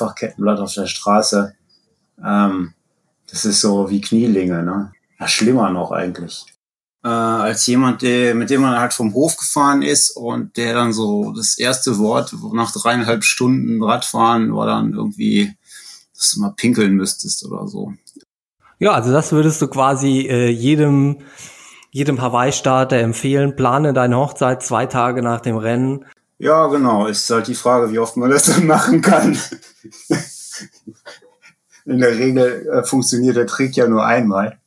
Einfach Kettenblatt auf der Straße. Ähm, das ist so wie Knielinge, ne? Ja, schlimmer noch eigentlich. Äh, als jemand, der, mit dem man halt vom Hof gefahren ist und der dann so das erste Wort nach dreieinhalb Stunden Radfahren war dann irgendwie, dass du mal pinkeln müsstest oder so. Ja, also das würdest du quasi äh, jedem jedem Hawaii-Starter empfehlen, plane deine Hochzeit zwei Tage nach dem Rennen. Ja, genau. Ist halt die Frage, wie oft man das dann machen kann. In der Regel äh, funktioniert der Trick ja nur einmal.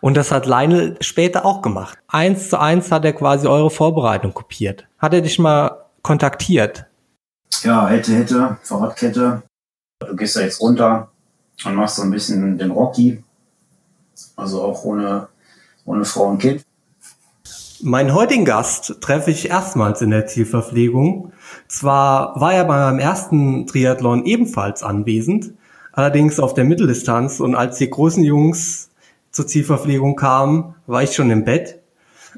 Und das hat Lionel später auch gemacht. Eins zu eins hat er quasi eure Vorbereitung kopiert. Hat er dich mal kontaktiert? Ja, hätte, hätte, Fahrradkette. Du gehst da jetzt runter und machst so ein bisschen den Rocky. Also auch ohne ohne Frau und Kind. Meinen heutigen Gast treffe ich erstmals in der Zielverpflegung. Zwar war er bei meinem ersten Triathlon ebenfalls anwesend, allerdings auf der Mitteldistanz und als die großen Jungs zur Zielverpflegung kamen, war ich schon im Bett.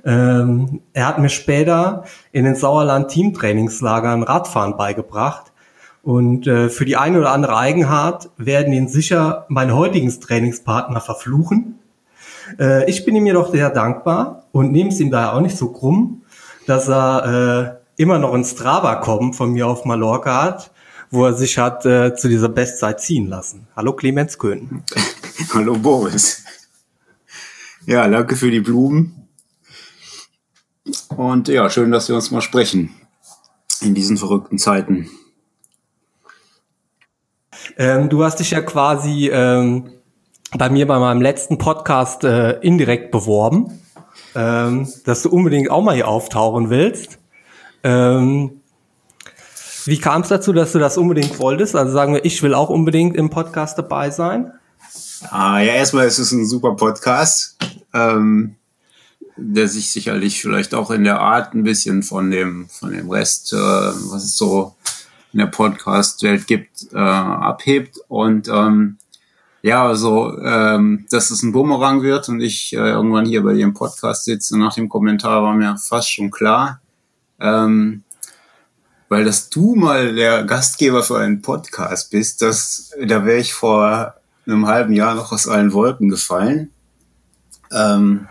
Ähm, er hat mir später in den Sauerland Teamtrainingslagern Radfahren beigebracht und äh, für die eine oder andere Eigenart werden ihn sicher meine heutigen Trainingspartner verfluchen. Äh, ich bin ihm jedoch sehr dankbar und nehme es ihm daher auch nicht so krumm, dass er äh, immer noch ins Strava kommen von mir auf Mallorca hat, wo er sich hat äh, zu dieser Bestzeit ziehen lassen. Hallo Clemens Köhn. Hallo Boris. Ja, danke für die Blumen. Und ja, schön, dass wir uns mal sprechen in diesen verrückten Zeiten. Ähm, du hast dich ja quasi ähm, bei mir bei meinem letzten Podcast äh, indirekt beworben, ähm, dass du unbedingt auch mal hier auftauchen willst. Ähm, wie kam es dazu, dass du das unbedingt wolltest? Also sagen wir, ich will auch unbedingt im Podcast dabei sein. Ah, ja, erstmal ist es ein super Podcast, ähm, der sich sicherlich vielleicht auch in der Art ein bisschen von dem von dem Rest, äh, was es so in der Podcast-Welt gibt, äh, abhebt und ähm, ja, also, ähm, dass es ein Bumerang wird und ich äh, irgendwann hier bei dir im Podcast sitze, nach dem Kommentar war mir fast schon klar. Ähm, weil dass du mal der Gastgeber für einen Podcast bist, das, da wäre ich vor einem halben Jahr noch aus allen Wolken gefallen. Ähm,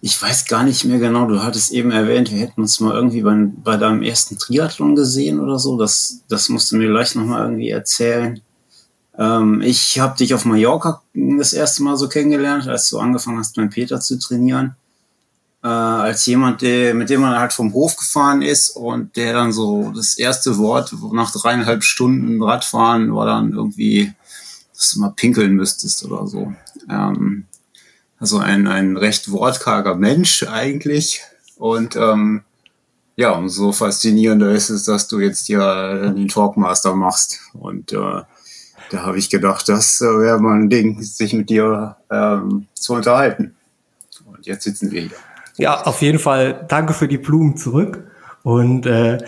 ich weiß gar nicht mehr genau, du hattest eben erwähnt, wir hätten uns mal irgendwie bei, bei deinem ersten Triathlon gesehen oder so. Das, das musst du mir gleich nochmal irgendwie erzählen. Ähm, ich habe dich auf Mallorca das erste Mal so kennengelernt, als du angefangen hast, mit Peter zu trainieren. Äh, als jemand, der, mit dem man halt vom Hof gefahren ist und der dann so das erste Wort nach dreieinhalb Stunden Radfahren war dann irgendwie, dass du mal pinkeln müsstest oder so. Ähm, also ein, ein recht wortkarger Mensch eigentlich. Und ähm, ja, umso faszinierender ist es, dass du jetzt ja den Talkmaster machst. Und äh, da habe ich gedacht, das äh, wäre mal ein Ding, sich mit dir ähm, zu unterhalten. Und jetzt sitzen wir hier. Ja, auf jeden Fall danke für die Blumen zurück. Und äh,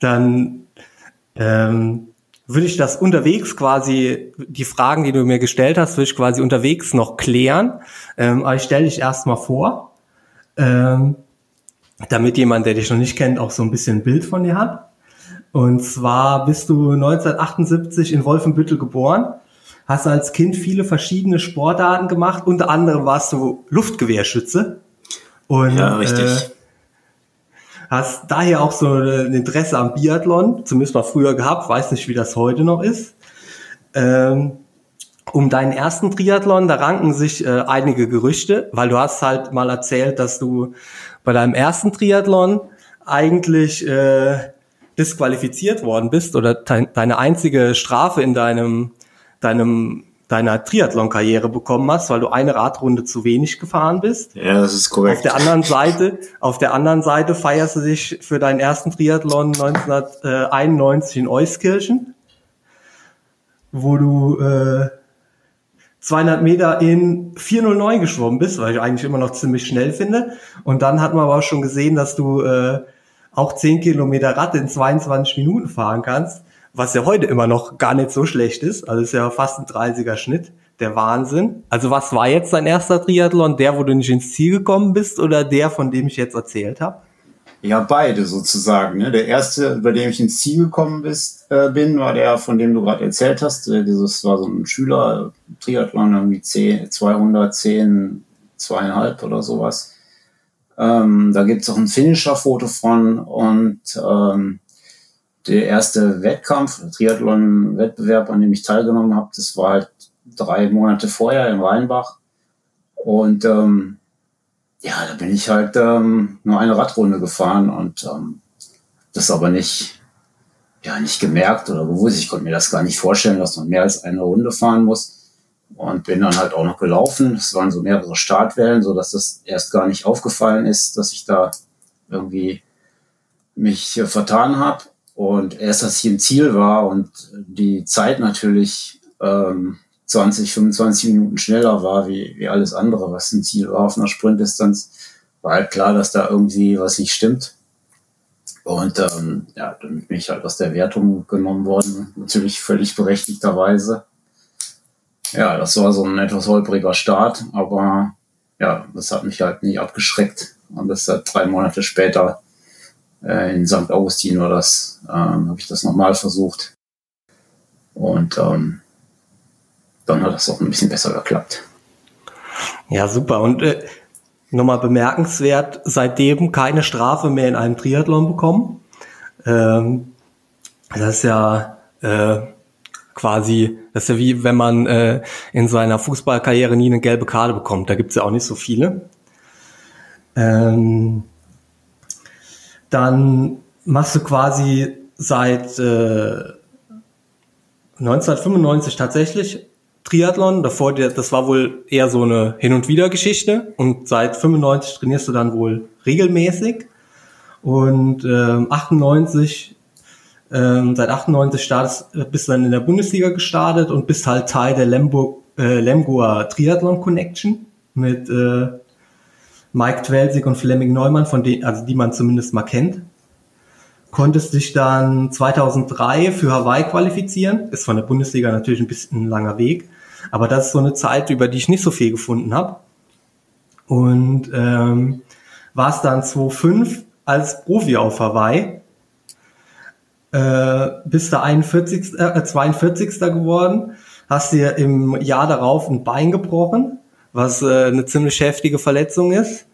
dann ähm, würde ich das unterwegs quasi, die Fragen, die du mir gestellt hast, würde ich quasi unterwegs noch klären. Ähm, aber ich stelle dich erstmal vor, ähm, damit jemand, der dich noch nicht kennt, auch so ein bisschen ein Bild von dir hat. Und zwar bist du 1978 in Wolfenbüttel geboren, hast als Kind viele verschiedene Sportarten gemacht, unter anderem warst du Luftgewehrschütze. Und, ja, richtig. Äh, hast daher auch so ein Interesse am Biathlon, zumindest mal früher gehabt, weiß nicht, wie das heute noch ist. Ähm, um deinen ersten Triathlon, da ranken sich äh, einige Gerüchte, weil du hast halt mal erzählt, dass du bei deinem ersten Triathlon eigentlich äh, disqualifiziert worden bist oder deine einzige Strafe in deinem, deinem, deiner Triathlon-Karriere bekommen hast, weil du eine Radrunde zu wenig gefahren bist. Ja, das ist korrekt. Auf der anderen Seite, auf der anderen Seite feierst du dich für deinen ersten Triathlon 1991 in Euskirchen, wo du äh, 200 Meter in 409 geschwommen bist, weil ich eigentlich immer noch ziemlich schnell finde. Und dann hat man aber auch schon gesehen, dass du äh, auch 10 Kilometer Rad in 22 Minuten fahren kannst, was ja heute immer noch gar nicht so schlecht ist. Also ist ja fast ein 30er Schnitt. Der Wahnsinn. Also was war jetzt dein erster Triathlon? Der, wo du nicht ins Ziel gekommen bist oder der, von dem ich jetzt erzählt habe? Ja, beide sozusagen. Ne? Der erste, bei dem ich ins Ziel gekommen bist, äh, bin, war der, von dem du gerade erzählt hast. Dieses war so ein Schüler, Triathlon, irgendwie 10, 210, zweieinhalb oder sowas. Ähm, da gibt's auch ein Finisher-Foto von und ähm, der erste Wettkampf, Triathlon-Wettbewerb, an dem ich teilgenommen habe, das war halt drei Monate vorher in Rheinbach. Und ähm, ja, da bin ich halt ähm, nur eine Radrunde gefahren und ähm, das aber nicht, ja, nicht gemerkt oder gewusst. Ich konnte mir das gar nicht vorstellen, dass man mehr als eine Runde fahren muss. Und bin dann halt auch noch gelaufen. Es waren so mehrere Startwellen, so dass das erst gar nicht aufgefallen ist, dass ich da irgendwie mich vertan habe. Und erst als ich im Ziel war und die Zeit natürlich ähm, 20, 25 Minuten schneller war wie, wie alles andere, was ein Ziel war auf einer Sprintdistanz, war halt klar, dass da irgendwie was nicht stimmt. Und ähm, ja, dann bin ich halt aus der Wertung genommen worden, natürlich völlig berechtigterweise. Ja, das war so ein etwas holpriger Start, aber ja, das hat mich halt nicht abgeschreckt. Und das hat drei Monate später äh, in St. Augustin war das, ähm, habe ich das nochmal versucht. Und ähm, dann hat das auch ein bisschen besser geklappt. Ja, super. Und äh, nochmal bemerkenswert, seitdem keine Strafe mehr in einem Triathlon bekommen. Ähm, das ist ja äh, quasi, das ist ja wie wenn man äh, in seiner Fußballkarriere nie eine gelbe Karte bekommt. Da gibt's ja auch nicht so viele. Ähm, dann machst du quasi seit äh, 1995 tatsächlich Triathlon. Davor, das war wohl eher so eine Hin- und Wieder-Geschichte. Und seit 95 trainierst du dann wohl regelmäßig. Und ähm, 98, ähm, seit 98 startest, bist du dann in der Bundesliga gestartet und bist halt Teil der Lembo, äh, Lemgoer Triathlon Connection mit äh, Mike Twelsig und Fleming Neumann, von denen, also die man zumindest mal kennt konntest dich dann 2003 für Hawaii qualifizieren. Ist von der Bundesliga natürlich ein bisschen ein langer Weg. Aber das ist so eine Zeit, über die ich nicht so viel gefunden habe. Und ähm, war es dann 2005 als Profi auf Hawaii. Äh, bist du 41, äh, 42. geworden, hast dir im Jahr darauf ein Bein gebrochen, was äh, eine ziemlich heftige Verletzung ist.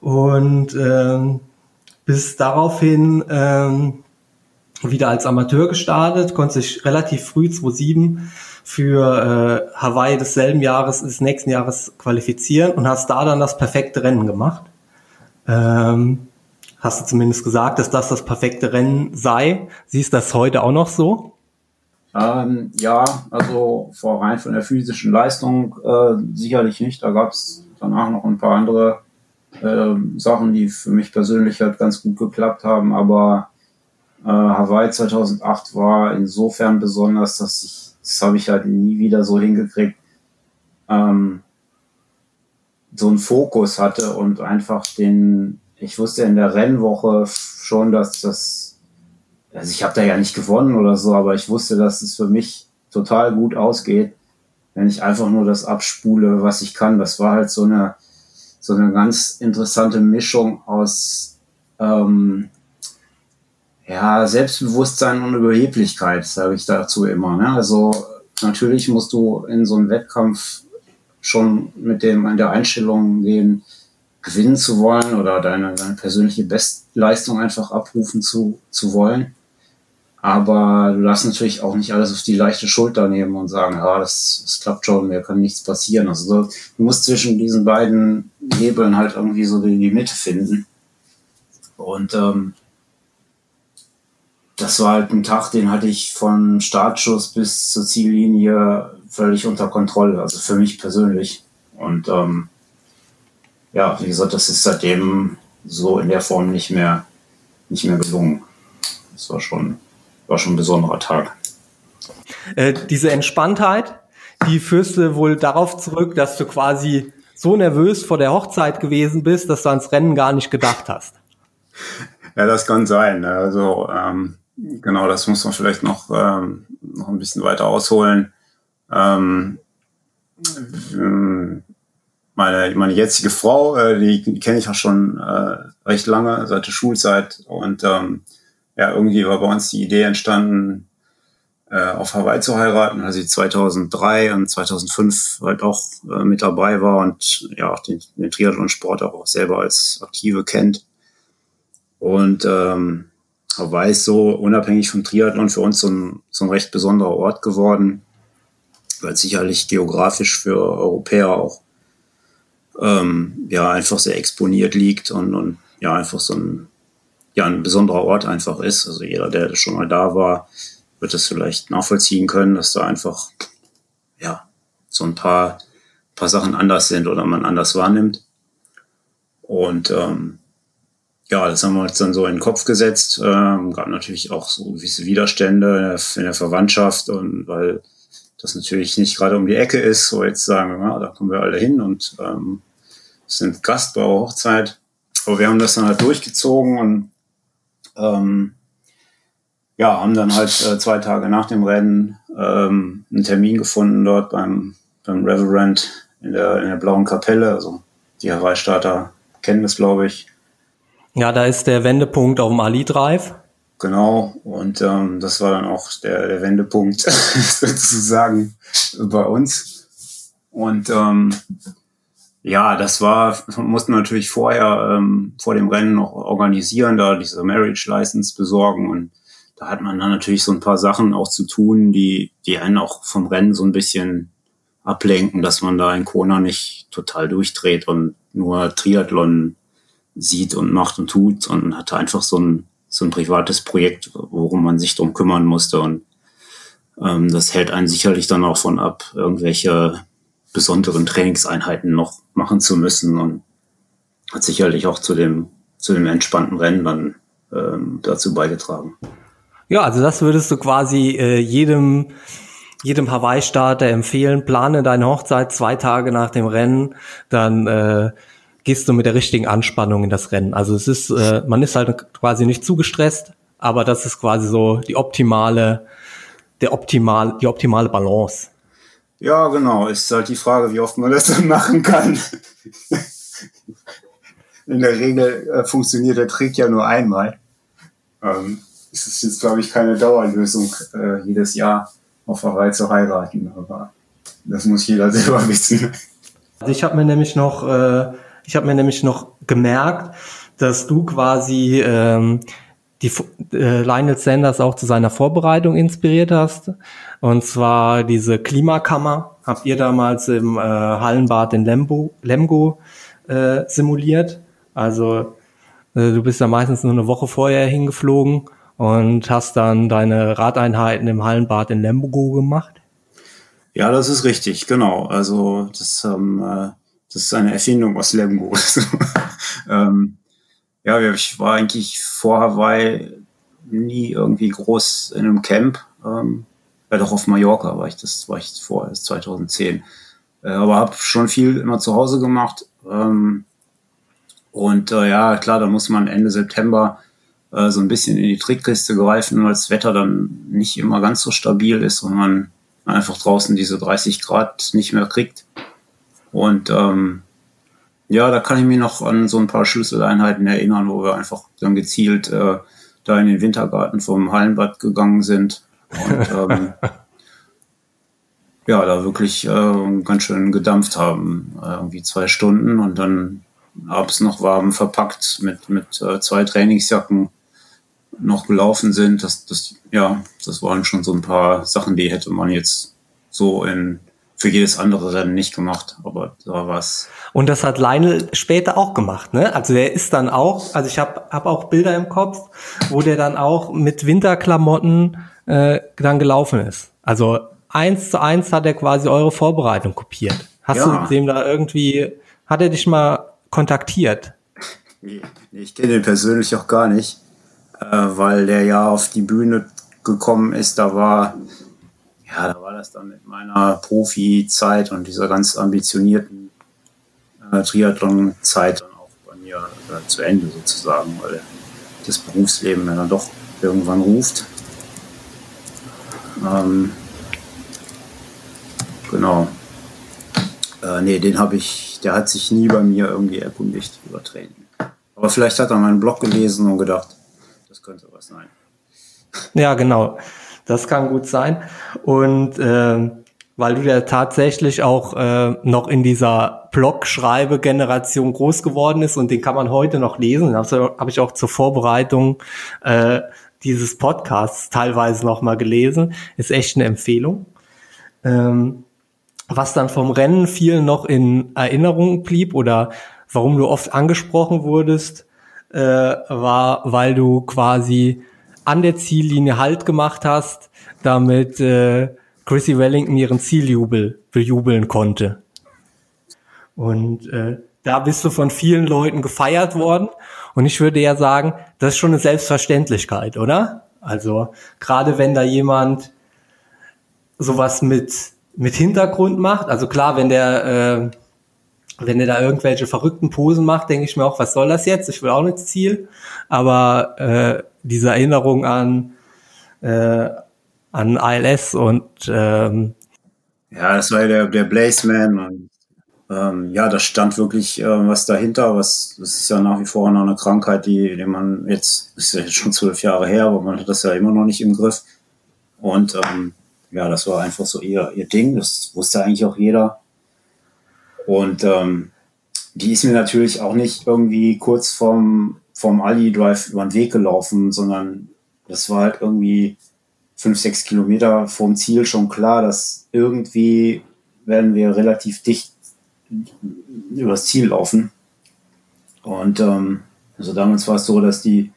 Und ähm, bis daraufhin ähm, wieder als Amateur gestartet, konnte sich relativ früh 2007 für äh, Hawaii desselben Jahres, des nächsten Jahres qualifizieren und hast da dann das perfekte Rennen gemacht. Ähm, hast du zumindest gesagt, dass das das perfekte Rennen sei. Siehst du das heute auch noch so? Ähm, ja, also vor rein von der physischen Leistung äh, sicherlich nicht. Da gab es danach noch ein paar andere äh, Sachen, die für mich persönlich halt ganz gut geklappt haben. Aber äh, Hawaii 2008 war insofern besonders, dass ich das habe ich halt nie wieder so hingekriegt, ähm, so einen Fokus hatte und einfach den, ich wusste in der Rennwoche schon, dass das, also ich habe da ja nicht gewonnen oder so, aber ich wusste, dass es für mich total gut ausgeht, wenn ich einfach nur das abspule, was ich kann. Das war halt so eine, so eine ganz interessante Mischung aus ähm, ja, Selbstbewusstsein und Überheblichkeit, sage ich dazu immer. Ne? Also natürlich musst du in so einen Wettkampf schon mit dem an der Einstellung gehen, gewinnen zu wollen oder deine, deine persönliche Bestleistung einfach abrufen zu, zu wollen. Aber du darfst natürlich auch nicht alles auf die leichte Schulter nehmen und sagen, ja, das, das klappt schon, mir kann nichts passieren. Also du musst zwischen diesen beiden Hebeln halt irgendwie so die, die Mitte finden. Und ähm, das war halt ein Tag, den hatte ich von Startschuss bis zur Ziellinie völlig unter Kontrolle, also für mich persönlich. Und ähm, ja, wie gesagt, das ist seitdem so in der Form nicht mehr, nicht mehr gelungen. Das war schon, war schon ein besonderer Tag. Äh, diese Entspanntheit, die führst du wohl darauf zurück, dass du quasi so nervös vor der Hochzeit gewesen bist, dass du ans Rennen gar nicht gedacht hast. Ja, das kann sein. Also ähm, Genau, das muss man vielleicht noch, ähm, noch ein bisschen weiter ausholen. Ähm, meine, meine jetzige Frau, äh, die, kenne ich auch schon äh, recht lange, seit der Schulzeit. Und ähm, ja, irgendwie war bei uns die Idee entstanden, äh, auf Hawaii zu heiraten, als sie 2003 und 2005 halt auch äh, mit dabei war und ja auch den, den Triathlon-Sport auch selber als Aktive kennt. Und ähm, Hawaii ist so unabhängig vom Triathlon für uns so ein, so ein recht besonderer Ort geworden, weil sicherlich geografisch für Europäer auch ähm, ja einfach sehr exponiert liegt und, und ja einfach so ein ja ein besonderer Ort einfach ist. Also jeder, der schon mal da war, wird das vielleicht nachvollziehen können, dass da einfach ja so ein paar paar Sachen anders sind oder man anders wahrnimmt. Und ähm, ja, das haben wir uns dann so in den Kopf gesetzt. Ähm, gab natürlich auch so gewisse Widerstände in der, Verwandtschaft und weil das natürlich nicht gerade um die Ecke ist, so jetzt sagen wir mal, da kommen wir alle hin und ähm, sind Gast bei Hochzeit. Aber wir haben das dann halt durchgezogen und ähm, ja, haben dann halt äh, zwei Tage nach dem Rennen ähm, einen Termin gefunden dort beim, beim Reverend in der, in der Blauen Kapelle. Also die Hawaii-Starter kennen das, glaube ich. Ja, da ist der Wendepunkt auf dem Ali Drive. Genau, und ähm, das war dann auch der, der Wendepunkt sozusagen bei uns. Und ähm, ja, das war, mussten wir natürlich vorher ähm, vor dem Rennen noch organisieren, da diese Marriage License besorgen. Und da hat man dann natürlich so ein paar Sachen auch zu tun, die, die einen auch vom Rennen so ein bisschen ablenken, dass man da in Kona nicht total durchdreht und nur Triathlon sieht und macht und tut und hatte einfach so ein, so ein privates Projekt, worum man sich drum kümmern musste. Und ähm, das hält einen sicherlich dann auch von ab, irgendwelche besonderen Trainingseinheiten noch machen zu müssen und hat sicherlich auch zu dem, zu dem entspannten Rennen dann ähm, dazu beigetragen. Ja, also das würdest du quasi äh, jedem jedem Hawaii-Starter empfehlen, plane deine Hochzeit zwei Tage nach dem Rennen, dann äh, gehst du mit der richtigen Anspannung in das Rennen. Also es ist, äh, man ist halt quasi nicht zu gestresst, aber das ist quasi so die optimale, der optimal, die optimale Balance. Ja, genau. Ist halt die Frage, wie oft man das dann machen kann. In der Regel äh, funktioniert der Trick ja nur einmal. Ähm, es ist jetzt, glaube ich, keine Dauerlösung, äh, jedes Jahr auf Hawaii zu heiraten. Aber das muss jeder selber wissen. Also ich habe mir nämlich noch, äh, ich habe mir nämlich noch gemerkt, dass du quasi ähm, die äh, Lionel Sanders auch zu seiner Vorbereitung inspiriert hast. Und zwar diese Klimakammer habt ihr damals im äh, Hallenbad in Lembo, Lemgo äh, simuliert. Also äh, du bist da meistens nur eine Woche vorher hingeflogen und hast dann deine Radeinheiten im Hallenbad in Lemgo gemacht. Ja, das ist richtig, genau. Also das, ähm, äh, das ist eine Erfindung aus Lemgo. ähm, ja, ich war eigentlich vor Hawaii nie irgendwie groß in einem Camp. Ähm, ja, doch auf Mallorca war ich, das war ich vor, das 2010. Äh, aber habe schon viel immer zu Hause gemacht. Ähm, und äh, ja, klar, da muss man Ende September äh, so ein bisschen in die Trickkiste greifen, weil das Wetter dann nicht immer ganz so stabil ist und man einfach draußen diese 30 Grad nicht mehr kriegt. Und ähm, ja, da kann ich mich noch an so ein paar Schlüsseleinheiten erinnern, wo wir einfach dann gezielt äh, da in den Wintergarten vom Hallenbad gegangen sind und ähm, ja, da wirklich äh, ganz schön gedampft haben, äh, irgendwie zwei Stunden und dann abends noch warm verpackt mit, mit äh, zwei Trainingsjacken noch gelaufen sind. Das, das, ja, das waren schon so ein paar Sachen, die hätte man jetzt so in für jedes andere Rennen nicht gemacht, aber da war es. Und das hat Lionel später auch gemacht, ne? Also der ist dann auch, also ich habe hab auch Bilder im Kopf, wo der dann auch mit Winterklamotten äh, dann gelaufen ist. Also eins zu eins hat er quasi eure Vorbereitung kopiert. Hast ja. du dem da irgendwie, hat er dich mal kontaktiert? Nee, ich kenne ihn persönlich auch gar nicht, äh, weil der ja auf die Bühne gekommen ist, da war ja, da war das dann mit meiner Profi-Zeit und dieser ganz ambitionierten äh, Triathlon-Zeit dann auch bei mir äh, zu Ende sozusagen, weil das Berufsleben ja dann doch irgendwann ruft. Ähm, genau. Äh, nee, den habe ich, der hat sich nie bei mir irgendwie erkundigt über Training. Aber vielleicht hat er meinen Blog gelesen und gedacht, das könnte was sein. Ja, genau. Das kann gut sein. Und äh, weil du ja tatsächlich auch äh, noch in dieser Blog-Schreibe-Generation groß geworden ist und den kann man heute noch lesen. Habe ich auch zur Vorbereitung äh, dieses Podcasts teilweise noch mal gelesen. Ist echt eine Empfehlung. Ähm, was dann vom Rennen viel noch in Erinnerung blieb oder warum du oft angesprochen wurdest, äh, war, weil du quasi an der Ziellinie Halt gemacht hast, damit äh, Chrissy Wellington ihren Zieljubel bejubeln konnte. Und äh, da bist du von vielen Leuten gefeiert worden. Und ich würde ja sagen, das ist schon eine Selbstverständlichkeit, oder? Also gerade wenn da jemand sowas mit mit Hintergrund macht, also klar, wenn der äh, wenn der da irgendwelche verrückten Posen macht, denke ich mir auch, was soll das jetzt? Ich will auch nicht Ziel. Aber äh, diese Erinnerung an äh, an ILS und ähm, ja, das war der, der Blazeman und ähm, ja, da stand wirklich äh, was dahinter. Was das ist ja nach wie vor noch eine Krankheit, die, die man jetzt ist ja jetzt schon zwölf Jahre her, aber man hat das ja immer noch nicht im Griff. Und ähm, ja, das war einfach so ihr, ihr Ding. Das wusste eigentlich auch jeder. Und ähm, die ist mir natürlich auch nicht irgendwie kurz vom, vom Ali Drive über den Weg gelaufen, sondern das war halt irgendwie fünf, sechs Kilometer vom Ziel schon klar, dass irgendwie werden wir relativ dicht übers Ziel laufen. Und ähm, also damals war es so, dass die,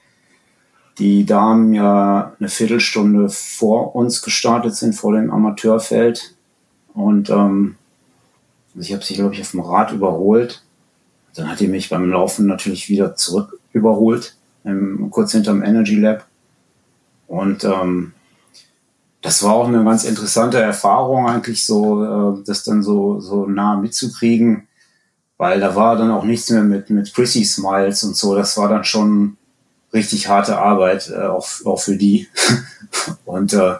die Damen ja eine Viertelstunde vor uns gestartet sind, vor dem Amateurfeld. Und ähm, also ich habe sie, glaube ich, auf dem Rad überholt. Dann hat die mich beim Laufen natürlich wieder zurück überholt, ähm, kurz hinterm Energy Lab. Und ähm, das war auch eine ganz interessante Erfahrung, eigentlich so, äh, das dann so, so nah mitzukriegen, weil da war dann auch nichts mehr mit, mit Chrissy Smiles und so. Das war dann schon richtig harte Arbeit, äh, auch, auch für die. und äh,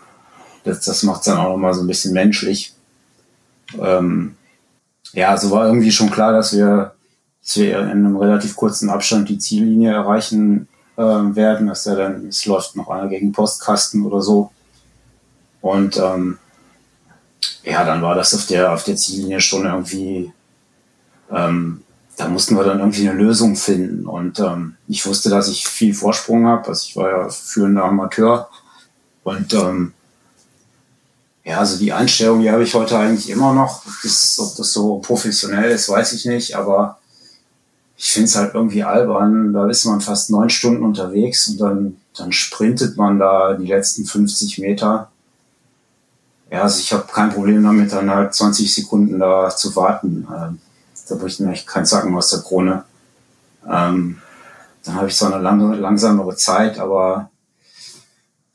das, das macht es dann auch nochmal so ein bisschen menschlich. Ähm, ja, so war irgendwie schon klar, dass wir, dass wir in einem relativ kurzen Abstand die Ziellinie erreichen äh, werden, dass er dann, es läuft noch einer gegen Postkasten oder so. Und ähm, ja, dann war das auf der, auf der Ziellinie schon irgendwie, ähm, da mussten wir dann irgendwie eine Lösung finden. Und ähm, ich wusste, dass ich viel Vorsprung habe. Also ich war ja führender Amateur. Und ähm, ja, also die Einstellung, die habe ich heute eigentlich immer noch. Das, ob das so professionell ist, weiß ich nicht, aber ich finde es halt irgendwie albern. Da ist man fast neun Stunden unterwegs und dann, dann sprintet man da die letzten 50 Meter. Ja, also ich habe kein Problem damit, dann halt 20 Sekunden da zu warten. Ähm, da bricht mir echt kein Zacken aus der Krone. Ähm, dann habe ich so eine lang langsamere Zeit, aber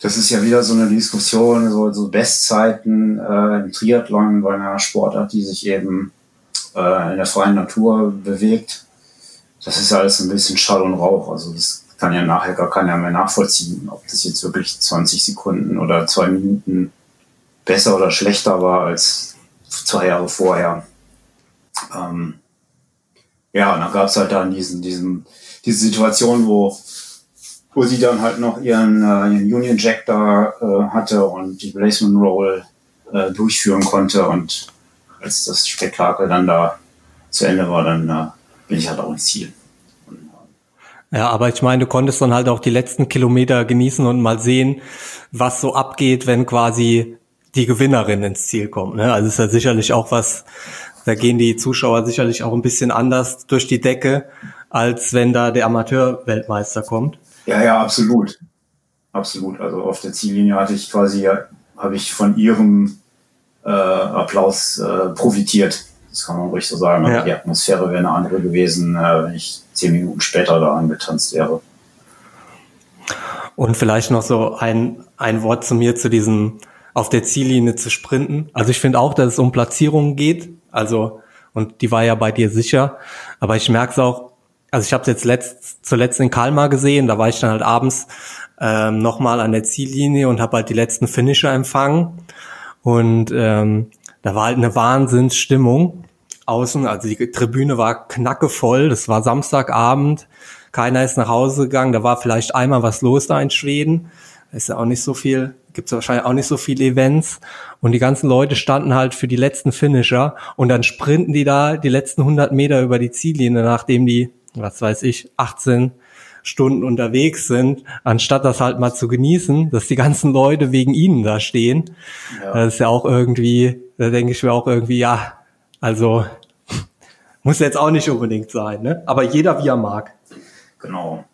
das ist ja wieder so eine Diskussion, so, so Bestzeiten äh, im Triathlon bei einer Sportart, die sich eben äh, in der freien Natur bewegt. Das ist ja alles ein bisschen Schall und Rauch. Also das kann ja nachher gar keiner mehr nachvollziehen, ob das jetzt wirklich 20 Sekunden oder zwei Minuten besser oder schlechter war als zwei Jahre vorher. Ähm, ja, und dann gab es halt dann diesen, diesen, diese Situation, wo wo sie dann halt noch ihren, äh, ihren Union Jack da äh, hatte und die Placement Roll äh, durchführen konnte. Und als das Spektakel dann da zu Ende war, dann äh, bin ich halt auch ins Ziel. Ja, aber ich meine, du konntest dann halt auch die letzten Kilometer genießen und mal sehen, was so abgeht, wenn quasi die Gewinnerin ins Ziel kommt. Ne? Also ist ja sicherlich auch was, da gehen die Zuschauer sicherlich auch ein bisschen anders durch die Decke, als wenn da der Amateur-Weltmeister kommt. Ja, ja, absolut. Absolut. Also auf der Ziellinie hatte ich quasi, habe ich von ihrem äh, Applaus äh, profitiert. Das kann man ruhig so sagen. Ja. Die Atmosphäre wäre eine andere gewesen, äh, wenn ich zehn Minuten später da angetanzt wäre. Und vielleicht noch so ein, ein Wort zu mir, zu diesem auf der Ziellinie zu sprinten. Also ich finde auch, dass es um Platzierungen geht. Also, und die war ja bei dir sicher. Aber ich merke es auch, also ich habe es jetzt letzt, zuletzt in Kalmar gesehen, da war ich dann halt abends ähm, nochmal an der Ziellinie und habe halt die letzten Finisher empfangen. Und ähm, da war halt eine Wahnsinnsstimmung. außen. Also die Tribüne war knackevoll. Das war Samstagabend. Keiner ist nach Hause gegangen. Da war vielleicht einmal was los da in Schweden. Ist ja auch nicht so viel, gibt es wahrscheinlich auch nicht so viele Events. Und die ganzen Leute standen halt für die letzten Finisher. Und dann sprinten die da die letzten 100 Meter über die Ziellinie, nachdem die, was weiß ich, 18 Stunden unterwegs sind, anstatt das halt mal zu genießen, dass die ganzen Leute wegen ihnen da stehen. Ja. Das ist ja auch irgendwie, da denke ich mir auch irgendwie, ja, also muss jetzt auch nicht unbedingt sein, ne? Aber jeder wie er mag. Genau.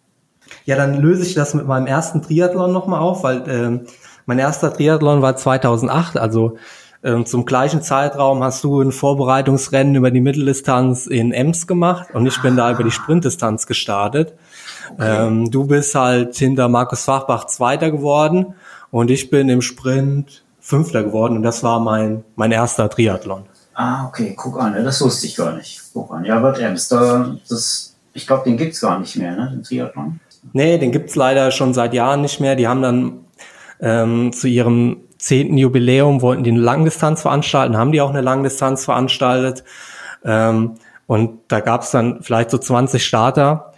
Ja, dann löse ich das mit meinem ersten Triathlon nochmal auf, weil ähm, mein erster Triathlon war 2008, also ähm, zum gleichen Zeitraum hast du ein Vorbereitungsrennen über die Mitteldistanz in Ems gemacht und ich bin da über die Sprintdistanz gestartet. Okay. Ähm, du bist halt hinter Markus Fachbach Zweiter geworden und ich bin im Sprint Fünfter geworden und das war mein, mein erster Triathlon. Ah, okay, guck an, das wusste ich gar nicht. Guck an, ja, Bad Ems, da, das, ich glaube, den gibt's gar nicht mehr, ne, den Triathlon. Nee, den gibt's leider schon seit Jahren nicht mehr. Die haben dann ähm, zu ihrem zehnten Jubiläum wollten die eine Langdistanz veranstalten, haben die auch eine Langdistanz veranstaltet. Ähm, und da gab's dann vielleicht so 20 Starter.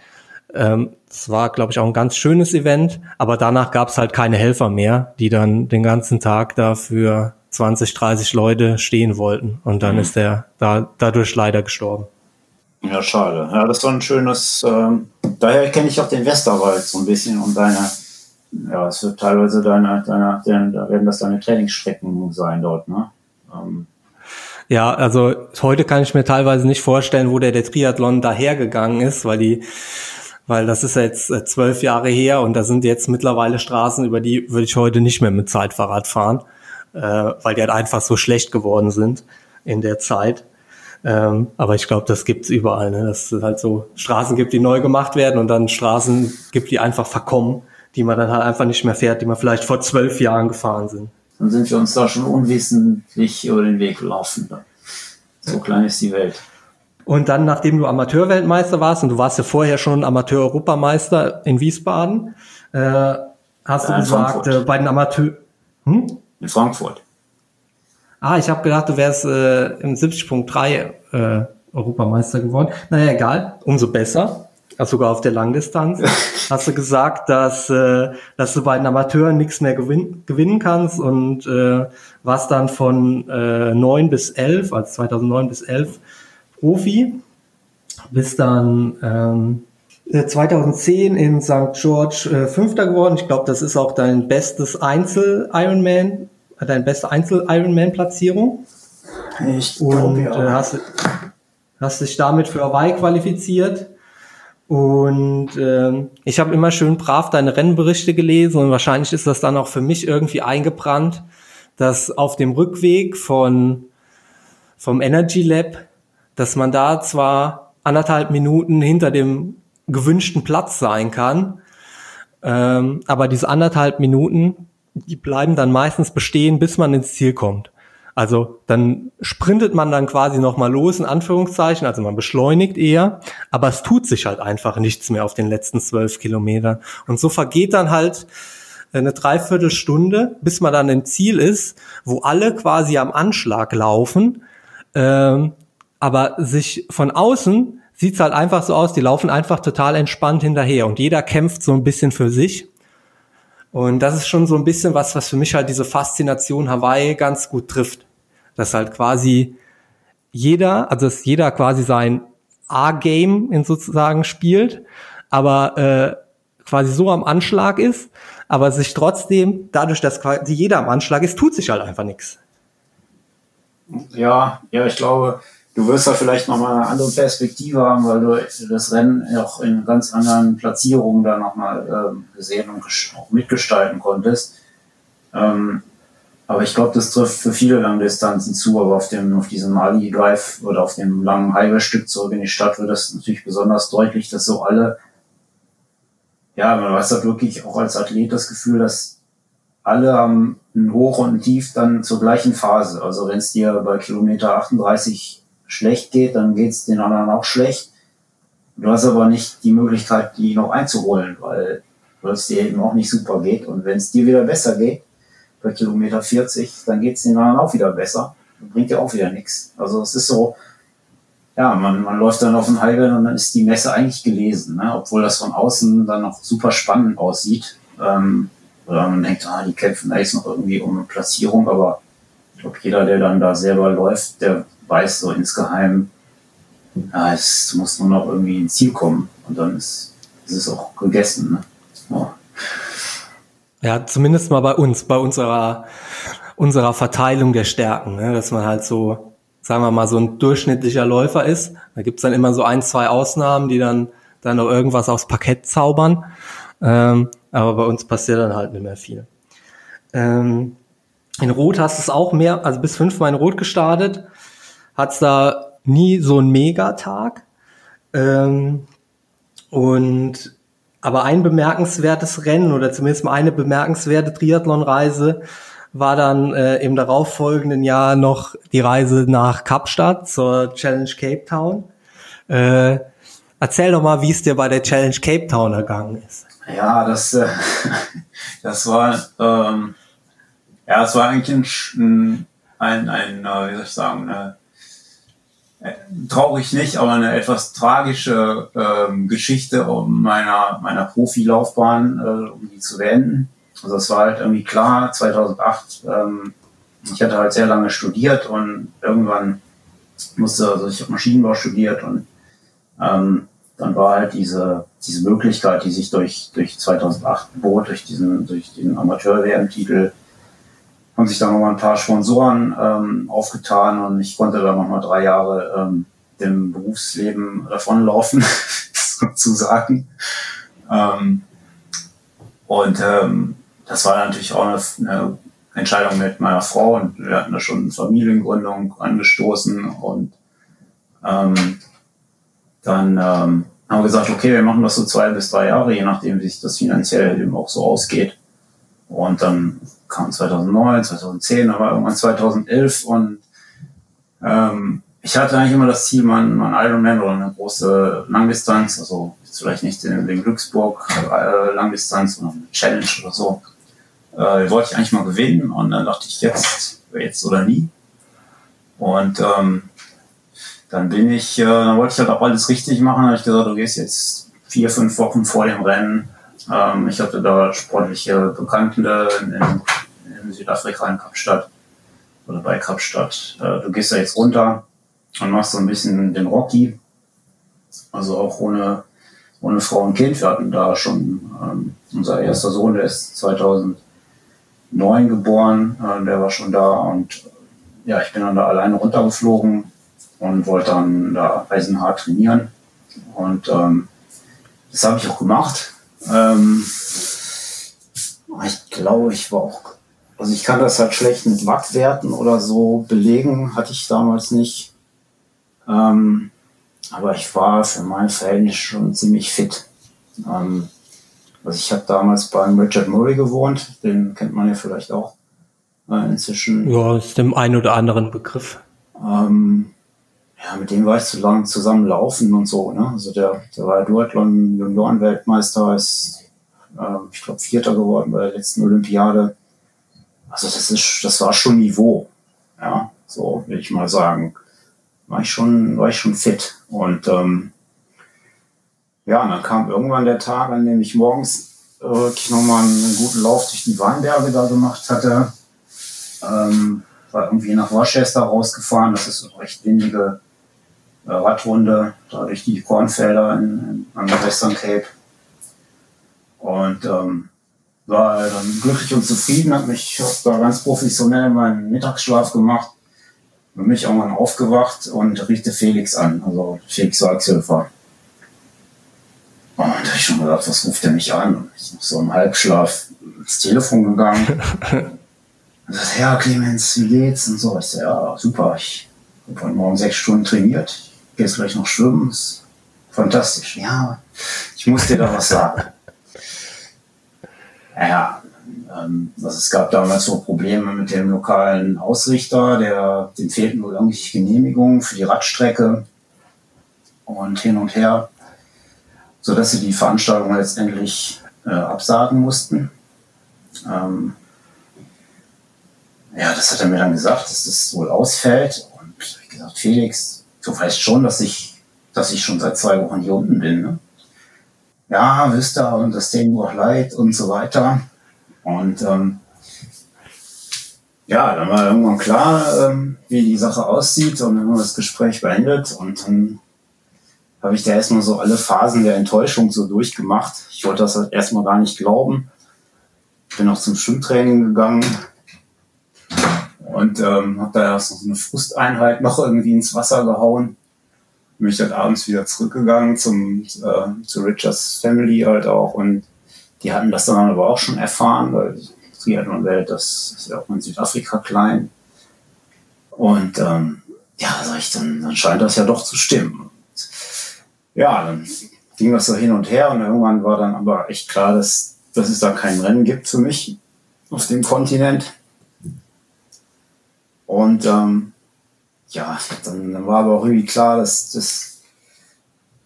Ähm, das war, glaube ich, auch ein ganz schönes Event, aber danach gab's halt keine Helfer mehr, die dann den ganzen Tag da für 20, 30 Leute stehen wollten. Und dann mhm. ist der da, dadurch leider gestorben. Ja, schade. Ja, das war ein schönes, ähm, daher kenne ich auch den Westerwald so ein bisschen und deine, ja, es wird teilweise deine, deine, deine da werden das deine Trainingsstrecken sein dort, ne? Ähm. Ja, also heute kann ich mir teilweise nicht vorstellen, wo der, der Triathlon dahergegangen ist, weil die, weil das ist jetzt äh, zwölf Jahre her und da sind jetzt mittlerweile Straßen, über die würde ich heute nicht mehr mit Zeitfahrrad fahren, äh, weil die halt einfach so schlecht geworden sind in der Zeit. Ähm, aber ich glaube, das gibt's überall, ne? dass es halt so Straßen gibt, die neu gemacht werden und dann Straßen gibt, die einfach verkommen, die man dann halt einfach nicht mehr fährt, die man vielleicht vor zwölf Jahren gefahren sind. Dann sind wir uns da schon unwissentlich über den Weg gelaufen. So klein ist die Welt. Und dann, nachdem du Amateurweltmeister warst und du warst ja vorher schon Amateur-Europameister in Wiesbaden, äh, hast ja, du gesagt, äh, bei den Amateur... Hm? In Frankfurt. Ah, ich habe gedacht, du wärst äh, im 70.3 äh, Europameister geworden. Naja, egal, umso besser. Also sogar auf der Langdistanz. hast du gesagt, dass, äh, dass du bei den Amateuren nichts mehr gewin gewinnen kannst und äh, warst dann von äh, 9 bis 11, also 2009 bis 11 Profi. Bist dann ähm, 2010 in St. George äh, Fünfter geworden. Ich glaube, das ist auch dein bestes Einzel-Ironman deine beste Einzel-Ironman-Platzierung. Ich glaube, ja. Äh, hast, hast dich damit für Hawaii qualifiziert. Und ähm, ich habe immer schön brav deine Rennberichte gelesen und wahrscheinlich ist das dann auch für mich irgendwie eingebrannt, dass auf dem Rückweg von vom Energy Lab, dass man da zwar anderthalb Minuten hinter dem gewünschten Platz sein kann, ähm, aber diese anderthalb Minuten die bleiben dann meistens bestehen, bis man ins Ziel kommt. Also dann sprintet man dann quasi nochmal los, in Anführungszeichen, also man beschleunigt eher, aber es tut sich halt einfach nichts mehr auf den letzten zwölf Kilometern. Und so vergeht dann halt eine Dreiviertelstunde, bis man dann im Ziel ist, wo alle quasi am Anschlag laufen, ähm, aber sich von außen sieht's halt einfach so aus, die laufen einfach total entspannt hinterher und jeder kämpft so ein bisschen für sich und das ist schon so ein bisschen was, was für mich halt diese Faszination Hawaii ganz gut trifft. Dass halt quasi jeder, also dass jeder quasi sein A-Game in sozusagen spielt, aber äh, quasi so am Anschlag ist, aber sich trotzdem, dadurch, dass quasi jeder am Anschlag ist, tut sich halt einfach nichts. Ja, ja, ich glaube, du wirst da vielleicht nochmal eine andere Perspektive haben, weil du das Rennen auch in ganz anderen Platzierungen da nochmal ähm, gesehen und auch mitgestalten konntest. Ähm, aber ich glaube, das trifft für viele Langdistanzen zu, aber auf dem, auf diesem Ali Drive oder auf dem langen Highway-Stück zurück in die Stadt wird das natürlich besonders deutlich, dass so alle, ja, man weiß halt wirklich auch als Athlet das Gefühl, dass alle haben ein Hoch und ein Tief dann zur gleichen Phase. Also wenn es dir bei Kilometer 38 schlecht geht, dann geht es den anderen auch schlecht. Du hast aber nicht die Möglichkeit, die noch einzuholen, weil, es dir eben auch nicht super geht. Und wenn es dir wieder besser geht, bei Kilometer 40, dann geht es den anderen auch wieder besser. Dann bringt dir auch wieder nichts. Also es ist so, ja, man, man läuft dann auf den Highway und dann ist die Messe eigentlich gelesen, ne? obwohl das von außen dann noch super spannend aussieht. Ähm, oder man denkt, ah, die kämpfen da jetzt noch irgendwie um eine Platzierung, aber ich glaube, jeder, der dann da selber läuft, der weiß so insgeheim, ja, es muss nur noch irgendwie ins Ziel kommen und dann ist, ist es auch gegessen. Ne? Ja. ja, zumindest mal bei uns, bei unserer, unserer Verteilung der Stärken, ne? dass man halt so sagen wir mal, so ein durchschnittlicher Läufer ist. Da gibt's dann immer so ein, zwei Ausnahmen, die dann, dann noch irgendwas aufs Parkett zaubern. Ähm, aber bei uns passiert dann halt nicht mehr viel. Ähm, in Rot hast du es auch mehr, also bis fünfmal in Rot gestartet. Hat's da nie so einen Megatag. Ähm, und aber ein bemerkenswertes Rennen oder zumindest mal eine bemerkenswerte Triathlon-Reise war dann äh, im darauffolgenden Jahr noch die Reise nach Kapstadt zur Challenge Cape Town. Äh, erzähl doch mal, wie es dir bei der Challenge Cape Town ergangen ist. Ja, das, äh, das war, ähm, ja, es war eigentlich ein, ein, ein äh, wie soll ich sagen, eine, traurig nicht, aber eine etwas tragische ähm, Geschichte meiner, meiner Profilaufbahn, äh, um die zu beenden. Also es war halt irgendwie klar, 2008, ähm, ich hatte halt sehr lange studiert und irgendwann musste, also ich habe Maschinenbau studiert und ähm, dann war halt diese, diese Möglichkeit, die sich durch, durch 2008 bot, durch diesen, durch den Amateur-WM-Titel, haben sich da nochmal ein paar Sponsoren ähm, aufgetan und ich konnte da nochmal drei Jahre ähm, dem Berufsleben davonlaufen, sozusagen. Ähm, und ähm, das war natürlich auch eine, eine Entscheidung mit meiner Frau und wir hatten da schon Familiengründung angestoßen und ähm, dann ähm, haben wir gesagt, okay, wir machen das so zwei bis drei Jahre, je nachdem, wie sich das finanziell eben auch so ausgeht. Und dann kam 2009, 2010, aber irgendwann 2011 und ähm, ich hatte eigentlich immer das Ziel, mein, mein Ironman oder eine große Langdistanz, also jetzt vielleicht nicht den, den Glücksburg äh, Langdistanz, sondern eine Challenge oder so, äh, wollte ich eigentlich mal gewinnen und dann dachte ich jetzt, jetzt oder nie. Und ähm, dann bin ich, äh, dann wollte ich halt auch alles richtig machen. Habe ich gesagt, du gehst jetzt vier, fünf Wochen vor dem Rennen. Ähm, ich hatte da sportliche Bekannte in, in Südafrika in Kapstadt oder bei Kapstadt. Äh, du gehst da jetzt runter und machst so ein bisschen den Rocky. Also auch ohne, ohne Frau und Kind. Wir hatten da schon ähm, unser erster Sohn, der ist 2000 neun geboren, äh, der war schon da und ja, ich bin dann da alleine runtergeflogen und wollte dann da eisenhart trainieren und ähm, das habe ich auch gemacht. Ähm, ich glaube, ich war auch, also ich kann das halt schlecht mit Wattwerten oder so belegen, hatte ich damals nicht. Ähm, aber ich war für mein Verhältnis schon ziemlich fit. Ähm, also ich habe damals beim Richard Murray gewohnt, den kennt man ja vielleicht auch äh, inzwischen. Ja, ist dem einen oder anderen Begriff. Ähm, ja, mit dem war ich zu lang zusammen laufen und so. Ne? Also der, der war Duathlon Junioren-Weltmeister, ist, äh, ich glaube, Vierter geworden bei der letzten Olympiade. Also das ist, das war schon Niveau. Ja, so will ich mal sagen. War ich schon, war ich schon fit. Und ähm, ja, und dann kam irgendwann der Tag, an dem ich morgens äh, wirklich nochmal einen guten Lauf durch die Weinberge da gemacht hatte. Ähm, war irgendwie nach Worcester rausgefahren. Das ist eine recht windige äh, Radrunde, da durch die Kornfelder in, in, der Western Cape. Und ähm, war dann glücklich und zufrieden, habe mich hab da ganz professionell meinen Mittagsschlaf gemacht, bin mich irgendwann aufgewacht und rief Felix an, also Felix Salzhöfer. Und da habe ich schon gedacht, was ruft der mich an? Ich bin so im Halbschlaf ins Telefon gegangen. Und sagt, ja, Clemens, wie geht's? Und so. Ich so, ja, super. Ich habe heute Morgen sechs Stunden trainiert. Ich gehe jetzt gleich noch schwimmen. ist fantastisch. Ja, ich muss dir da was sagen. Ja, ähm, also es gab damals so Probleme mit dem lokalen Ausrichter, der, dem fehlten wohl irgendwelche Genehmigungen für die Radstrecke und hin und her so dass sie die Veranstaltung letztendlich äh, absagen mussten. Ähm, ja, das hat er mir dann gesagt, dass das wohl ausfällt. Und ich gesagt, Felix, du weißt schon, dass ich, dass ich schon seit zwei Wochen hier unten bin. Ne? Ja, wisst ihr, und das Ding auch leid und so weiter. Und ähm, ja, dann war irgendwann klar, ähm, wie die Sache aussieht und dann haben wir das Gespräch beendet und dann habe ich da erstmal so alle Phasen der Enttäuschung so durchgemacht. Ich wollte das halt erstmal gar nicht glauben. Bin auch zum Schwimmtraining gegangen und ähm, habe da erst noch so eine Frusteinheit noch irgendwie ins Wasser gehauen. Bin ich dann abends wieder zurückgegangen zum, äh, zu Richards Family halt auch und die hatten das dann aber auch schon erfahren, weil Triathlon-Welt, das ist ja auch in Südafrika klein. Und ähm, ja, sag ich, dann, dann scheint das ja doch zu stimmen. Und, ja, dann ging das so hin und her und irgendwann war dann aber echt klar, dass, dass es da kein Rennen gibt für mich auf dem Kontinent. Und ähm, ja, dann, dann war aber auch irgendwie klar, dass, dass,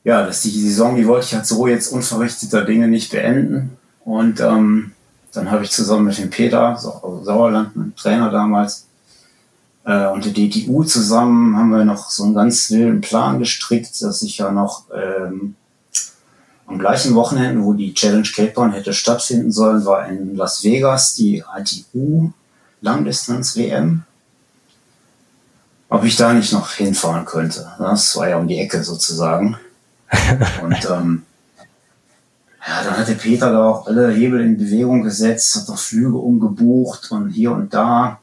ja, dass die Saison, die wollte ich halt so jetzt unverrichteter Dinge nicht beenden. Und ähm, dann habe ich zusammen mit dem Peter, Sauerland, mein Trainer damals, äh, und der DTU zusammen haben wir noch so einen ganz wilden Plan gestrickt, dass ich ja noch ähm, am gleichen Wochenende, wo die Challenge Cape Town hätte stattfinden sollen, war in Las Vegas die ITU Langdistanz WM. Ob ich da nicht noch hinfahren könnte. Das war ja um die Ecke sozusagen. Und ähm, ja, dann hat der Peter da auch alle Hebel in Bewegung gesetzt, hat noch Flüge umgebucht und hier und da.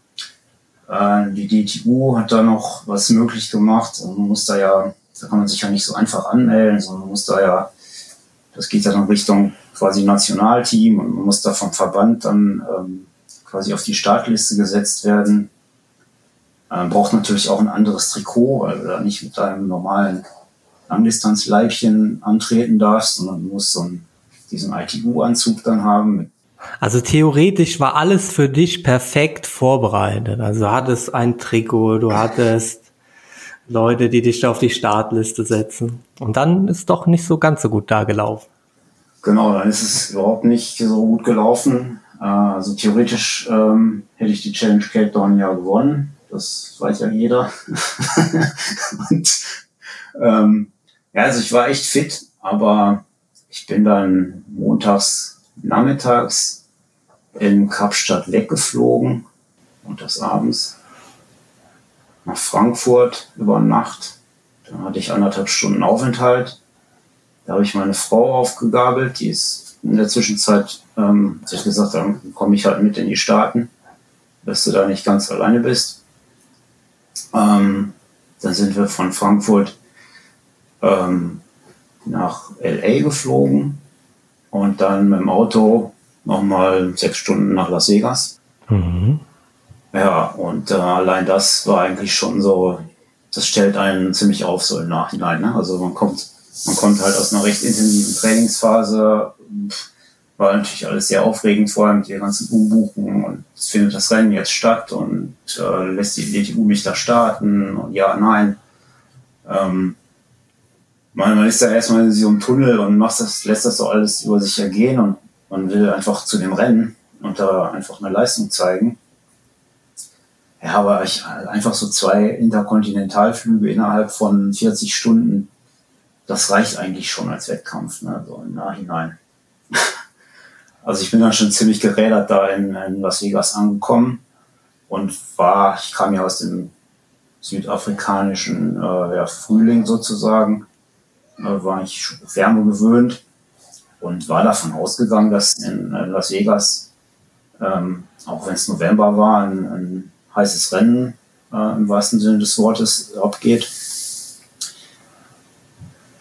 Äh, die DTU hat da noch was möglich gemacht. Und man muss da ja, da kann man sich ja nicht so einfach anmelden, sondern man muss da ja, das geht ja dann Richtung quasi Nationalteam und man muss da vom Verband dann ähm, quasi auf die Startliste gesetzt werden. Ähm, braucht natürlich auch ein anderes Trikot, weil du da nicht mit deinem normalen Langdistanzleibchen antreten darfst, sondern musst so ein diesen ITU-Anzug dann haben. Also theoretisch war alles für dich perfekt vorbereitet. Also du hattest ein Trikot, du hattest Leute, die dich auf die Startliste setzen. Und dann ist doch nicht so ganz so gut da gelaufen. Genau, dann ist es überhaupt nicht so gut gelaufen. Äh, also theoretisch ähm, hätte ich die Challenge Cape Town ja gewonnen. Das weiß ja jeder. Und ähm, ja, also ich war echt fit, aber ich bin dann montags nachmittags in Kapstadt weggeflogen, und das abends nach Frankfurt über Nacht. Dann hatte ich anderthalb Stunden Aufenthalt. Da habe ich meine Frau aufgegabelt, die ist in der Zwischenzeit, ähm, hat sich gesagt, dann komme ich halt mit in die Staaten, dass du da nicht ganz alleine bist. Ähm, dann sind wir von Frankfurt ähm, nach LA geflogen und dann mit dem Auto nochmal sechs Stunden nach Las Vegas. Mhm. Ja, und äh, allein das war eigentlich schon so, das stellt einen ziemlich auf so im Nachhinein. Ne? Also man kommt, man kommt halt aus einer recht intensiven Trainingsphase, war natürlich alles sehr aufregend, vor allem mit den ganzen Umbuchungen und es findet das Rennen jetzt statt und äh, lässt die DTU mich da starten und ja, nein. Ähm, man, man ist da erstmal in so einem Tunnel und macht das, lässt das so alles über sich ergehen und man will einfach zu dem Rennen und da einfach eine Leistung zeigen. Ja, aber ich, einfach so zwei Interkontinentalflüge innerhalb von 40 Stunden, das reicht eigentlich schon als Wettkampf, ne, so im Nachhinein. Also ich bin dann schon ziemlich gerädert da in, in Las Vegas angekommen und war, ich kam ja aus dem südafrikanischen äh, ja, Frühling sozusagen äh, war ich Wärme gewöhnt und war davon ausgegangen, dass in Las Vegas, ähm, auch wenn es November war, ein, ein heißes Rennen äh, im wahrsten Sinne des Wortes abgeht.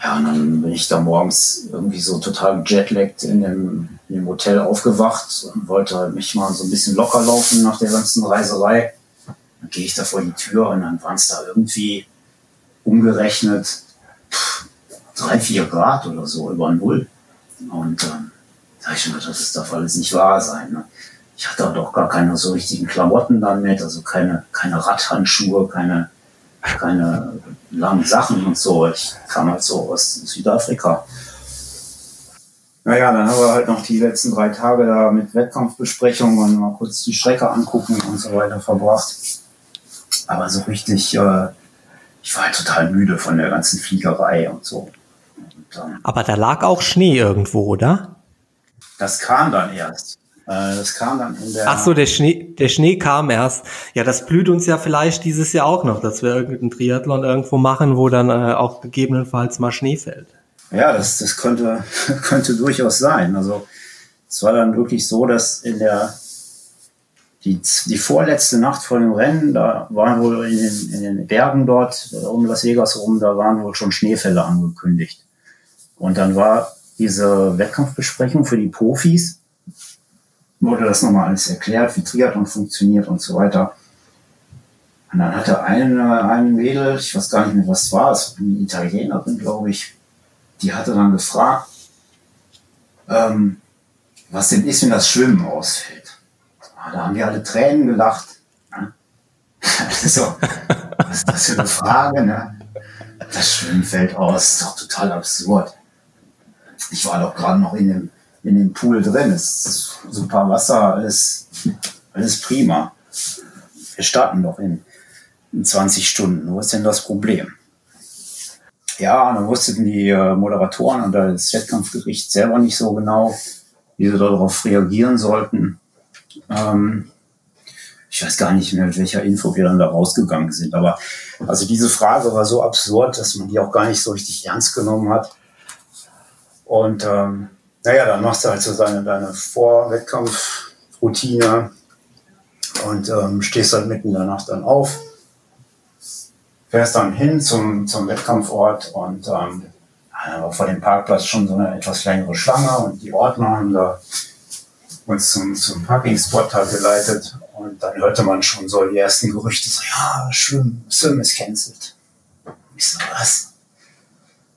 Ja, und dann bin ich da morgens irgendwie so total jetlagged in dem, in dem Hotel aufgewacht und wollte mich mal so ein bisschen locker laufen nach der ganzen Reiserei. Dann gehe ich da vor die Tür und dann waren es da irgendwie umgerechnet drei, vier Grad oder so über Null. Und ähm, da ich gedacht, das darf alles nicht wahr sein. Ne? Ich hatte doch gar keine so richtigen Klamotten dann mit, also keine, keine Radhandschuhe, keine, keine langen Sachen und so. Ich kam halt so aus Südafrika. Naja, dann haben wir halt noch die letzten drei Tage da mit Wettkampfbesprechungen und mal kurz die Strecke angucken und so weiter verbracht. Aber so richtig äh, ich war halt total müde von der ganzen Fliegerei und so. Und, ähm, Aber da lag auch Schnee irgendwo, oder? Das kam dann erst. Äh, das kam dann in der. Ach so, der Schnee, der Schnee kam erst. Ja, das blüht uns ja vielleicht dieses Jahr auch noch, dass wir irgendeinen Triathlon irgendwo machen, wo dann äh, auch gegebenenfalls mal Schnee fällt. Ja, das, das könnte, könnte durchaus sein. Also es war dann wirklich so, dass in der die, die vorletzte Nacht vor dem Rennen, da waren wohl in den, in den Bergen dort um Las Vegas rum, da waren wohl schon Schneefälle angekündigt. Und dann war diese Wettkampfbesprechung für die Profis wurde das nochmal alles erklärt, wie Triathlon funktioniert und so weiter. Und dann hatte eine, ein Mädel, ich weiß gar nicht mehr, was es war, es eine Italienerin, glaube ich, die hatte dann gefragt, ähm, was denn ist, wenn das Schwimmen ausfällt. Ah, da haben wir alle Tränen gelacht. Ne? so, was ist das für eine Frage? Ne? Das Schwimmen fällt aus, ist doch total absurd. Ich war doch gerade noch in dem in dem Pool drin. Ist super Wasser, alles, alles prima. Wir starten doch in, in 20 Stunden. Wo ist denn das Problem? Ja, dann wussten die äh, Moderatoren und das Wettkampfgericht selber nicht so genau, wie sie darauf reagieren sollten. Ähm, ich weiß gar nicht mehr, mit welcher Info wir dann da rausgegangen sind. Aber also diese Frage war so absurd, dass man die auch gar nicht so richtig ernst genommen hat. Und ähm, naja, dann machst du halt so deine, deine Vorwettkampfroutine und ähm, stehst halt mitten in der Nacht dann auf, fährst dann hin zum, zum Wettkampfort und ähm, vor dem Parkplatz schon so eine etwas längere Schlange und die Ordner haben da uns zum, zum Parkingspot halt geleitet und dann hörte man schon so die ersten Gerüchte, so ja, Schwimmen, Swim ist cancelled. Ich so, was?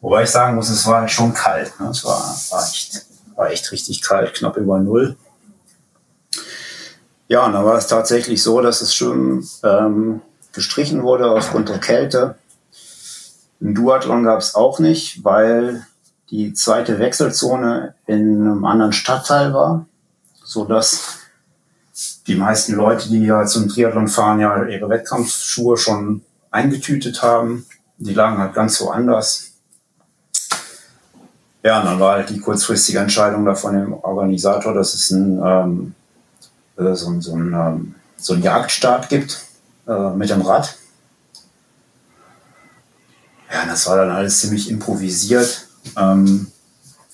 Wobei ich sagen muss, es war halt schon kalt. Ne? Es war, war echt war echt richtig kalt, knapp über Null. Ja, und dann war es tatsächlich so, dass es schon ähm, gestrichen wurde aufgrund der Kälte. Ein Duathlon gab es auch nicht, weil die zweite Wechselzone in einem anderen Stadtteil war, so dass die meisten Leute, die ja zum Triathlon fahren, ja ihre Wettkampfschuhe schon eingetütet haben. Die lagen halt ganz woanders. Ja, und dann war halt die kurzfristige Entscheidung da von dem Organisator, dass es ein, ähm, äh, so, ein, so, ein, ähm, so Jagdstart gibt äh, mit dem Rad. Ja, das war dann alles ziemlich improvisiert. Ähm,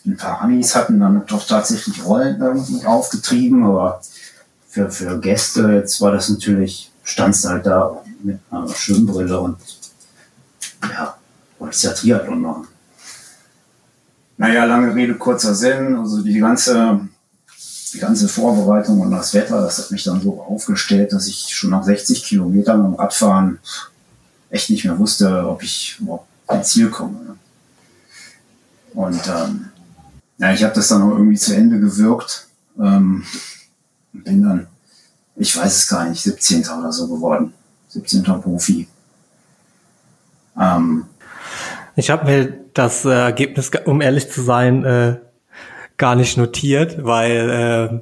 ein paar Amis hatten dann doch tatsächlich Rollen irgendwie aufgetrieben, aber für, für Gäste jetzt war das natürlich, standst halt da mit einer Schwimmbrille und ja, wolltest ja Triathlon machen. Naja, lange Rede, kurzer Sinn. Also die ganze, die ganze Vorbereitung und das Wetter, das hat mich dann so aufgestellt, dass ich schon nach 60 Kilometern am Radfahren echt nicht mehr wusste, ob ich überhaupt ans Ziel komme. Ne? Und ähm, ja, ich habe das dann auch irgendwie zu Ende gewirkt. Ähm, bin dann, ich weiß es gar nicht, 17. oder so geworden. 17. Profi. Ähm, ich habe mir das äh, Ergebnis, um ehrlich zu sein, äh, gar nicht notiert, weil äh,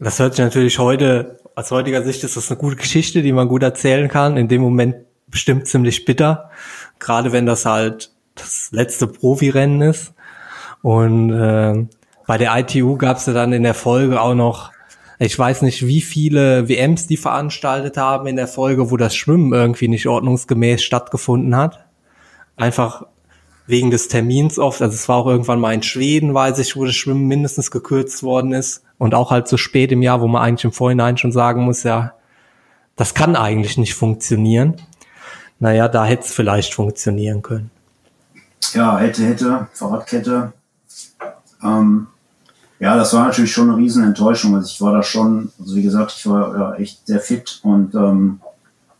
das hört sich natürlich heute, aus heutiger Sicht ist das eine gute Geschichte, die man gut erzählen kann. In dem Moment bestimmt ziemlich bitter, gerade wenn das halt das letzte Profirennen ist. Und äh, bei der ITU gab es ja dann in der Folge auch noch, ich weiß nicht, wie viele WMs die veranstaltet haben in der Folge, wo das Schwimmen irgendwie nicht ordnungsgemäß stattgefunden hat. Einfach wegen des Termins oft. Also es war auch irgendwann mal in Schweden, weiß ich, wo das Schwimmen mindestens gekürzt worden ist. Und auch halt so spät im Jahr, wo man eigentlich im Vorhinein schon sagen muss, ja, das kann eigentlich nicht funktionieren. Naja, da hätte es vielleicht funktionieren können. Ja, hätte, hätte, Fahrradkette. Ähm, ja, das war natürlich schon eine riesen Enttäuschung. Also ich war da schon, also wie gesagt, ich war ja echt sehr fit und ähm,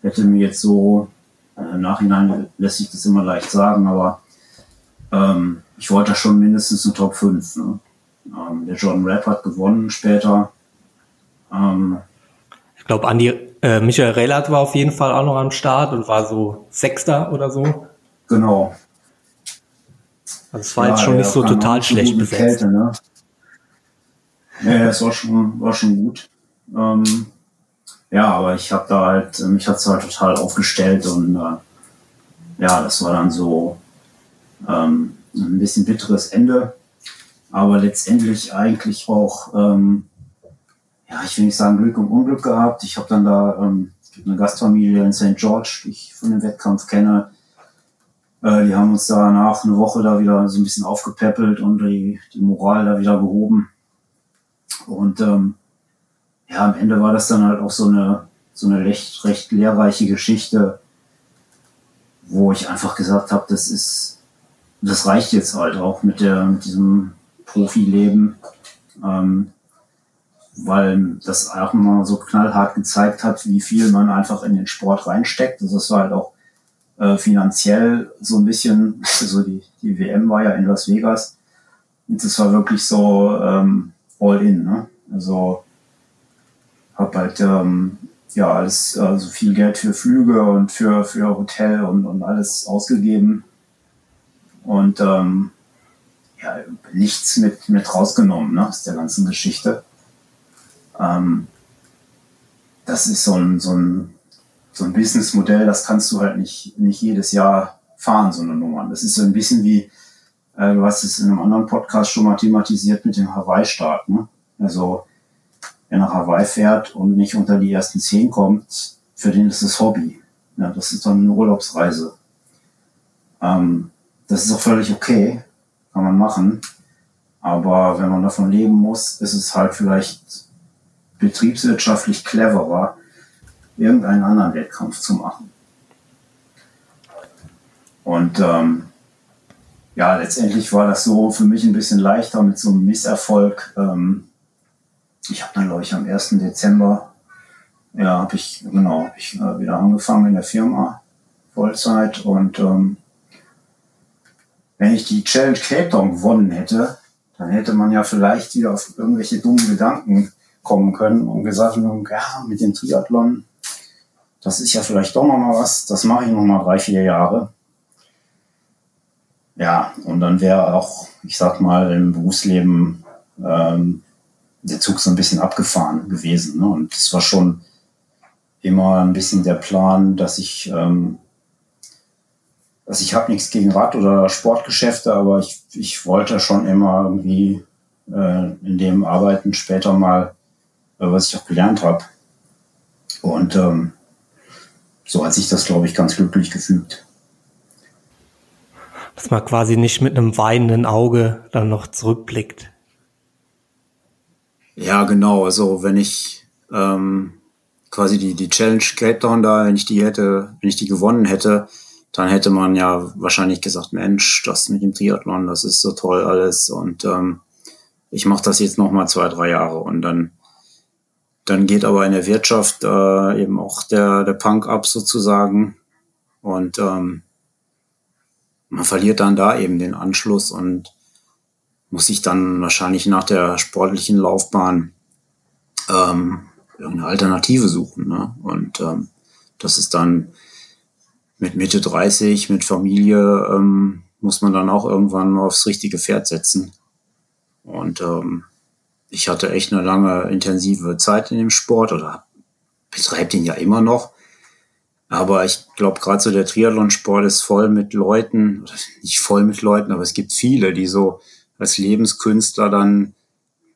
hätte mir jetzt so äh, im Nachhinein lässt sich das immer leicht sagen, aber ähm, ich wollte schon mindestens eine Top 5. Ne? Ähm, der Jordan Rapp hat gewonnen später. Ähm, ich glaube, Andi äh, Michael Relat war auf jeden Fall auch noch am Start und war so Sechster oder so. Genau. Also es war ja, jetzt schon nicht so total schlecht besetzt. Kälte, ne? Ja, es war schon, war schon gut. Ähm, ja, aber ich habe da halt, mich hat's halt total aufgestellt und äh, ja, das war dann so ähm, ein bisschen bitteres Ende, aber letztendlich eigentlich auch, ähm, ja, ich will nicht sagen Glück und Unglück gehabt. Ich habe dann da ähm, eine Gastfamilie in St. George, die ich von dem Wettkampf kenne. Äh, die haben uns danach eine Woche da wieder so ein bisschen aufgepäppelt und die, die Moral da wieder gehoben. Und ähm, ja, am Ende war das dann halt auch so eine, so eine recht, recht lehrreiche Geschichte, wo ich einfach gesagt habe, das ist, das reicht jetzt halt auch mit der, mit diesem Profileben, ähm, weil das auch mal so knallhart gezeigt hat, wie viel man einfach in den Sport reinsteckt. Es war halt auch äh, finanziell so ein bisschen, also die, die WM war ja in Las Vegas und das war wirklich so ähm, all in, ne? Also habe halt ähm, ja alles, also viel Geld für Flüge und für, für Hotel und, und alles ausgegeben. Und ähm, ja, nichts mit, mit rausgenommen ne, aus der ganzen Geschichte. Ähm, das ist so ein, so ein, so ein Businessmodell, das kannst du halt nicht, nicht jedes Jahr fahren, so eine Nummer. Das ist so ein bisschen wie, äh, du hast es in einem anderen Podcast schon mal thematisiert mit dem Hawaii-Staat. Ne? Also wer nach Hawaii fährt und nicht unter die ersten zehn kommt, für den ist es Hobby. Ja, das ist dann eine Urlaubsreise. Ähm, das ist auch völlig okay, kann man machen. Aber wenn man davon leben muss, ist es halt vielleicht betriebswirtschaftlich cleverer, irgendeinen anderen Wettkampf zu machen. Und ähm, ja, letztendlich war das so für mich ein bisschen leichter mit so einem Misserfolg. Ähm, ich habe dann, glaube ich, am 1. Dezember, ja, habe ich, genau, hab ich äh, wieder angefangen in der Firma, Vollzeit. Und ähm, wenn ich die Challenge Cape Town gewonnen hätte, dann hätte man ja vielleicht wieder auf irgendwelche dummen Gedanken kommen können und gesagt, ja, mit dem Triathlon, das ist ja vielleicht doch noch mal was, das mache ich noch mal drei, vier Jahre. Ja, und dann wäre auch, ich sag mal, im Berufsleben ähm, der Zug so ein bisschen abgefahren gewesen. Ne? Und es war schon immer ein bisschen der Plan, dass ich, ähm, dass ich habe nichts gegen Rad- oder Sportgeschäfte, aber ich, ich wollte schon immer irgendwie äh, in dem arbeiten später mal, äh, was ich auch gelernt habe. Und ähm, so hat sich das, glaube ich, ganz glücklich gefügt. Dass man quasi nicht mit einem weinenden Auge dann noch zurückblickt. Ja, genau. Also wenn ich ähm, quasi die, die Challenge Cape Town da, wenn ich die hätte, wenn ich die gewonnen hätte, dann hätte man ja wahrscheinlich gesagt, Mensch, das mit dem Triathlon, das ist so toll alles und ähm, ich mache das jetzt noch mal zwei, drei Jahre und dann dann geht aber in der Wirtschaft äh, eben auch der der Punk ab sozusagen und ähm, man verliert dann da eben den Anschluss und muss ich dann wahrscheinlich nach der sportlichen Laufbahn ähm, irgendeine Alternative suchen. Ne? Und ähm, das ist dann mit Mitte 30, mit Familie, ähm, muss man dann auch irgendwann mal aufs richtige Pferd setzen. Und ähm, ich hatte echt eine lange, intensive Zeit in dem Sport oder betreibe den ja immer noch. Aber ich glaube, gerade so der Triathlonsport ist voll mit Leuten, nicht voll mit Leuten, aber es gibt viele, die so als Lebenskünstler dann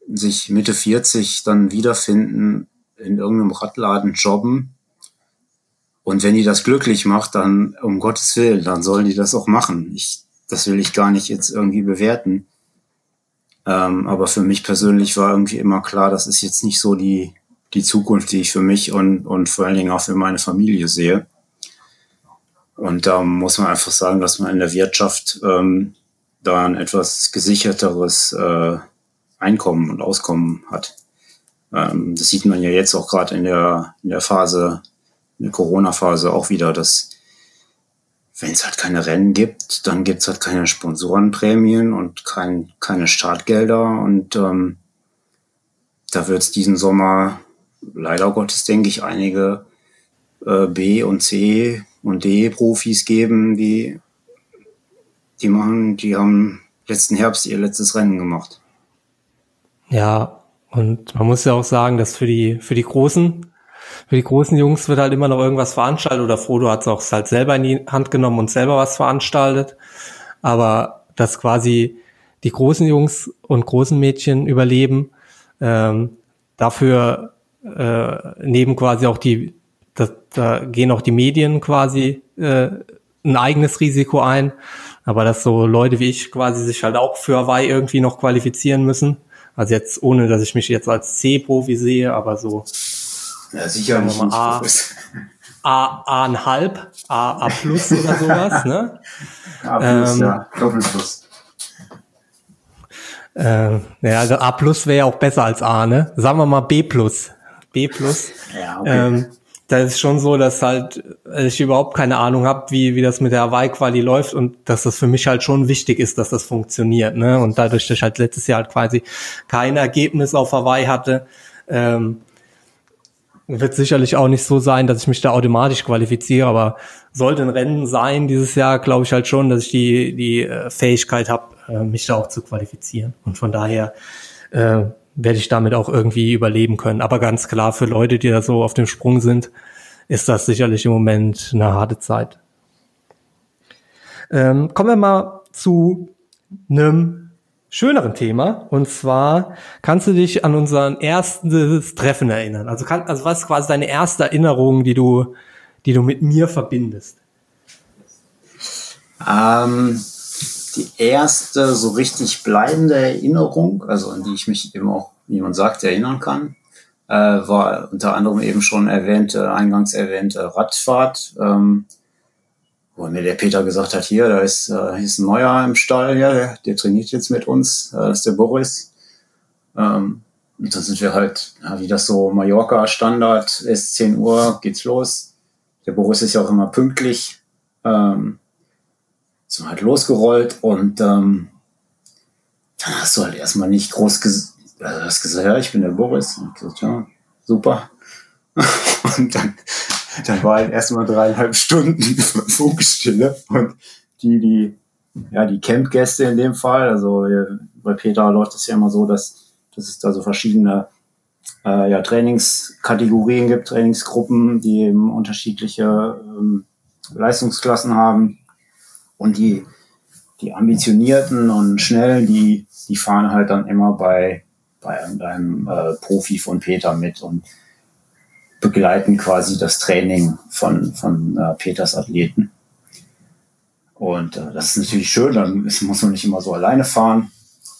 sich Mitte 40 dann wiederfinden, in irgendeinem Radladen jobben. Und wenn die das glücklich macht, dann um Gottes Willen, dann sollen die das auch machen. Ich, das will ich gar nicht jetzt irgendwie bewerten. Ähm, aber für mich persönlich war irgendwie immer klar, das ist jetzt nicht so die, die Zukunft, die ich für mich und, und vor allen Dingen auch für meine Familie sehe. Und da muss man einfach sagen, dass man in der Wirtschaft ähm, da ein etwas gesicherteres äh, Einkommen und Auskommen hat. Ähm, das sieht man ja jetzt auch gerade in der, in der Phase, in der Corona-Phase auch wieder, dass wenn es halt keine Rennen gibt, dann gibt es halt keine Sponsorenprämien und kein, keine Startgelder. Und ähm, da wird es diesen Sommer leider Gottes, denke ich, einige äh, B- und C- und D-Profis geben, die die machen, die haben letzten Herbst ihr letztes Rennen gemacht. Ja, und man muss ja auch sagen, dass für die, für die Großen für die großen Jungs wird halt immer noch irgendwas veranstaltet oder Frodo hat es auch halt selber in die Hand genommen und selber was veranstaltet. Aber dass quasi die großen Jungs und großen Mädchen überleben, ähm, dafür äh, nehmen quasi auch die, da, da gehen auch die Medien quasi äh, ein eigenes Risiko ein. Aber dass so Leute wie ich quasi sich halt auch für Hawaii irgendwie noch qualifizieren müssen. Also jetzt, ohne dass ich mich jetzt als C-Profi sehe, aber so. Ja, sicher nicht. A, A, A, ein halb, A, A plus oder sowas, ne? A plus, ähm, ja, Doppel plus. Äh, ja, also A plus wäre ja auch besser als A, ne? Sagen wir mal B plus. B plus. Ja, okay. Ähm, da ist schon so, dass halt ich überhaupt keine Ahnung habe, wie, wie das mit der Hawaii-Quali läuft und dass das für mich halt schon wichtig ist, dass das funktioniert. Ne? Und dadurch, dass ich halt letztes Jahr halt quasi kein Ergebnis auf Hawaii hatte, ähm, wird sicherlich auch nicht so sein, dass ich mich da automatisch qualifiziere, aber sollte ein Rennen sein dieses Jahr, glaube ich halt schon, dass ich die, die äh, Fähigkeit habe, äh, mich da auch zu qualifizieren. Und von daher äh, werde ich damit auch irgendwie überleben können. Aber ganz klar, für Leute, die da so auf dem Sprung sind, ist das sicherlich im Moment eine harte Zeit. Ähm, kommen wir mal zu einem schöneren Thema. Und zwar kannst du dich an unseren erstes Treffen erinnern. Also, kann, also was ist quasi deine erste Erinnerung, die du, die du mit mir verbindest? Ähm, die erste so richtig bleibende Erinnerung, also an die ich mich eben auch, wie man sagt, erinnern kann, äh, war unter anderem eben schon erwähnte, eingangs erwähnte Radfahrt, ähm, wo mir der Peter gesagt hat, hier, da ist, äh, ist ein Neuer im Stall, ja, der, der trainiert jetzt mit uns, äh, das ist der Boris. Ähm, und dann sind wir halt, ja, wie das so Mallorca Standard ist, 10 Uhr geht's los. Der Boris ist ja auch immer pünktlich. Ähm, sind halt losgerollt und ähm, dann hast du halt erstmal nicht groß ges also hast gesagt, ja, ich bin der Boris. Und ich gesagt, ja, super. und dann, dann war halt erstmal dreieinhalb Stunden Funkstille und die, die, ja, die Campgäste in dem Fall, also bei Peter läuft es ja immer so, dass, dass es da so verschiedene äh, ja, Trainingskategorien gibt, Trainingsgruppen, die eben unterschiedliche ähm, Leistungsklassen haben. Und die, die Ambitionierten und Schnellen, die, die fahren halt dann immer bei, bei einem äh, Profi von Peter mit und begleiten quasi das Training von, von äh, Peters Athleten. Und äh, das ist natürlich schön, dann ist, muss man nicht immer so alleine fahren.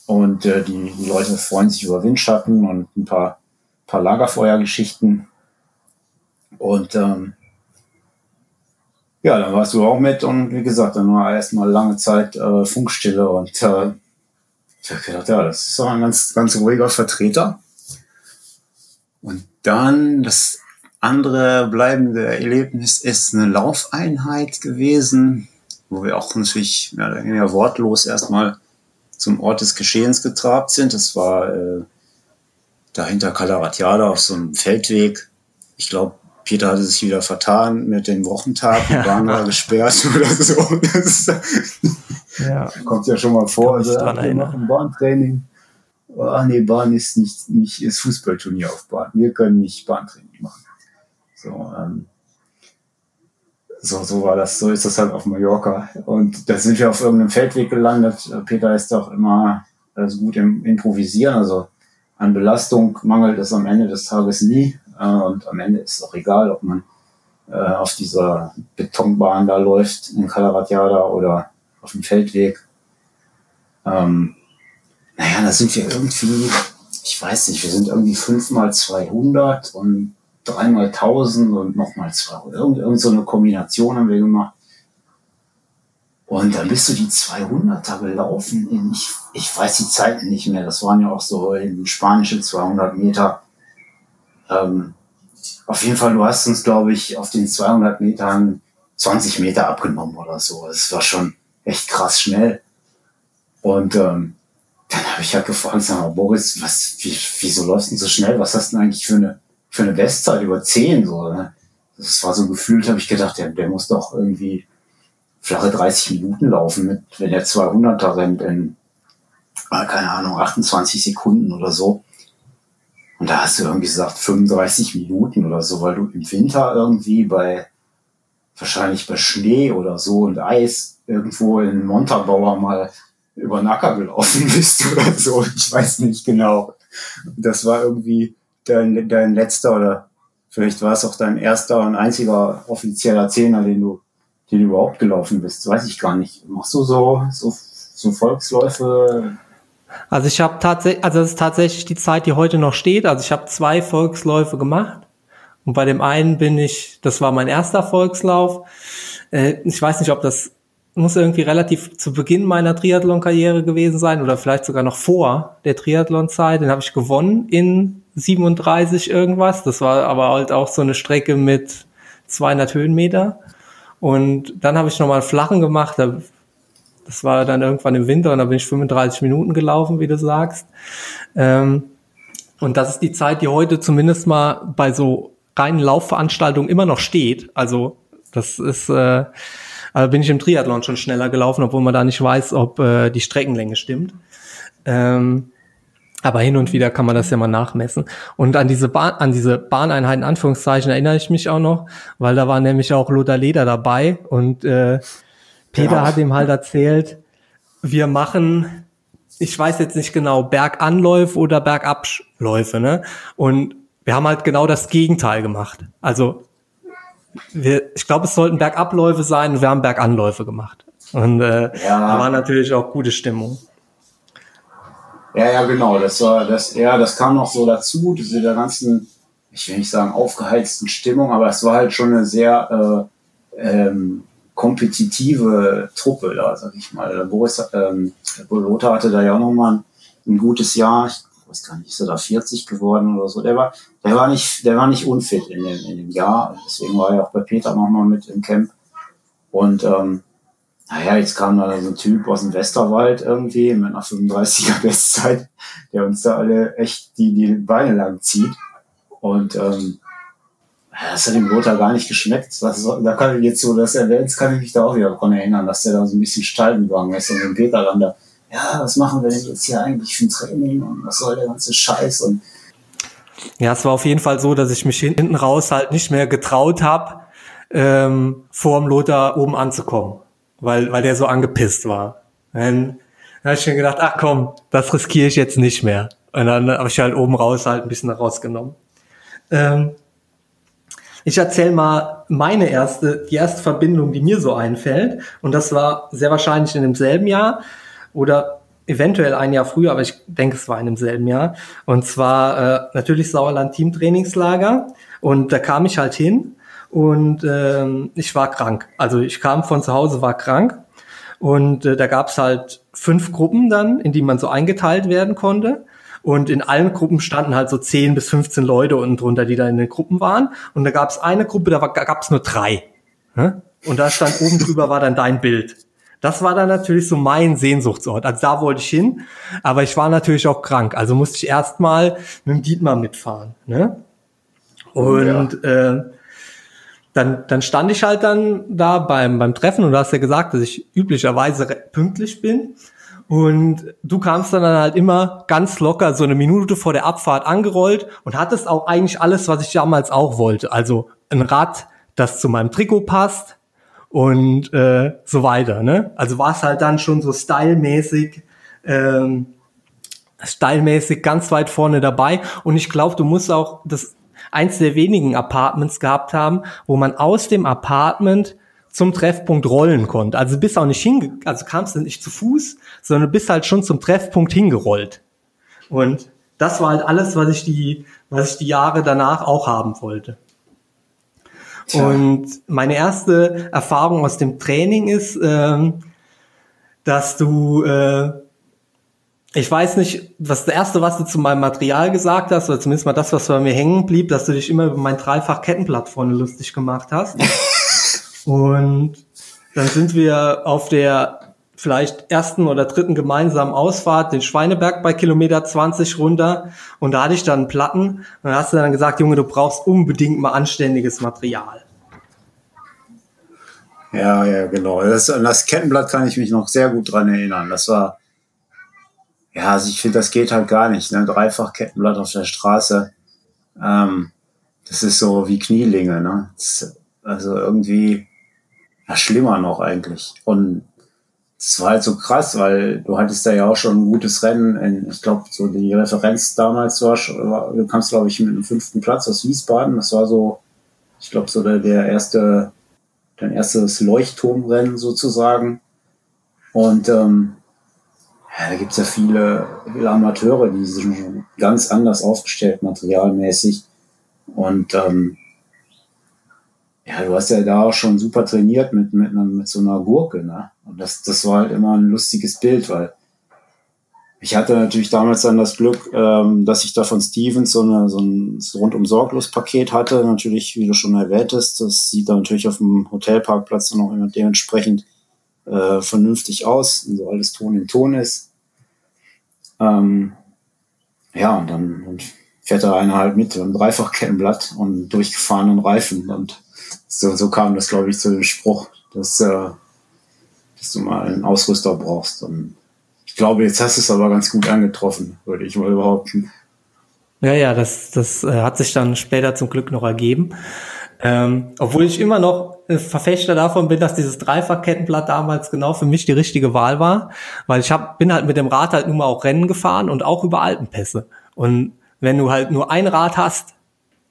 Und äh, die, die Leute freuen sich über Windschatten und ein paar, paar Lagerfeuergeschichten. Und ähm, ja, dann warst du auch mit und wie gesagt, dann war erstmal lange Zeit äh, Funkstille und äh, ich habe gedacht, ja, das ist doch ein ganz, ganz ruhiger Vertreter. Und dann das andere bleibende Erlebnis ist eine Laufeinheit gewesen, wo wir auch natürlich ja, ja, wortlos erstmal zum Ort des Geschehens getrabt sind. Das war äh, dahinter Calaratiada auf so einem Feldweg. Ich glaube, Peter hatte sich wieder vertan mit dem Wochentag, die Bahn war gesperrt oder so. Das ja. kommt ja schon mal vor. Also, wir machen Bahntraining. Ah, nee, Bahn ist nicht, nicht, ist Fußballturnier auf Bahn. Wir können nicht Bahntraining. So, ähm, so, so war das, so ist das halt auf Mallorca. Und da sind wir auf irgendeinem Feldweg gelandet. Peter ist doch immer äh, so gut im Improvisieren. Also an Belastung mangelt es am Ende des Tages nie. Äh, und am Ende ist es auch egal, ob man äh, auf dieser Betonbahn da läuft in Calaratiada oder auf dem Feldweg. Ähm, naja, da sind wir irgendwie, ich weiß nicht, wir sind irgendwie fünfmal 200 und dreimal 1000 und nochmal 200. Irgend, irgend so eine Kombination haben wir gemacht. Und dann bist du die 200er gelaufen. Ich, ich weiß die Zeiten nicht mehr. Das waren ja auch so in spanische 200 Meter. Ähm, auf jeden Fall, du hast uns, glaube ich, auf den 200 Metern 20 Meter abgenommen oder so. Es war schon echt krass schnell. Und ähm, dann habe ich halt gefragt, sag mal, Boris, was, wie, wieso läufst du so schnell? Was hast du denn eigentlich für eine, für eine Bestzeit über 10? So, ne? Das war so gefühlt, habe ich gedacht, der, der muss doch irgendwie flache 30 Minuten laufen, mit, wenn der 200er rennt in, ah, keine Ahnung, 28 Sekunden oder so. Und da hast du irgendwie gesagt 35 Minuten oder so, weil du im Winter irgendwie bei wahrscheinlich bei Schnee oder so und Eis irgendwo in Montabaur mal über den Acker gelaufen bist oder so. Ich weiß nicht genau. Das war irgendwie dein, dein letzter oder vielleicht war es auch dein erster und einziger offizieller Zehner, den du, den du überhaupt gelaufen bist. Weiß ich gar nicht. Machst du so, so, so Volksläufe? Also ich habe tatsächlich, also das ist tatsächlich die Zeit, die heute noch steht. Also ich habe zwei Volksläufe gemacht. Und bei dem einen bin ich, das war mein erster Volkslauf. Äh, ich weiß nicht, ob das muss irgendwie relativ zu Beginn meiner Triathlon-Karriere gewesen sein oder vielleicht sogar noch vor der Triathlon-Zeit. Den habe ich gewonnen in 37 irgendwas. Das war aber halt auch so eine Strecke mit 200 Höhenmeter. Und dann habe ich nochmal Flachen gemacht. Das war dann irgendwann im Winter und da bin ich 35 Minuten gelaufen, wie du sagst. Ähm, und das ist die Zeit, die heute zumindest mal bei so reinen Laufveranstaltungen immer noch steht. Also das ist, äh, also bin ich im Triathlon schon schneller gelaufen, obwohl man da nicht weiß, ob äh, die Streckenlänge stimmt. Ähm, aber hin und wieder kann man das ja mal nachmessen. Und an diese Bahn, an diese Bahneinheiten, Anführungszeichen, erinnere ich mich auch noch, weil da war nämlich auch Lothar Leder dabei und äh, Peter genau. hat ihm halt erzählt, wir machen, ich weiß jetzt nicht genau, Berganläufe oder Bergabläufe, ne? Und wir haben halt genau das Gegenteil gemacht. Also wir, ich glaube, es sollten Bergabläufe sein und wir haben Berganläufe gemacht. Und äh, ja. da war natürlich auch gute Stimmung. Ja, ja, genau. Das war das, ja, das kam noch so dazu, diese der ganzen, ich will nicht sagen aufgeheizten Stimmung, aber es war halt schon eine sehr äh, ähm, kompetitive Truppe da, sag ich mal. Der Boris, ähm, der Lothar hatte da ja auch nochmal ein, ein gutes Jahr. Ich weiß gar nicht, ist er da 40 geworden oder so. Der war, der war nicht, der war nicht unfit in dem, in dem Jahr. Deswegen war er auch bei Peter nochmal mit im Camp. Und ähm, naja, jetzt kam da so ein Typ aus dem Westerwald irgendwie mit einer 35er Bestzeit, der uns da alle echt die, die Beine lang zieht. Und ähm, das hat dem Lothar gar nicht geschmeckt. Das, da kann ich jetzt so, das erwähnt, kann ich mich da auch wieder daran erinnern, dass der da so ein bisschen steil gegangen ist und den Peter dann da ja, was machen wir denn jetzt hier eigentlich für ein Training und was soll der ganze Scheiß und ja, es war auf jeden Fall so, dass ich mich hinten raus halt nicht mehr getraut habe, ähm, vor dem Lothar oben anzukommen, weil, weil der so angepisst war. Dann, dann habe ich mir gedacht, ach komm, das riskiere ich jetzt nicht mehr. Und dann habe ich halt oben raus halt ein bisschen rausgenommen. Ähm, ich erzähle mal meine erste, die erste Verbindung, die mir so einfällt. Und das war sehr wahrscheinlich in demselben Jahr oder eventuell ein Jahr früher, aber ich denke, es war in demselben Jahr. Und zwar äh, natürlich Sauerland Teamtrainingslager. Und da kam ich halt hin und ähm, ich war krank. Also ich kam von zu Hause, war krank. Und äh, da gab's halt fünf Gruppen dann, in die man so eingeteilt werden konnte. Und in allen Gruppen standen halt so 10 bis 15 Leute unten drunter, die da in den Gruppen waren. Und da gab's eine Gruppe, da gab's nur drei. Und da stand oben drüber war dann dein Bild. Das war dann natürlich so mein Sehnsuchtsort. Also da wollte ich hin, aber ich war natürlich auch krank. Also musste ich erstmal mit dem Dietmar mitfahren. Ne? Und ja. äh, dann, dann stand ich halt dann da beim, beim Treffen und du hast ja gesagt, dass ich üblicherweise pünktlich bin. Und du kamst dann halt immer ganz locker so eine Minute vor der Abfahrt angerollt und hattest auch eigentlich alles, was ich damals auch wollte. Also ein Rad, das zu meinem Trikot passt, und äh, so weiter. Ne? Also war es halt dann schon so stylmäßig, ähm, stylmäßig ganz weit vorne dabei. Und ich glaube, du musst auch das eins der wenigen Apartments gehabt haben, wo man aus dem Apartment zum Treffpunkt rollen konnte. Also bist auch nicht hinge, also kamst du nicht zu Fuß, sondern bist halt schon zum Treffpunkt hingerollt. Und das war halt alles, was ich die, was ich die Jahre danach auch haben wollte. Tja. Und meine erste Erfahrung aus dem Training ist, ähm, dass du, äh, ich weiß nicht, was das erste, was du zu meinem Material gesagt hast, oder zumindest mal das, was bei mir hängen blieb, dass du dich immer über mein dreifach Kettenblatt vorne lustig gemacht hast. Und dann sind wir auf der vielleicht ersten oder dritten gemeinsamen Ausfahrt den Schweineberg bei Kilometer 20 runter und da hatte ich dann Platten und dann hast du dann gesagt, Junge, du brauchst unbedingt mal anständiges Material. Ja, ja, genau. Das, an das Kettenblatt kann ich mich noch sehr gut dran erinnern. Das war, ja, also ich finde, das geht halt gar nicht. Ne? Dreifach Kettenblatt auf der Straße. Ähm, das ist so wie Knielinge, ne? Das, also irgendwie ja, schlimmer noch eigentlich. Und das war halt so krass, weil du hattest da ja auch schon ein gutes Rennen. In, ich glaube, so die Referenz damals war, war du kamst, glaube ich, mit einem fünften Platz aus Wiesbaden. Das war so, ich glaube, so der, der erste, dein erstes Leuchtturmrennen sozusagen. Und ähm, ja, da gibt's ja viele, viele Amateure, die sind schon ganz anders aufgestellt, materialmäßig. Und ähm, ja, du hast ja da auch schon super trainiert mit, mit, mit so einer Gurke, ne? Und das, das war halt immer ein lustiges Bild, weil ich hatte natürlich damals dann das Glück, ähm, dass ich da von Stevens so, eine, so ein rundum sorglos Paket hatte. Natürlich, wie du schon erwähntest, das sieht dann natürlich auf dem Hotelparkplatz dann auch immer dementsprechend äh, vernünftig aus und so alles Ton in Ton ist. Ähm, ja, und dann und fährt da einer halt mit einem Dreifachkettenblatt und durchgefahrenen Reifen und so, so kam das, glaube ich, zu dem Spruch, dass, äh, dass du mal einen Ausrüster brauchst. Und ich glaube, jetzt hast du es aber ganz gut angetroffen, würde ich mal behaupten. Ja, ja, das, das äh, hat sich dann später zum Glück noch ergeben. Ähm, obwohl ich immer noch Verfechter davon bin, dass dieses Dreifachkettenblatt damals genau für mich die richtige Wahl war, weil ich hab, bin halt mit dem Rad halt nun mal auch Rennen gefahren und auch über Alpenpässe. Und wenn du halt nur ein Rad hast,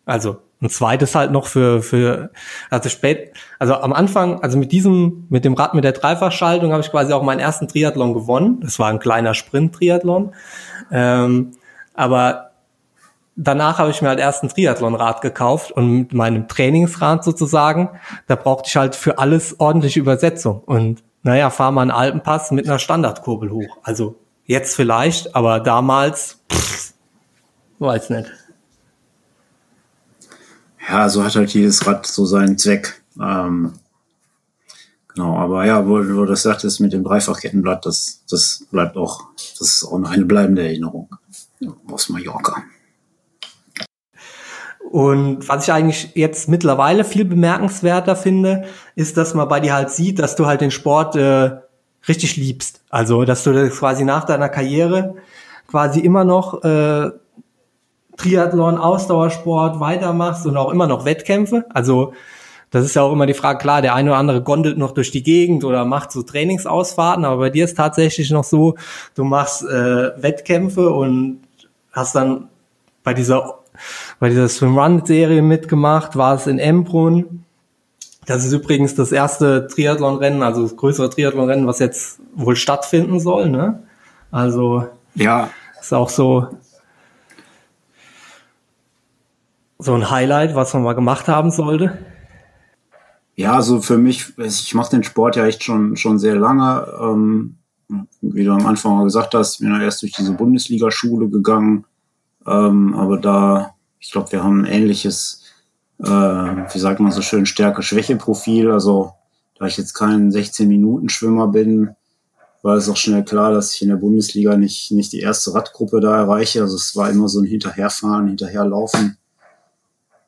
also ein zweites halt noch für, für, also spät, also am Anfang, also mit diesem, mit dem Rad mit der Dreifachschaltung habe ich quasi auch meinen ersten Triathlon gewonnen. Das war ein kleiner Sprint-Triathlon. Ähm, aber danach habe ich mir halt erst ein Triathlonrad gekauft und mit meinem Trainingsrad sozusagen, da brauchte ich halt für alles ordentliche Übersetzung. Und naja, fahr mal einen Alpenpass mit einer Standardkurbel hoch. Also jetzt vielleicht, aber damals, pff, weiß nicht ja, so hat halt jedes Rad so seinen Zweck. Ähm, genau, aber ja, wo, wo du das sagtest mit dem Dreifachkettenblatt, das, das bleibt auch, das ist auch noch eine bleibende Erinnerung aus Mallorca. Und was ich eigentlich jetzt mittlerweile viel bemerkenswerter finde, ist, dass man bei dir halt sieht, dass du halt den Sport äh, richtig liebst. Also, dass du das quasi nach deiner Karriere quasi immer noch äh, Triathlon, Ausdauersport weitermachst und auch immer noch Wettkämpfe. Also das ist ja auch immer die Frage, klar, der eine oder andere gondelt noch durch die Gegend oder macht so Trainingsausfahrten, aber bei dir ist tatsächlich noch so, du machst äh, Wettkämpfe und hast dann bei dieser bei dieser Swimrun-Serie mitgemacht, war es in Embrunn. Das ist übrigens das erste Triathlon-Rennen, also das größere Triathlon-Rennen, was jetzt wohl stattfinden soll. Ne? Also ja, ist auch so so ein Highlight, was man mal gemacht haben sollte? Ja, also für mich, ich mache den Sport ja echt schon, schon sehr lange. Ähm, wie du am Anfang mal gesagt hast, bin ja erst durch diese Bundesliga-Schule gegangen. Ähm, aber da, ich glaube, wir haben ein ähnliches, äh, wie sagt man so schön, Stärke-Schwäche-Profil. Also da ich jetzt kein 16-Minuten-Schwimmer bin, war es auch schnell klar, dass ich in der Bundesliga nicht, nicht die erste Radgruppe da erreiche. Also es war immer so ein Hinterherfahren, Hinterherlaufen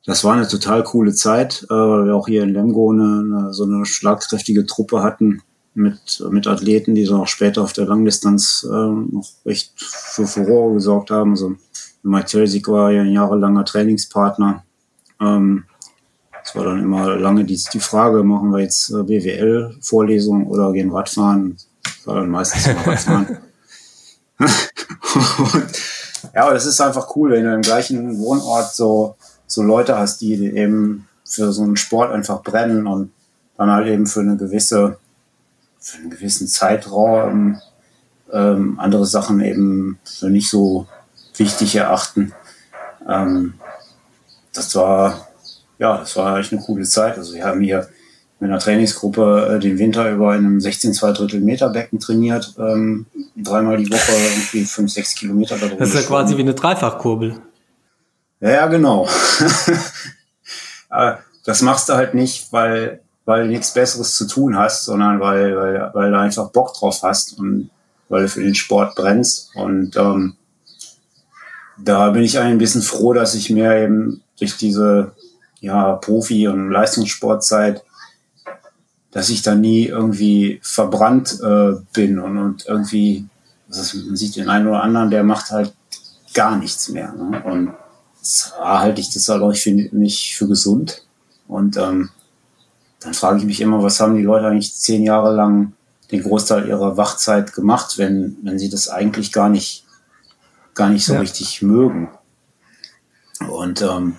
das war eine total coole Zeit, äh, weil wir auch hier in Lemgo eine, eine, so eine schlagkräftige Truppe hatten mit, mit Athleten, die dann auch später auf der Langdistanz äh, noch recht für Furore gesorgt haben. Also Mike Telsik war ja ein jahrelanger Trainingspartner. Ähm, es war dann immer lange die, die Frage, machen wir jetzt äh, BWL-Vorlesungen oder gehen Radfahren? Das war dann meistens immer Radfahren. Und, ja, aber das ist einfach cool, wenn du im gleichen Wohnort so so Leute hast, die eben für so einen Sport einfach brennen und dann halt eben für eine gewisse, für einen gewissen Zeitraum ähm, andere Sachen eben für nicht so wichtig erachten. Ähm, das war, ja, das war echt eine coole Zeit. Also wir haben hier mit einer Trainingsgruppe äh, den Winter über in einem 16 2 Drittel Meter Becken trainiert, ähm, dreimal die Woche irgendwie fünf, sechs Kilometer da Das ist ja quasi wie eine Dreifachkurbel. Ja, ja genau. Das machst du halt nicht, weil, weil du nichts Besseres zu tun hast, sondern weil, weil, weil du einfach Bock drauf hast und weil du für den Sport brennst. Und ähm, da bin ich ein bisschen froh, dass ich mir eben durch diese ja, Profi- und Leistungssportzeit, dass ich da nie irgendwie verbrannt äh, bin und, und irgendwie Also man sieht den einen oder anderen, der macht halt gar nichts mehr. Ne? Und da halte ich das halt auch für, nicht für gesund. Und ähm, dann frage ich mich immer, was haben die Leute eigentlich zehn Jahre lang den Großteil ihrer Wachzeit gemacht, wenn, wenn sie das eigentlich gar nicht, gar nicht so ja. richtig mögen. Und ähm,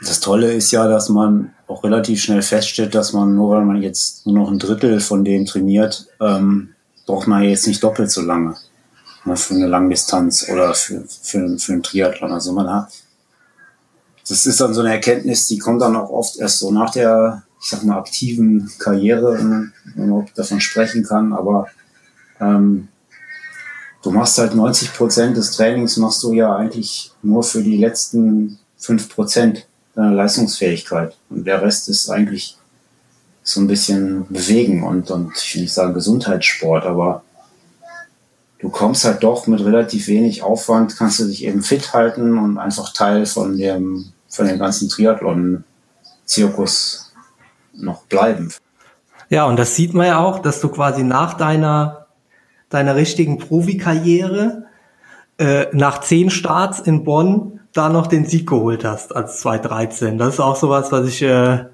das Tolle ist ja, dass man auch relativ schnell feststellt, dass man nur weil man jetzt nur noch ein Drittel von dem trainiert, ähm, braucht man jetzt nicht doppelt so lange ne, für eine Langdistanz oder für, für, für einen Triathlon. Also man hat, das ist dann so eine Erkenntnis, die kommt dann auch oft erst so nach der, ich sag mal, aktiven Karriere, wenn man davon sprechen kann, aber ähm, du machst halt 90 Prozent des Trainings machst du ja eigentlich nur für die letzten fünf Prozent deiner Leistungsfähigkeit. Und der Rest ist eigentlich so ein bisschen bewegen und, und ich will nicht sagen Gesundheitssport, aber du kommst halt doch mit relativ wenig Aufwand, kannst du dich eben fit halten und einfach Teil von dem, von dem ganzen Triathlon-Zirkus noch bleiben. Ja, und das sieht man ja auch, dass du quasi nach deiner, deiner richtigen Profikarriere, äh, nach zehn Starts in Bonn, da noch den Sieg geholt hast als 2013. Das ist auch sowas, was ich, äh,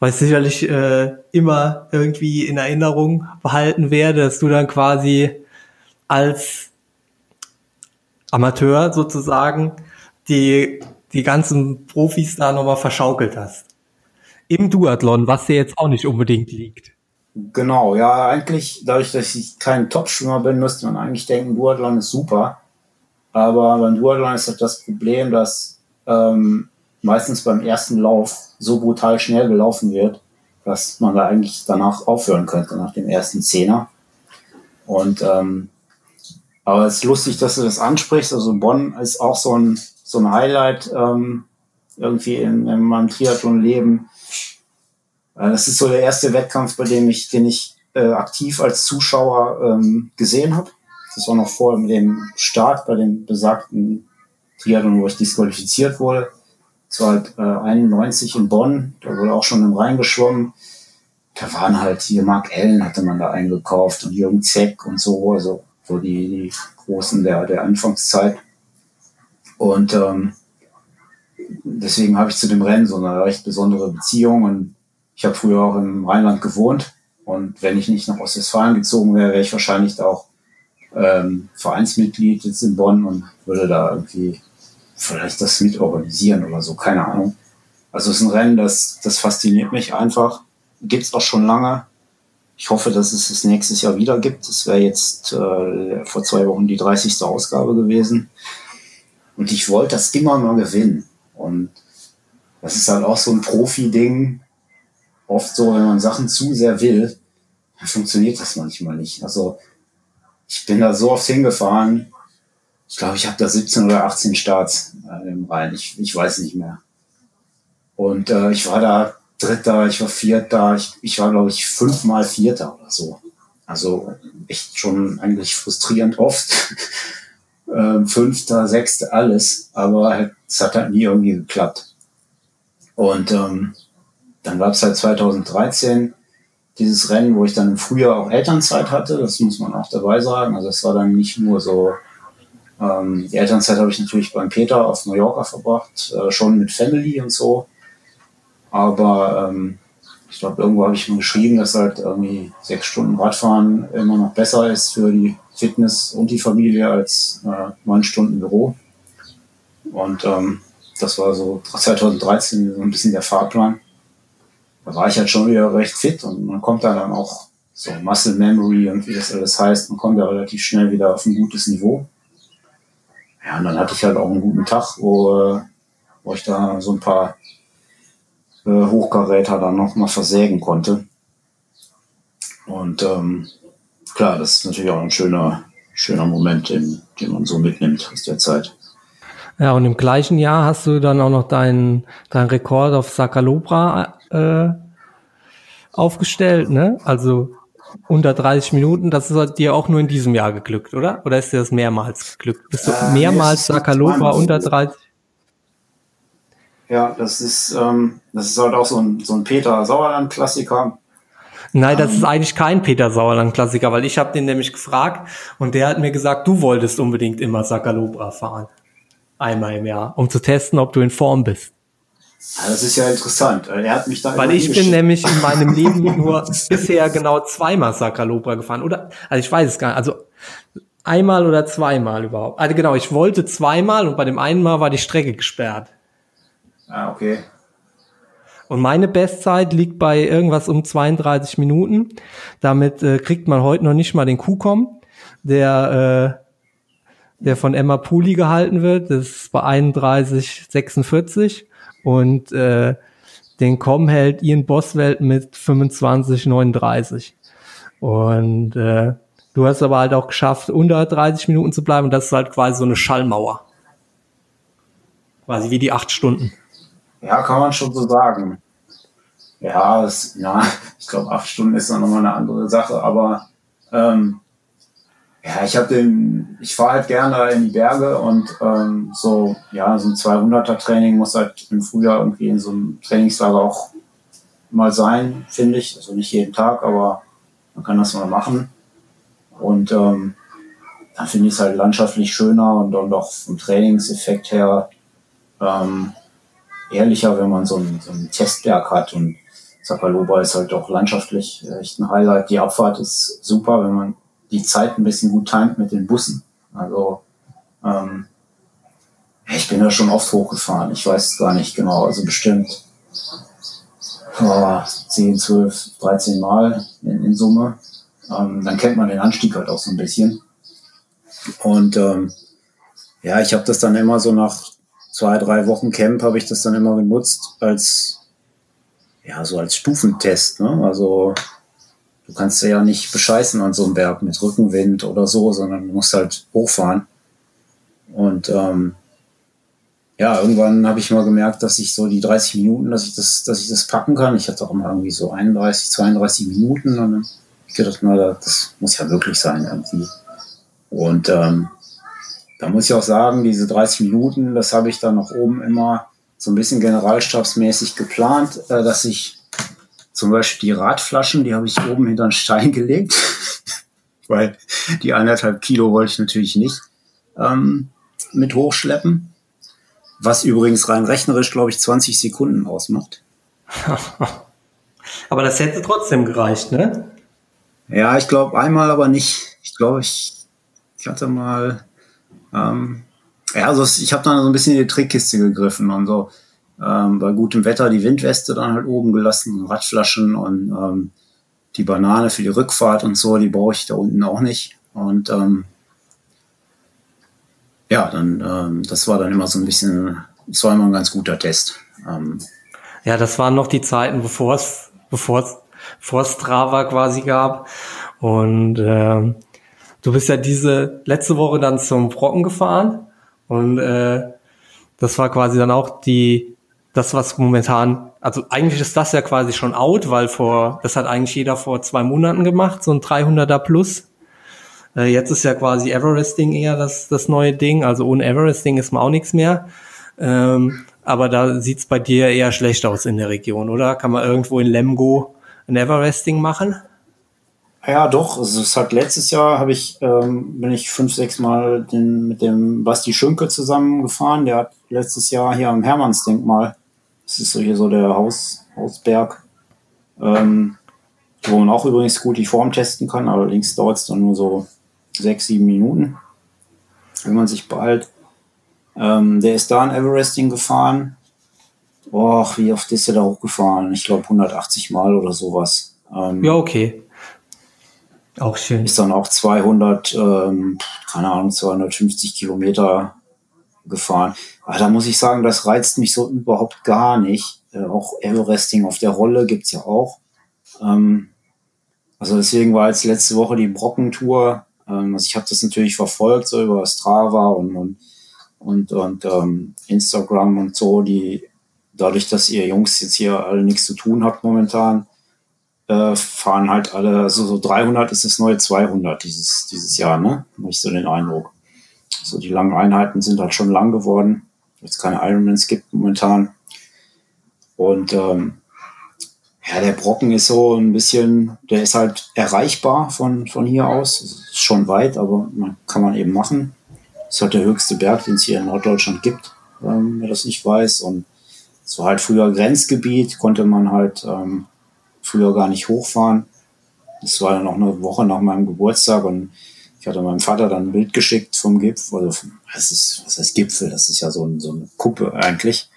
was sicherlich äh, immer irgendwie in Erinnerung behalten werde, dass du dann quasi als Amateur sozusagen die, die ganzen Profis da nochmal verschaukelt hast. Im Duathlon, was dir jetzt auch nicht unbedingt liegt. Genau, ja, eigentlich, dadurch, dass ich kein Top-Schwimmer bin, müsste man eigentlich denken, Duathlon ist super. Aber beim Duathlon ist halt das Problem, dass ähm, meistens beim ersten Lauf so brutal schnell gelaufen wird, dass man da eigentlich danach aufhören könnte, nach dem ersten Zehner. Und ähm, aber es ist lustig, dass du das ansprichst. Also Bonn ist auch so ein, so ein Highlight ähm, irgendwie in, in meinem Triathlon-Leben. Äh, das ist so der erste Wettkampf, bei dem ich, den ich äh, aktiv als Zuschauer ähm, gesehen habe. Das war noch vor dem Start bei dem besagten Triathlon, wo ich disqualifiziert wurde. Das war halt äh, 91 in Bonn, da wurde auch schon im Rhein geschwommen. Da waren halt hier Mark Ellen hatte man da eingekauft und Jürgen Zeck und so, also so die, die Großen der, der Anfangszeit. Und ähm, deswegen habe ich zu dem Rennen so eine recht besondere Beziehung. Und ich habe früher auch im Rheinland gewohnt. Und wenn ich nicht nach Ostwestfalen gezogen wäre, wäre ich wahrscheinlich auch ähm, Vereinsmitglied jetzt in Bonn und würde da irgendwie vielleicht das mit organisieren oder so, keine Ahnung. Also es ist ein Rennen, das, das fasziniert mich einfach. Gibt's auch schon lange. Ich hoffe, dass es es nächstes Jahr wieder gibt. Es wäre jetzt äh, vor zwei Wochen die 30. Ausgabe gewesen. Und ich wollte das immer mal gewinnen. Und das ist halt auch so ein Profi-Ding. Oft so, wenn man Sachen zu sehr will, dann funktioniert das manchmal nicht. Also ich bin da so oft hingefahren. Ich glaube, ich habe da 17 oder 18 Starts äh, im Rhein. Ich, ich weiß nicht mehr. Und äh, ich war da Dritter, ich war Vierter, ich, ich war, glaube ich, fünfmal Vierter oder so. Also echt schon eigentlich frustrierend oft. ähm, Fünfter, Sechster, alles. Aber es hat halt nie irgendwie geklappt. Und ähm, dann gab es halt 2013 dieses Rennen, wo ich dann im Frühjahr auch Elternzeit hatte. Das muss man auch dabei sagen. Also es war dann nicht nur so, ähm, die Elternzeit habe ich natürlich beim Peter auf Mallorca verbracht, äh, schon mit Family und so. Aber ähm, ich glaube, irgendwo habe ich mal geschrieben, dass halt irgendwie sechs Stunden Radfahren immer noch besser ist für die Fitness und die Familie als äh, neun Stunden Büro. Und ähm, das war so 2013 so ein bisschen der Fahrplan. Da war ich halt schon wieder recht fit und man kommt da dann auch so Muscle Memory und wie das alles heißt, man kommt da relativ schnell wieder auf ein gutes Niveau. Ja, und dann hatte ich halt auch einen guten Tag, wo, äh, wo ich da so ein paar äh, Hochkaräter dann nochmal versägen konnte. Und ähm, klar, das ist natürlich auch ein schöner, schöner Moment, den, den man so mitnimmt aus der Zeit. Ja, und im gleichen Jahr hast du dann auch noch deinen dein Rekord auf Sakalobra äh, aufgestellt, ne? Also unter 30 Minuten, das ist dir auch nur in diesem Jahr geglückt, oder? Oder ist dir das mehrmals geglückt? Bist du äh, mehrmals Sakalobra unter 30? Ja, das ist, ähm, das ist halt auch so ein, so ein Peter Sauerland-Klassiker. Nein, das ist eigentlich kein Peter Sauerland-Klassiker, weil ich habe den nämlich gefragt und der hat mir gesagt, du wolltest unbedingt immer Sakalobra fahren. Einmal im Jahr, um zu testen, ob du in Form bist. Ja, das ist ja interessant. Er hat mich da Weil ich bin nämlich in meinem Leben nur bisher genau zweimal Sakalobra gefahren. Oder, also ich weiß es gar nicht. Also einmal oder zweimal überhaupt. Also genau, ich wollte zweimal und bei dem einen Mal war die Strecke gesperrt. Ah, okay. Und meine Bestzeit liegt bei irgendwas um 32 Minuten. Damit äh, kriegt man heute noch nicht mal den Kuhkom, der, äh, der von Emma Puli gehalten wird. Das ist bei 31,46. Und äh, den Com hält Ian Boswelt mit 25,39. Und äh, du hast aber halt auch geschafft, unter 30 Minuten zu bleiben. Und das ist halt quasi so eine Schallmauer. Quasi wie die acht Stunden. Ja, kann man schon so sagen. Ja, das, ja ich glaube, acht Stunden ist dann nochmal eine andere Sache, aber ähm, ja, ich habe den, ich fahre halt gerne in die Berge und ähm, so, ja, so ein 200er Training muss halt im Frühjahr irgendwie in so einem Trainingslager auch mal sein, finde ich. Also nicht jeden Tag, aber man kann das mal machen. Und ähm, dann finde ich es halt landschaftlich schöner und dann doch vom Trainingseffekt her ähm, ehrlicher, wenn man so einen, so einen Testberg hat. Und Zapaloba ist halt auch landschaftlich echt ein Highlight. Die Abfahrt ist super, wenn man die Zeit ein bisschen gut timet mit den Bussen. Also ähm, ich bin da schon oft hochgefahren. Ich weiß gar nicht genau. Also bestimmt oh, 10, 12, 13 Mal in, in Summe. Ähm, dann kennt man den Anstieg halt auch so ein bisschen. Und ähm, ja, ich habe das dann immer so nach zwei, drei Wochen Camp habe ich das dann immer genutzt als, ja, so als Stufentest. Ne? Also du kannst ja nicht bescheißen an so einem Berg mit Rückenwind oder so, sondern du musst halt hochfahren. Und ähm, ja, irgendwann habe ich mal gemerkt, dass ich so die 30 Minuten, dass ich das, dass ich das packen kann. Ich hatte auch immer irgendwie so 31, 32 Minuten und dann ich gedacht, na, das muss ja möglich sein irgendwie. Und ähm, da muss ich auch sagen, diese 30 Minuten, das habe ich dann noch oben immer so ein bisschen generalstabsmäßig geplant, äh, dass ich zum Beispiel die Radflaschen, die habe ich oben hinter einen Stein gelegt, weil die anderthalb Kilo wollte ich natürlich nicht ähm, mit hochschleppen. Was übrigens rein rechnerisch, glaube ich, 20 Sekunden ausmacht. aber das hätte trotzdem gereicht, ne? Ja, ich glaube einmal aber nicht. Ich glaube, ich, ich hatte mal ähm, ja, also ich habe dann so ein bisschen in die Trickkiste gegriffen und so ähm, bei gutem Wetter die Windweste dann halt oben gelassen, Radflaschen und ähm, die Banane für die Rückfahrt und so, die brauche ich da unten auch nicht. Und ähm, ja, dann ähm, das war dann immer so ein bisschen, das war immer ein ganz guter Test. Ähm, ja, das waren noch die Zeiten, bevor es bevor es vor Strava quasi gab. Und ähm, du bist ja diese letzte Woche dann zum Brocken gefahren und äh, das war quasi dann auch die das was momentan also eigentlich ist das ja quasi schon out, weil vor das hat eigentlich jeder vor zwei Monaten gemacht so ein 300er plus. Äh, jetzt ist ja quasi Everesting eher das das neue Ding, also ohne Everesting ist man auch nichts mehr. Ähm, aber da sieht's bei dir eher schlecht aus in der Region, oder? Kann man irgendwo in Lemgo ein Everesting machen? Ja, doch. Also es hat letztes Jahr habe ich ähm, bin ich fünf, sechs Mal den, mit dem Basti Schünke zusammengefahren. Der hat letztes Jahr hier am Hermannsdenkmal, das ist so hier so der Haus, Hausberg, ähm, wo man auch übrigens gut die Form testen kann. Allerdings dauert es dann nur so sechs, sieben Minuten, wenn man sich beeilt. Ähm, der ist da ein Everesting gefahren. Boah, wie oft ist er da hochgefahren? Ich glaube 180 Mal oder sowas. Ähm, ja, okay. Auch schön. Ist dann auch 200, ähm, keine Ahnung, 250 Kilometer gefahren. Aber da muss ich sagen, das reizt mich so überhaupt gar nicht. Äh, auch Everesting auf der Rolle gibt's ja auch. Ähm, also deswegen war jetzt letzte Woche die Brockentour. Ähm, also ich habe das natürlich verfolgt, so über Strava und, und, und, und ähm, Instagram und so. Die dadurch, dass ihr Jungs jetzt hier alle nichts zu tun habt momentan, äh, fahren halt alle, also so 300 ist das neue 200 dieses, dieses Jahr, ne? Habe ich so den Eindruck. So die langen Einheiten sind halt schon lang geworden, weil es keine Ironmans gibt momentan. Und ähm, Ja, der Brocken ist so ein bisschen, der ist halt erreichbar von, von hier aus. Ist schon weit, aber man, kann man eben machen. Ist halt der höchste Berg, den es hier in Norddeutschland gibt, ähm, wer das nicht weiß. Und es war halt früher Grenzgebiet, konnte man halt ähm, früher gar nicht hochfahren. Das war dann noch eine Woche nach meinem Geburtstag und hatte meinem Vater dann ein Bild geschickt vom Gipfel. Also, was, ist, was heißt Gipfel? Das ist ja so, ein, so eine Kuppe eigentlich.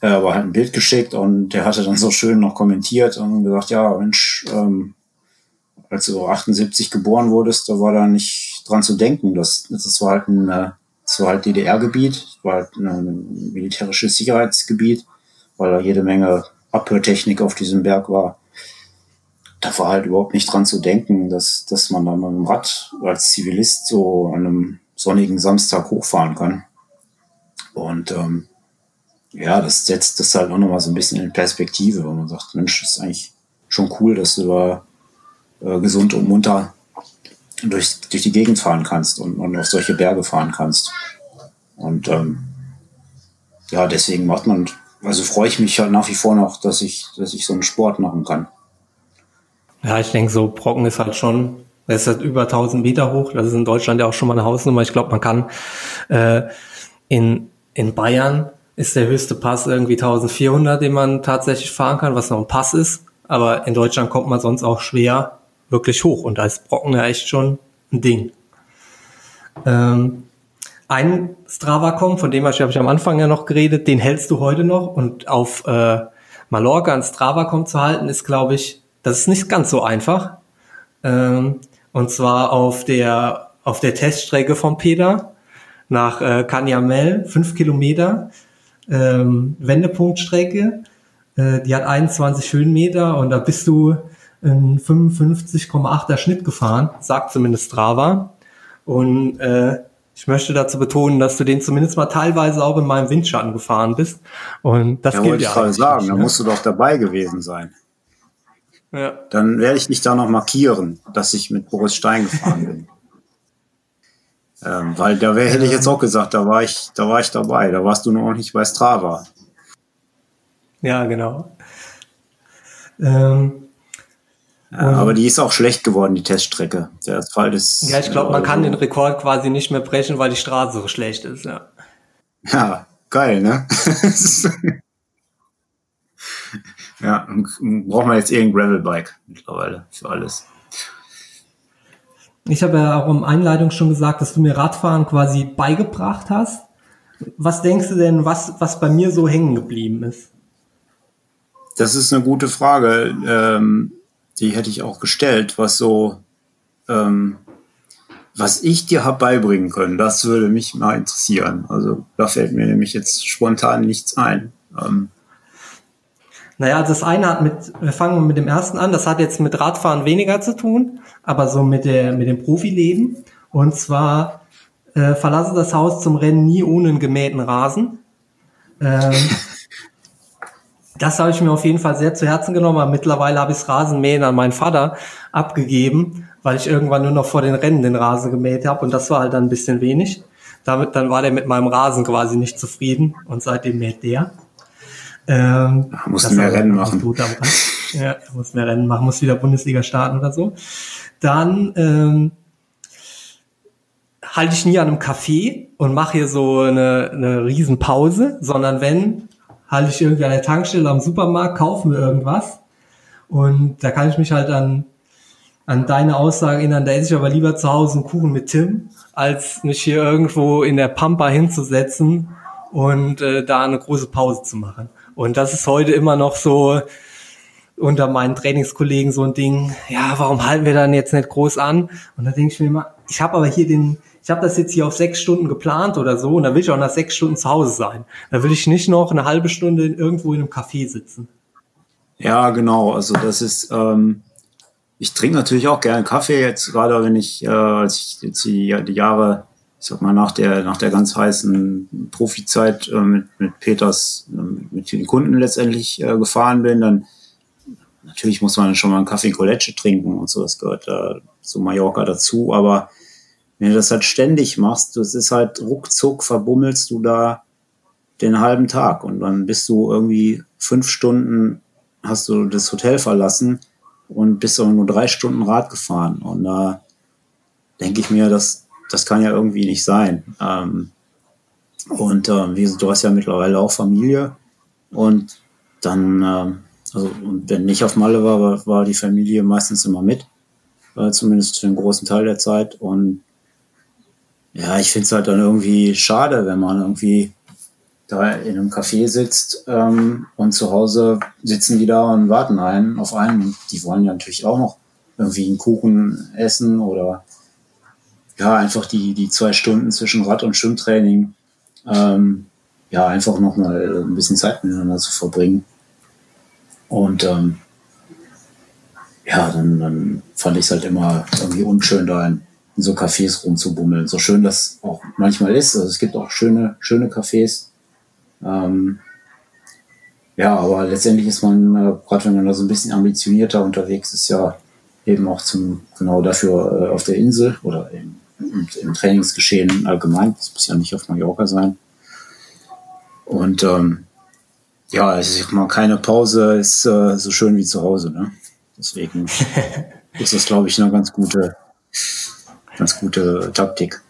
Äh, aber halt ein Bild geschickt und der hatte dann so schön noch kommentiert und gesagt, ja, Mensch, ähm, als du 78 geboren wurdest, da war da nicht dran zu denken. Das, das war halt ein, äh, das war halt DDR-Gebiet, war halt ein militärisches Sicherheitsgebiet, weil da jede Menge Abhörtechnik auf diesem Berg war. Da war halt überhaupt nicht dran zu denken, dass, dass man da mit dem Rad als Zivilist so an einem sonnigen Samstag hochfahren kann. Und ähm, ja, das setzt das halt auch nochmal so ein bisschen in Perspektive, wo man sagt, Mensch, ist eigentlich schon cool, dass du da äh, gesund und munter durch, durch die Gegend fahren kannst und, und auf solche Berge fahren kannst. Und ähm, ja, deswegen macht man, also freue ich mich halt nach wie vor noch, dass ich, dass ich so einen Sport machen kann. Ja, ich denke, so Brocken ist halt schon, es ist halt über 1000 Meter hoch. Das ist in Deutschland ja auch schon mal eine Hausnummer. Ich glaube, man kann äh, in, in Bayern ist der höchste Pass irgendwie 1400, den man tatsächlich fahren kann, was noch ein Pass ist. Aber in Deutschland kommt man sonst auch schwer wirklich hoch und da ist Brocken ja echt schon ein Ding. Ähm, ein Strava-Com, von dem habe ich am Anfang ja noch geredet, den hältst du heute noch und auf äh, Mallorca ein Strava-Com zu halten, ist, glaube ich, das ist nicht ganz so einfach. Ähm, und zwar auf der, auf der Teststrecke von Peter nach äh, Canyamel, fünf Kilometer, ähm, Wendepunktstrecke. Äh, die hat 21 Höhenmeter und da bist du in 55,8er Schnitt gefahren, sagt zumindest Strava. Und äh, ich möchte dazu betonen, dass du den zumindest mal teilweise auch in meinem Windschatten gefahren bist. Und das ja, gilt ja ich sagen, da ne? musst du doch dabei gewesen sein. Ja. Dann werde ich dich da noch markieren, dass ich mit Boris Stein gefahren bin. ähm, weil da wär, hätte ich jetzt auch gesagt, da war ich, da war ich dabei. Da warst du noch nicht bei Strava. Ja, genau. Ähm, ja, aber die ist auch schlecht geworden, die Teststrecke. Der Asphalt ist. Ja, ich glaube, man kann den Rekord quasi nicht mehr brechen, weil die Straße so schlecht ist, ja. Ja, geil, ne? ja, braucht man jetzt irgendein Gravelbike mittlerweile für alles. Ich habe ja auch im Einleitung schon gesagt, dass du mir Radfahren quasi beigebracht hast. Was denkst du denn, was, was bei mir so hängen geblieben ist? Das ist eine gute Frage. Ähm, die hätte ich auch gestellt, was so, ähm, was ich dir habe beibringen können, das würde mich mal interessieren. Also da fällt mir nämlich jetzt spontan nichts ein. Ähm, naja, das eine hat mit, wir fangen mit dem ersten an, das hat jetzt mit Radfahren weniger zu tun, aber so mit, der, mit dem Profileben. Und zwar äh, verlasse das Haus zum Rennen nie ohne einen gemähten Rasen. Ähm, das habe ich mir auf jeden Fall sehr zu Herzen genommen, aber mittlerweile habe ich das Rasenmähen an meinen Vater abgegeben, weil ich irgendwann nur noch vor den Rennen den Rasen gemäht habe und das war halt dann ein bisschen wenig. Damit, dann war der mit meinem Rasen quasi nicht zufrieden und seitdem mäht der. Ähm, muss mehr Rennen machen. Ja, muss mehr Rennen machen, muss wieder Bundesliga starten oder so. Dann ähm, halte ich nie an einem Café und mache hier so eine, eine Riesenpause, sondern wenn, halte ich irgendwie an der Tankstelle am Supermarkt, kaufe mir irgendwas. Und da kann ich mich halt an, an deine Aussage erinnern, da esse ich aber lieber zu Hause einen Kuchen mit Tim, als mich hier irgendwo in der Pampa hinzusetzen und äh, da eine große Pause zu machen. Und das ist heute immer noch so unter meinen Trainingskollegen so ein Ding, ja, warum halten wir dann jetzt nicht groß an? Und da denke ich mir immer, ich habe aber hier den, ich habe das jetzt hier auf sechs Stunden geplant oder so und da will ich auch nach sechs Stunden zu Hause sein. Da will ich nicht noch eine halbe Stunde irgendwo in einem Café sitzen. Ja, genau. Also das ist, ähm, ich trinke natürlich auch gerne Kaffee jetzt, gerade wenn ich, äh, als ich jetzt die, die Jahre, ich sag mal, nach der, nach der ganz heißen Profizeit äh, mit, mit Peters, äh, mit den Kunden letztendlich äh, gefahren bin, dann natürlich muss man schon mal einen Kaffee Collecce trinken und so, das gehört äh, zu Mallorca dazu, aber wenn du das halt ständig machst, das ist halt ruckzuck verbummelst du da den halben Tag und dann bist du irgendwie fünf Stunden hast du das Hotel verlassen und bist aber nur drei Stunden Rad gefahren. Und da denke ich mir, das, das kann ja irgendwie nicht sein. Ähm, und äh, wie, du hast ja mittlerweile auch Familie. Und dann, äh, also und wenn ich auf Malle war, war, war die Familie meistens immer mit. Äh, zumindest für einen großen Teil der Zeit. Und ja, ich finde es halt dann irgendwie schade, wenn man irgendwie da in einem Café sitzt ähm, und zu Hause sitzen die da und warten einen auf einen. Die wollen ja natürlich auch noch irgendwie einen Kuchen essen oder ja, einfach die, die zwei Stunden zwischen Rad- und Schwimmtraining ähm, ja, einfach nochmal ein bisschen Zeit miteinander zu verbringen. Und ähm, ja, dann, dann fand ich es halt immer irgendwie unschön, da in, in so Cafés rumzubummeln. So schön das auch manchmal ist. Also es gibt auch schöne, schöne Cafés. Ähm, ja, aber letztendlich ist man, äh, gerade wenn man da so ein bisschen ambitionierter unterwegs ist, ja eben auch zum genau dafür äh, auf der Insel oder im, im, im Trainingsgeschehen allgemein. Das muss ja nicht auf Mallorca sein. Und ähm, ja, ich sag mal, keine Pause ist äh, so schön wie zu Hause. Ne? Deswegen ist das, glaube ich, eine ganz gute, ganz gute Taktik.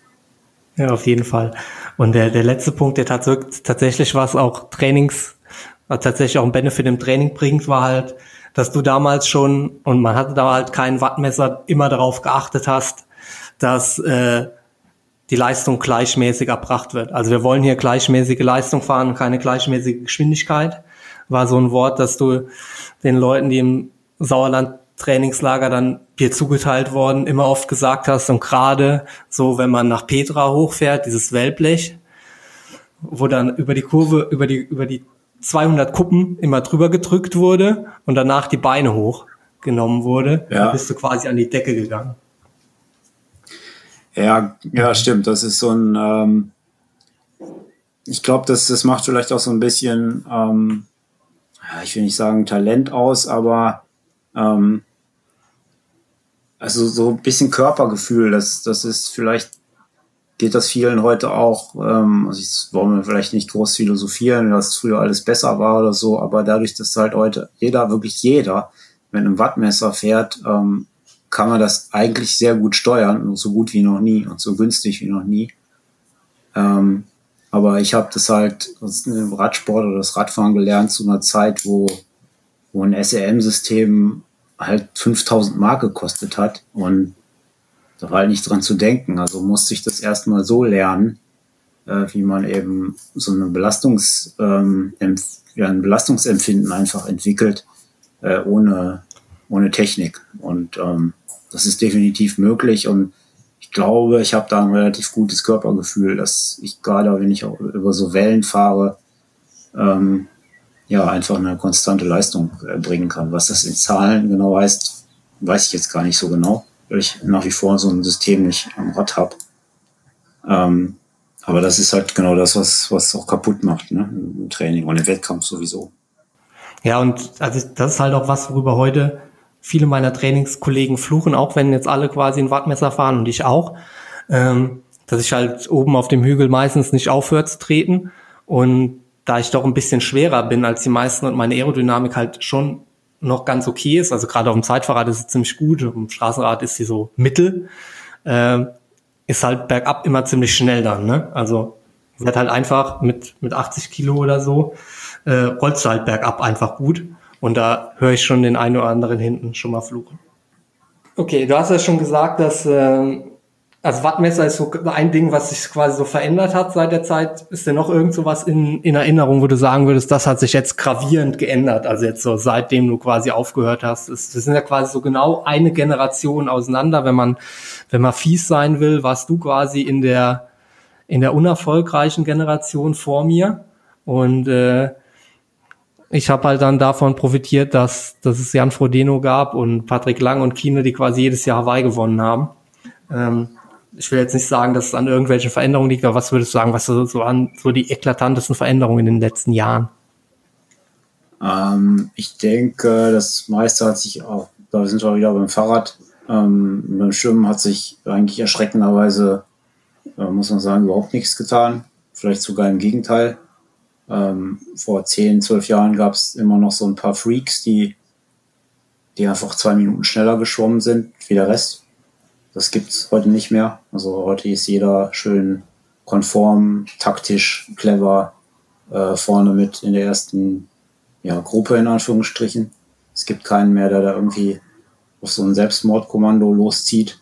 Ja, auf jeden Fall. Und der, der letzte Punkt, der tatsächlich was auch Trainings, was tatsächlich auch ein Benefit im Training bringt, war halt, dass du damals schon, und man hatte da halt kein Wattmesser, immer darauf geachtet hast, dass äh, die Leistung gleichmäßig erbracht wird. Also wir wollen hier gleichmäßige Leistung fahren, keine gleichmäßige Geschwindigkeit. War so ein Wort, dass du den Leuten, die im Sauerland Trainingslager dann dir zugeteilt worden, immer oft gesagt hast und gerade so, wenn man nach Petra hochfährt, dieses Wellblech, wo dann über die Kurve, über die, über die 200 Kuppen immer drüber gedrückt wurde und danach die Beine hochgenommen wurde, ja. dann bist du quasi an die Decke gegangen. Ja, ja, stimmt. Das ist so ein, ähm, ich glaube, das, das macht vielleicht auch so ein bisschen, ähm, ich will nicht sagen Talent aus, aber ähm, also so ein bisschen Körpergefühl, das, das ist vielleicht, geht das vielen heute auch, ähm, also ich wollen wir vielleicht nicht groß philosophieren, dass früher alles besser war oder so, aber dadurch, dass halt heute jeder, wirklich jeder, mit einem Wattmesser fährt, ähm, kann man das eigentlich sehr gut steuern so gut wie noch nie und so günstig wie noch nie. Ähm, aber ich habe das halt im Radsport oder das Radfahren gelernt zu einer Zeit, wo, wo ein SEM-System halt 5000 Mark gekostet hat und da war halt nicht dran zu denken. Also musste ich das erstmal so lernen, äh, wie man eben so eine Belastungs, ähm, ja, ein Belastungsempfinden einfach entwickelt, äh, ohne, ohne Technik. Und ähm, das ist definitiv möglich und ich glaube, ich habe da ein relativ gutes Körpergefühl, dass ich gerade, wenn ich auch über so Wellen fahre, ähm, ja, einfach eine konstante Leistung äh, bringen kann. Was das in Zahlen genau heißt, weiß ich jetzt gar nicht so genau, weil ich nach wie vor so ein System nicht am Rad habe. Ähm, aber das ist halt genau das, was, was auch kaputt macht, ne? Im Training und im Wettkampf sowieso. Ja, und also das ist halt auch was, worüber heute viele meiner Trainingskollegen fluchen, auch wenn jetzt alle quasi ein Wattmesser fahren und ich auch, ähm, dass ich halt oben auf dem Hügel meistens nicht aufhört zu treten. Und da ich doch ein bisschen schwerer bin als die meisten und meine Aerodynamik halt schon noch ganz okay ist, also gerade auf dem Zeitfahrrad ist sie ziemlich gut, auf dem Straßenrad ist sie so mittel, äh, ist halt bergab immer ziemlich schnell dann. Ne? Also wird halt einfach mit, mit 80 Kilo oder so, äh, rollst du halt bergab einfach gut. Und da höre ich schon den einen oder anderen hinten schon mal fluchen. Okay, du hast ja schon gesagt, dass äh, also Wattmesser ist so ein Ding, was sich quasi so verändert hat seit der Zeit. Ist denn noch irgend so was in, in Erinnerung, wo du sagen würdest, das hat sich jetzt gravierend geändert? Also jetzt so seitdem du quasi aufgehört hast. Wir sind ja quasi so genau eine Generation auseinander. Wenn man, wenn man fies sein will, warst du quasi in der, in der unerfolgreichen Generation vor mir. Und äh, ich habe halt dann davon profitiert, dass, dass es Jan Frodeno gab und Patrick Lang und Kine, die quasi jedes Jahr Hawaii gewonnen haben. Ähm, ich will jetzt nicht sagen, dass es an irgendwelchen Veränderungen liegt, aber was würdest du sagen, was so, so an so die eklatantesten Veränderungen in den letzten Jahren? Ähm, ich denke, das meiste hat sich auch, da sind wir wieder beim Fahrrad, ähm, beim Schwimmen hat sich eigentlich erschreckenderweise, äh, muss man sagen, überhaupt nichts getan. Vielleicht sogar im Gegenteil. Ähm, vor 10, 12 Jahren gab es immer noch so ein paar Freaks, die, die einfach zwei Minuten schneller geschwommen sind wie der Rest. Das gibt's heute nicht mehr. Also heute ist jeder schön konform, taktisch, clever, äh, vorne mit in der ersten ja, Gruppe in Anführungsstrichen. Es gibt keinen mehr, der da irgendwie auf so ein Selbstmordkommando loszieht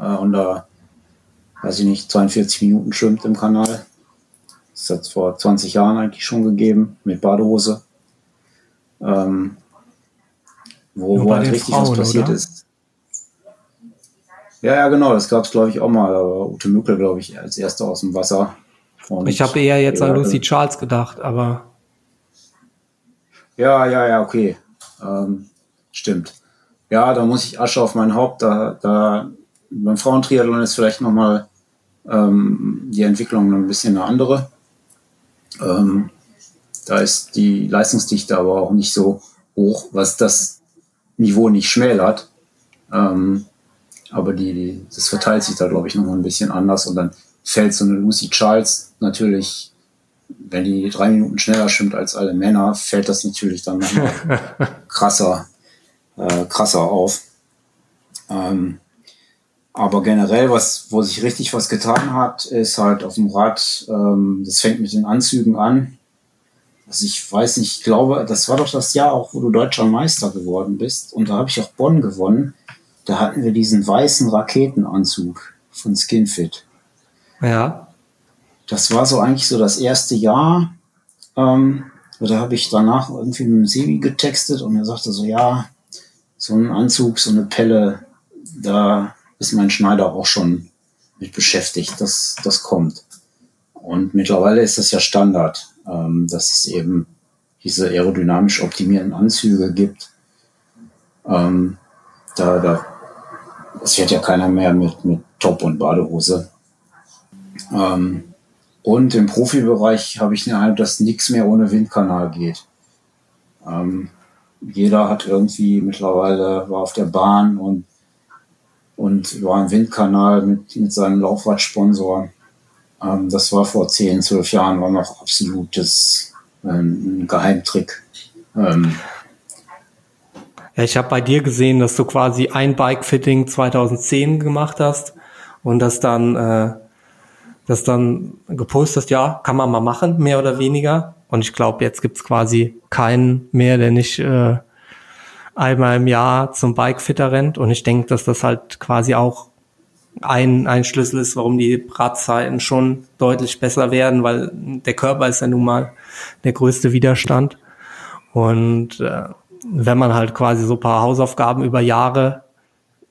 äh, und da, weiß ich nicht, 42 Minuten schwimmt im Kanal. Das hat es vor 20 Jahren eigentlich schon gegeben, mit Badehose. Ähm, wo, wo halt richtig Frauen, was passiert oder? ist. Ja, ja, genau, das gab es, glaube ich, auch mal. Aber Ute Mückel, glaube ich, als erster aus dem Wasser. Und ich habe eher jetzt an Lucy Charles gedacht, aber. Ja, ja, ja, okay. Ähm, stimmt. Ja, da muss ich Asche auf mein Haupt. Da, da beim Frauentriathlon ist vielleicht nochmal ähm, die Entwicklung ein bisschen eine andere. Ähm, da ist die Leistungsdichte aber auch nicht so hoch, was das Niveau nicht schmälert. Ähm, aber die, die, das verteilt sich da, glaube ich, nochmal ein bisschen anders. Und dann fällt so eine Lucy Charles natürlich, wenn die drei Minuten schneller schwimmt als alle Männer, fällt das natürlich dann krasser, äh, krasser auf. Ähm, aber generell, was, wo sich richtig was getan hat, ist halt auf dem Rad, ähm, das fängt mit den Anzügen an. Also ich weiß nicht, ich glaube, das war doch das Jahr auch, wo du deutscher Meister geworden bist. Und da habe ich auch Bonn gewonnen. Da hatten wir diesen weißen Raketenanzug von Skinfit. Ja. Das war so eigentlich so das erste Jahr. Ähm, da habe ich danach irgendwie mit dem Sebi getextet und er sagte so, ja, so ein Anzug, so eine Pelle, da ist mein Schneider auch schon mit beschäftigt. Das, das kommt. Und mittlerweile ist das ja Standard, ähm, dass es eben diese aerodynamisch optimierten Anzüge gibt. Ähm, da, da, es fährt ja keiner mehr mit, mit Top und Badehose. Ähm, und im Profibereich habe ich den Eindruck, dass nichts mehr ohne Windkanal geht. Ähm, jeder hat irgendwie mittlerweile war auf der Bahn und und war ein Windkanal mit, mit seinem Laufradsponsor. Ähm, das war vor 10, 12 Jahren war noch absolutes ähm, Geheimtrick. Ähm, ja, ich habe bei dir gesehen, dass du quasi ein Bike-Fitting 2010 gemacht hast und das dann, äh, das dann gepostet, ja, kann man mal machen, mehr oder weniger. Und ich glaube, jetzt gibt's quasi keinen mehr, der nicht äh, einmal im Jahr zum Bikefitter rennt. Und ich denke, dass das halt quasi auch ein, ein Schlüssel ist, warum die Radzeiten schon deutlich besser werden, weil der Körper ist ja nun mal der größte Widerstand. Und äh, wenn man halt quasi so paar Hausaufgaben über Jahre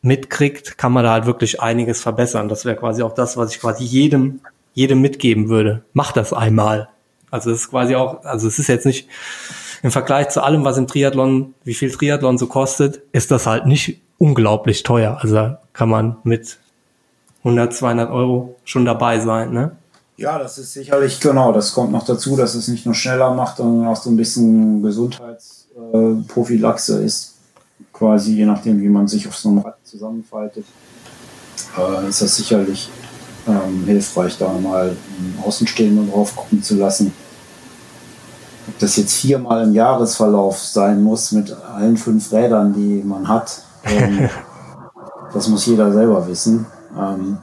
mitkriegt, kann man da halt wirklich einiges verbessern. Das wäre quasi auch das, was ich quasi jedem, jedem mitgeben würde. Mach das einmal. Also es ist quasi auch, also es ist jetzt nicht, im Vergleich zu allem, was im Triathlon, wie viel Triathlon so kostet, ist das halt nicht unglaublich teuer. Also kann man mit 100, 200 Euro schon dabei sein, ne? Ja, das ist sicherlich genau. Das kommt noch dazu, dass es nicht nur schneller macht, sondern auch so ein bisschen Gesundheitsprophylaxe äh, ist. Quasi je nachdem, wie man sich auf so einem Rad zusammenfaltet, äh, ist das sicherlich ähm, hilfreich, da mal einen Außenstehenden drauf gucken zu lassen ob das jetzt viermal im Jahresverlauf sein muss mit allen fünf Rädern, die man hat, ähm, das muss jeder selber wissen. Ähm,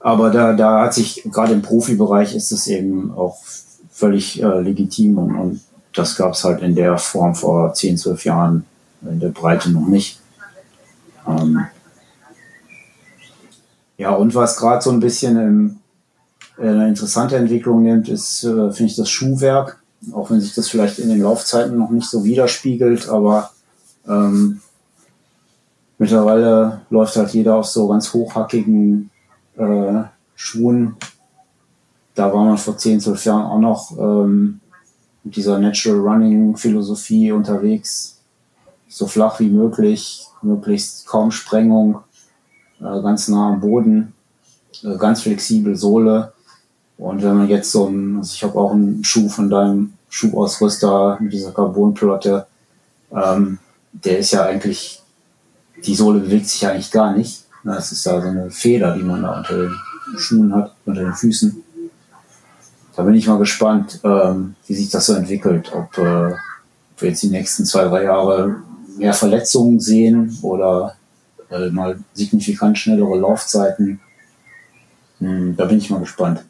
aber da, da hat sich, gerade im Profibereich ist es eben auch völlig äh, legitim und, und das gab es halt in der Form vor 10, 12 Jahren in der Breite noch nicht. Ähm, ja, und was gerade so ein bisschen im, eine interessante Entwicklung nimmt, ist, äh, finde ich, das Schuhwerk. Auch wenn sich das vielleicht in den Laufzeiten noch nicht so widerspiegelt, aber ähm, mittlerweile läuft halt jeder auf so ganz hochhackigen äh, Schuhen. Da war man vor 10, 12 Jahren auch noch ähm, mit dieser Natural Running Philosophie unterwegs. So flach wie möglich, möglichst kaum Sprengung, äh, ganz nah am Boden, äh, ganz flexibel Sohle. Und wenn man jetzt so ein, also ich habe auch einen Schuh von deinem Schuhausrüster mit dieser Carbonplatte, ähm, der ist ja eigentlich, die Sohle bewegt sich ja eigentlich gar nicht. Das ist ja so eine Feder, die man da unter den Schuhen hat, unter den Füßen. da bin ich mal gespannt, ähm, wie sich das so entwickelt. Ob, äh, ob wir jetzt die nächsten zwei, drei Jahre mehr Verletzungen sehen oder äh, mal signifikant schnellere Laufzeiten. Hm, da bin ich mal gespannt.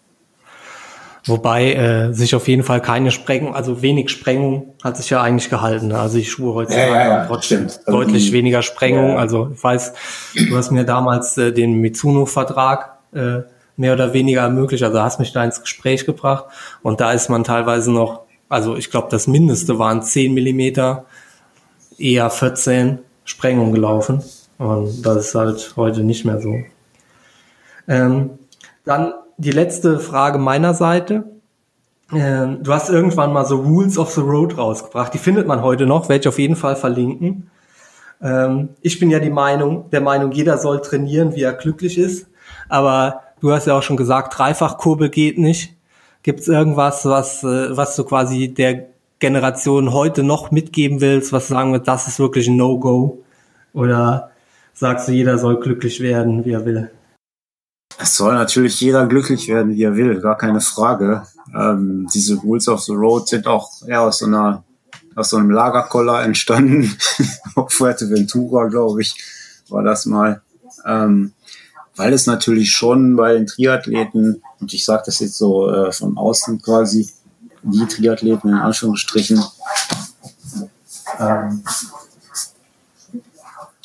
Wobei äh, sich auf jeden Fall keine Sprengung, also wenig Sprengung hat sich ja eigentlich gehalten. Also ich schwur heute ja, ja, ja, trotzdem deutlich weniger Sprengung. Also ich weiß, du hast mir damals äh, den Mitsuno-Vertrag äh, mehr oder weniger ermöglicht. Also hast mich da ins Gespräch gebracht und da ist man teilweise noch, also ich glaube das Mindeste waren 10 Millimeter, eher 14 Sprengung gelaufen. Und das ist halt heute nicht mehr so. Ähm, dann die letzte Frage meiner Seite. Ähm, du hast irgendwann mal so Rules of the Road rausgebracht. Die findet man heute noch, werde ich auf jeden Fall verlinken. Ähm, ich bin ja die Meinung, der Meinung, jeder soll trainieren, wie er glücklich ist. Aber du hast ja auch schon gesagt, Dreifachkurbel geht nicht. Gibt es irgendwas, was, äh, was du quasi der Generation heute noch mitgeben willst, was sagen wir, das ist wirklich ein No-Go? Oder sagst du, jeder soll glücklich werden, wie er will? Es soll natürlich jeder glücklich werden, wie er will, gar keine Frage. Ähm, diese Rules of the Road sind auch eher aus so einer aus so einem Lagerkoller entstanden. Auf Fuerteventura, glaube ich, war das mal. Ähm, weil es natürlich schon bei den Triathleten, und ich sage das jetzt so äh, von außen quasi, die Triathleten in Anführungsstrichen, ähm,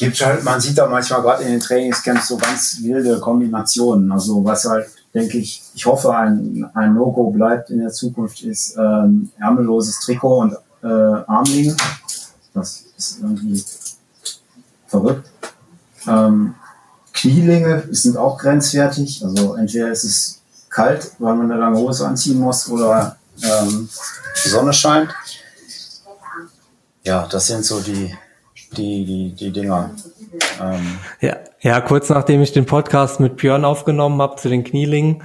gibt halt, man sieht da manchmal gerade in den Trainingscamps so ganz wilde Kombinationen. Also was halt, denke ich, ich hoffe, ein, ein No-Go bleibt in der Zukunft, ist ähm, ärmelloses Trikot und äh, Armlinge. Das ist irgendwie verrückt. Ähm, Knielinge sind auch grenzwertig. Also entweder ist es kalt, weil man eine lange Hose anziehen muss, oder ähm, die Sonne scheint. Ja, das sind so die die, die, die Dinger. Ähm. Ja, ja, kurz nachdem ich den Podcast mit Björn aufgenommen habe zu den Knielingen,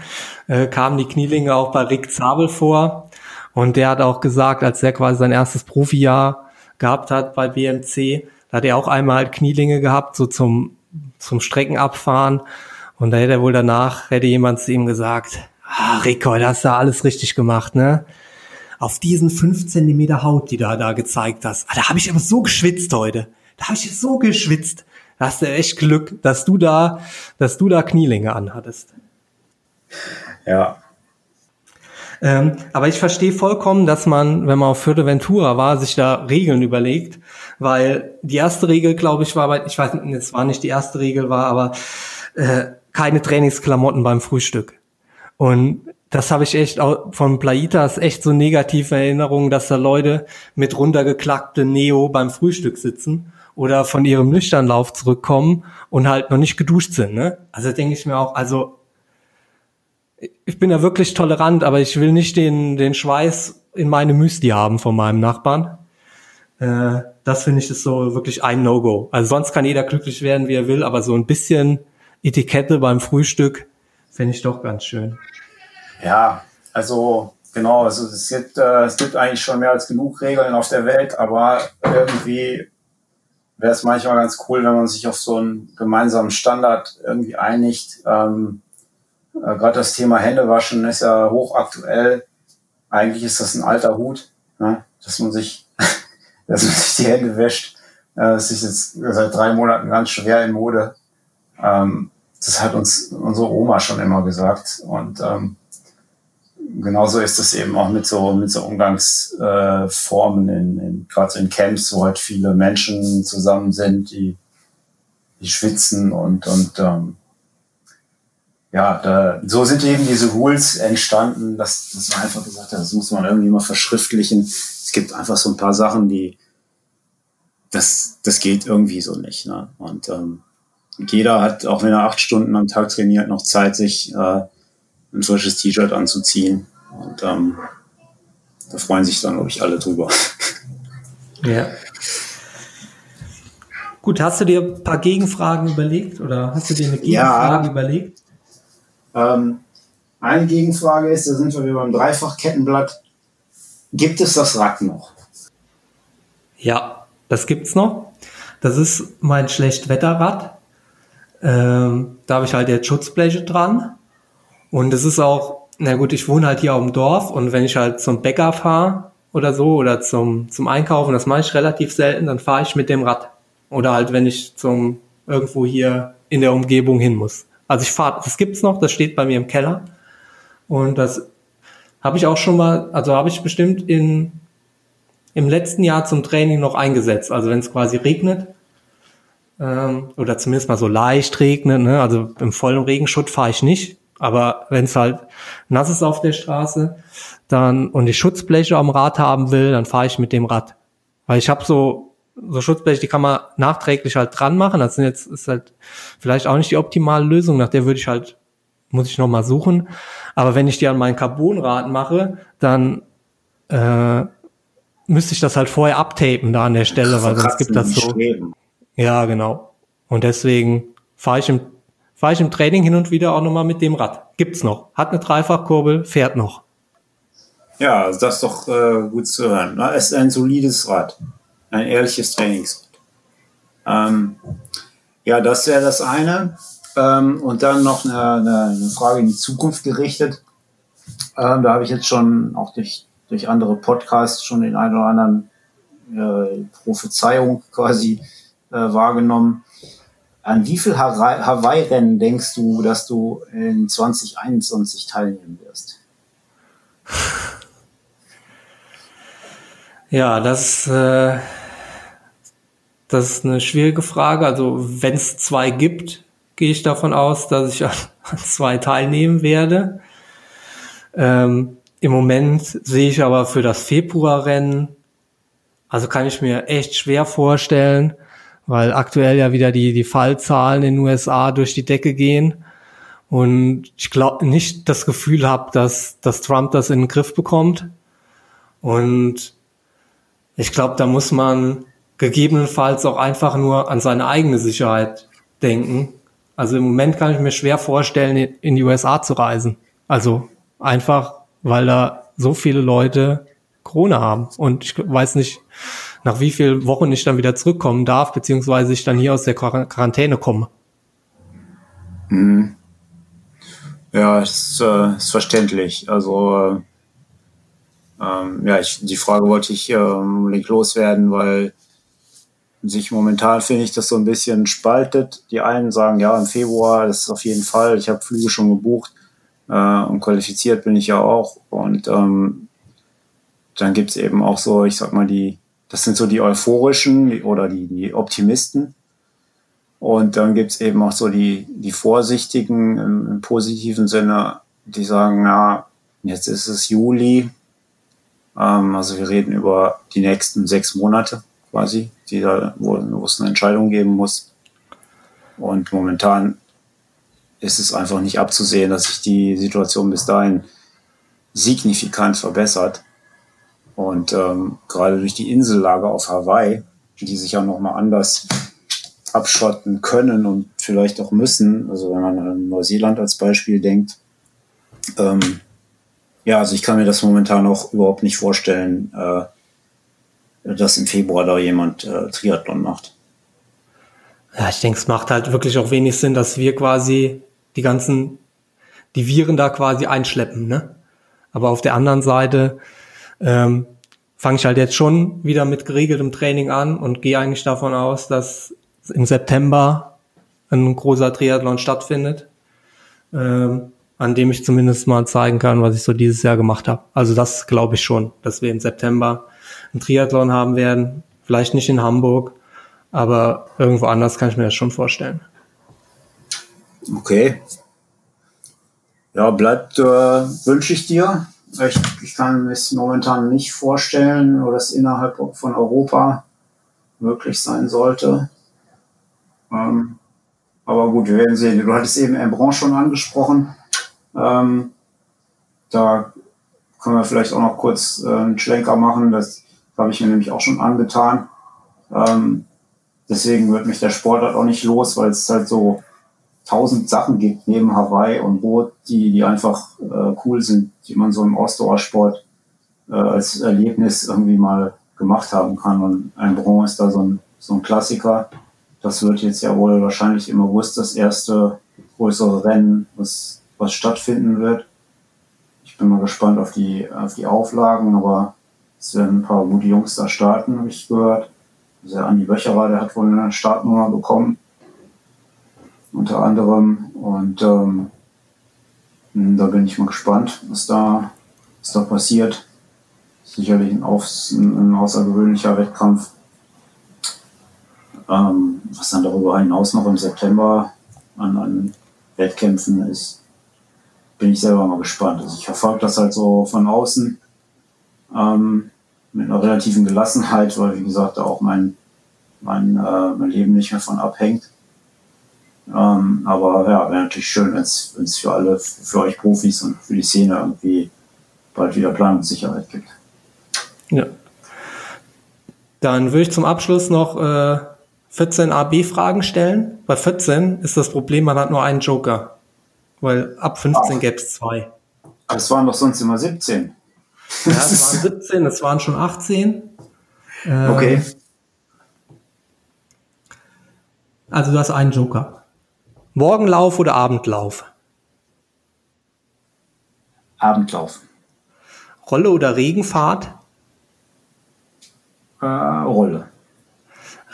äh, kamen die Knielinge auch bei Rick Zabel vor. Und der hat auch gesagt, als er quasi sein erstes Profijahr gehabt hat bei BMC, da hat er auch einmal halt Knielinge gehabt, so zum, zum Streckenabfahren. Und da hätte er wohl danach, hätte jemand zu ihm gesagt, ah, Rick, heute hast du alles richtig gemacht, ne? auf diesen fünf Zentimeter Haut, die du da gezeigt hast. Ah, da habe ich aber so geschwitzt heute. Da habe ich so geschwitzt. Da hast du echt Glück, dass du da, dass du da Knielinge anhattest. Ja. Ähm, aber ich verstehe vollkommen, dass man, wenn man auf Fuerteventura war, sich da Regeln überlegt, weil die erste Regel, glaube ich, war, bei, ich weiß nicht, es war nicht die erste Regel, war aber äh, keine Trainingsklamotten beim Frühstück. Und das habe ich echt auch von Plaitas echt so negative Erinnerungen, dass da Leute mit runtergeklackte Neo beim Frühstück sitzen oder von ihrem Nüchternlauf zurückkommen und halt noch nicht geduscht sind. Ne? Also denke ich mir auch, also ich bin ja wirklich tolerant, aber ich will nicht den, den Schweiß in meine Müsli haben von meinem Nachbarn. Äh, das finde ich ist so wirklich ein No-Go. Also sonst kann jeder glücklich werden, wie er will, aber so ein bisschen Etikette beim Frühstück finde ich doch ganz schön. Ja, also genau, also es gibt, äh, es gibt eigentlich schon mehr als genug Regeln auf der Welt, aber irgendwie wäre es manchmal ganz cool, wenn man sich auf so einen gemeinsamen Standard irgendwie einigt. Ähm, äh, Gerade das Thema Händewaschen ist ja hochaktuell. Eigentlich ist das ein alter Hut, ne? dass man sich, dass man sich die Hände wäscht. Äh, das ist jetzt seit drei Monaten ganz schwer in Mode. Ähm, das hat uns unsere Oma schon immer gesagt. Und ähm, genauso ist es eben auch mit so, mit so Umgangsformen äh, in, in gerade so in Camps, wo halt viele Menschen zusammen sind, die, die schwitzen und, und ähm, ja, da, so sind eben diese Rules entstanden, dass, dass man einfach gesagt hat, das muss man irgendwie mal verschriftlichen. Es gibt einfach so ein paar Sachen, die das, das geht irgendwie so nicht. Ne? Und ähm, jeder hat, auch wenn er acht Stunden am Tag trainiert, noch Zeit, sich äh, ein frisches T-Shirt anzuziehen. Und ähm, da freuen sich dann, glaube ich, alle drüber. Ja. Gut, hast du dir ein paar Gegenfragen überlegt oder hast du dir eine Gegenfrage ja, überlegt? Ähm, eine Gegenfrage ist, da sind wir wieder beim Dreifachkettenblatt. Gibt es das Rad noch? Ja, das gibt's noch. Das ist mein Schlechtwetterrad. Ähm, da habe ich halt jetzt Schutzbleche dran. Und es ist auch na gut, ich wohne halt hier auf dem Dorf und wenn ich halt zum Bäcker fahre oder so oder zum, zum Einkaufen, das mache ich relativ selten, dann fahre ich mit dem Rad. Oder halt, wenn ich zum irgendwo hier in der Umgebung hin muss. Also ich fahre, das gibt's noch, das steht bei mir im Keller. Und das habe ich auch schon mal, also habe ich bestimmt in, im letzten Jahr zum Training noch eingesetzt. Also wenn es quasi regnet, ähm, oder zumindest mal so leicht regnet, ne? also im vollen Regenschutt fahre ich nicht. Aber wenn es halt nass ist auf der Straße, dann und ich Schutzbleche am Rad haben will, dann fahre ich mit dem Rad. Weil ich habe so so Schutzbleche, die kann man nachträglich halt dran machen. Das sind jetzt ist halt vielleicht auch nicht die optimale Lösung. Nach der würde ich halt muss ich noch mal suchen. Aber wenn ich die an meinen Carbonrad mache, dann äh, müsste ich das halt vorher abtapen da an der Stelle, weil sonst gibt das so. Ja, genau. Und deswegen fahre ich im fahre ich im Training hin und wieder auch noch mal mit dem Rad. Gibt's noch. Hat eine Dreifachkurbel, fährt noch. Ja, das ist doch äh, gut zu hören. Es ist ein solides Rad. Ein ehrliches Trainingsrad. Ähm, ja, das wäre das eine. Ähm, und dann noch eine, eine, eine, Frage in die Zukunft gerichtet. Ähm, da habe ich jetzt schon auch durch, durch andere Podcasts schon den einen oder anderen äh, Prophezeiung quasi äh, wahrgenommen. An wie viel Hawaii-Rennen denkst du, dass du in 2021 teilnehmen wirst? Ja, das, äh, das ist eine schwierige Frage. Also wenn es zwei gibt, gehe ich davon aus, dass ich an, zwei teilnehmen werde. Ähm, Im Moment sehe ich aber für das Februarrennen, also kann ich mir echt schwer vorstellen, weil aktuell ja wieder die, die Fallzahlen in den USA durch die Decke gehen. Und ich glaube nicht das Gefühl habe, dass, dass Trump das in den Griff bekommt. Und ich glaube, da muss man gegebenenfalls auch einfach nur an seine eigene Sicherheit denken. Also im Moment kann ich mir schwer vorstellen, in die USA zu reisen. Also einfach, weil da so viele Leute Corona haben. Und ich weiß nicht, nach wie vielen Wochen ich dann wieder zurückkommen darf, beziehungsweise ich dann hier aus der Quarantäne komme. Mhm. Ja, ist, äh, ist verständlich. Also äh, ähm, ja, ich, die Frage wollte ich ähm, loswerden, weil sich momentan finde ich das so ein bisschen spaltet. Die einen sagen, ja, im Februar, das ist auf jeden Fall, ich habe Flüge schon gebucht äh, und qualifiziert bin ich ja auch. Und ähm, dann gibt's eben auch so, ich sag mal, die, das sind so die euphorischen oder die, die Optimisten. Und dann gibt's eben auch so die, die Vorsichtigen im, im positiven Sinne, die sagen, ja, jetzt ist es Juli. Ähm, also wir reden über die nächsten sechs Monate quasi, die da, wo, wo es eine Entscheidung geben muss. Und momentan ist es einfach nicht abzusehen, dass sich die Situation bis dahin signifikant verbessert. Und ähm, gerade durch die Insellage auf Hawaii, die sich ja nochmal anders abschotten können und vielleicht auch müssen, also wenn man an Neuseeland als Beispiel denkt, ähm, ja, also ich kann mir das momentan auch überhaupt nicht vorstellen, äh, dass im Februar da jemand äh, Triathlon macht. Ja, ich denke, es macht halt wirklich auch wenig Sinn, dass wir quasi die ganzen, die Viren da quasi einschleppen, ne? Aber auf der anderen Seite ähm, fange ich halt jetzt schon wieder mit geregeltem Training an und gehe eigentlich davon aus, dass im September ein großer Triathlon stattfindet, ähm, an dem ich zumindest mal zeigen kann, was ich so dieses Jahr gemacht habe. Also das glaube ich schon, dass wir im September einen Triathlon haben werden. Vielleicht nicht in Hamburg, aber irgendwo anders kann ich mir das schon vorstellen. Okay. Ja, bleibt, äh, wünsche ich dir. Ich, ich kann es momentan nicht vorstellen, oder es innerhalb von Europa möglich sein sollte. Ähm, aber gut, wir werden sehen. Du hattest eben Embran schon angesprochen. Ähm, da können wir vielleicht auch noch kurz äh, einen Schlenker machen. Das habe ich mir nämlich auch schon angetan. Ähm, deswegen wird mich der Sportart auch nicht los, weil es halt so tausend Sachen gibt neben Hawaii und Boot, die, die einfach äh, cool sind, die man so im Ausdauersport äh, als Erlebnis irgendwie mal gemacht haben kann. Und ein Bron ist da so ein, so ein Klassiker. Das wird jetzt ja wohl wahrscheinlich im August das erste größere Rennen, was, was stattfinden wird. Ich bin mal gespannt auf die, auf die Auflagen, aber es werden ein paar gute Jungs da starten, habe ich gehört. Also der Andi Böcherer, der hat wohl eine Startnummer bekommen. Unter anderem. Und ähm, da bin ich mal gespannt, was da, was da passiert. Sicherlich ein, ein außergewöhnlicher Wettkampf. Ähm, was dann darüber hinaus noch im September an, an Wettkämpfen ist, bin ich selber mal gespannt. Also ich verfolge das halt so von außen ähm, mit einer relativen Gelassenheit, weil wie gesagt auch mein, mein, äh, mein Leben nicht mehr von abhängt. Ähm, aber ja, wäre natürlich schön, wenn es für alle, für euch Profis und für die Szene irgendwie bald wieder Planungssicherheit gibt. Ja. Dann würde ich zum Abschluss noch äh, 14 AB-Fragen stellen. Bei 14 ist das Problem, man hat nur einen Joker. Weil ab 15 gäbe es zwei. Das waren doch sonst immer 17. Ja, es waren 17, es waren schon 18. Ähm, okay. Also du hast einen Joker. Morgenlauf oder Abendlauf? Abendlauf. Rolle oder Regenfahrt? Äh, Rolle.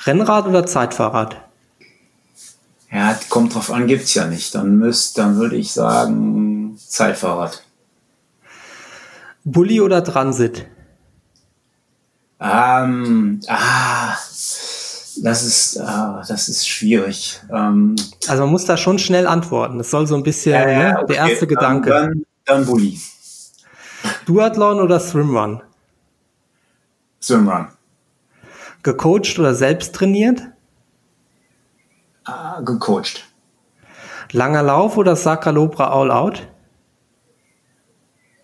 Rennrad oder Zeitfahrrad? Ja, kommt drauf an, gibt's ja nicht. Dann müsst, dann würde ich sagen Zeitfahrrad. Bulli oder Transit? Ähm, ah, das ist, ah, das ist schwierig. Ähm, also man muss da schon schnell antworten. Das soll so ein bisschen äh, ne, okay. der erste Gedanke. Dann, dann Bulli. Duathlon oder Swimrun? Swimrun. Gecoacht oder selbst trainiert? Uh, gecoacht. Langer Lauf oder Sakalobra All Out?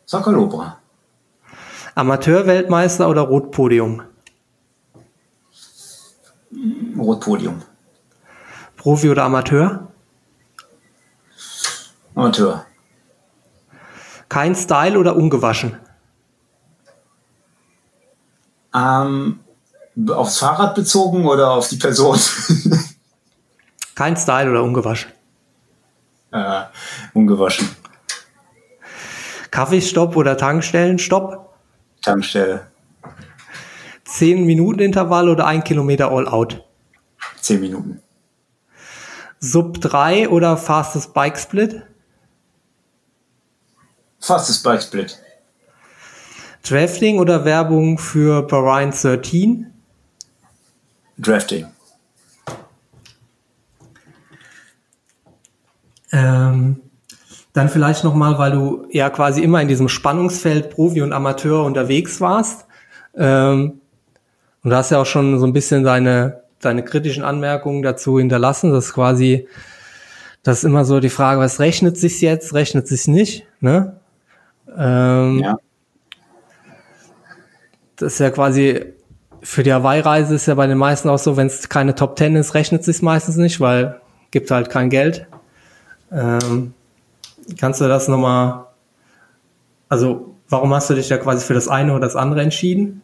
Sakalobra. Amateurweltmeister oder Rotpodium? Rotpodium. Profi oder Amateur? Amateur. Kein Style oder ungewaschen? Ähm, aufs Fahrrad bezogen oder auf die Person? Kein Style oder ungewaschen? Äh, ungewaschen. Kaffeestopp oder Tankstellenstopp? Tankstelle. 10 Minuten Intervall oder 1 Kilometer All Out? 10 Minuten. Sub 3 oder Fastest Bike Split? Fastest Bike Split. Drafting oder Werbung für Bahrain 13? Drafting. Ähm, dann vielleicht nochmal, weil du ja quasi immer in diesem Spannungsfeld Profi und Amateur unterwegs warst. Ähm, und du hast ja auch schon so ein bisschen deine, deine kritischen Anmerkungen dazu hinterlassen. Das ist quasi, das ist immer so die Frage, was rechnet sich jetzt, rechnet sich nicht, ne? Ähm, ja. Das ist ja quasi für die Hawaii-Reise ist ja bei den meisten auch so, wenn es keine Top Ten ist, rechnet sich meistens nicht, weil gibt halt kein Geld. Ähm, kannst du das nochmal, also warum hast du dich da quasi für das eine oder das andere entschieden?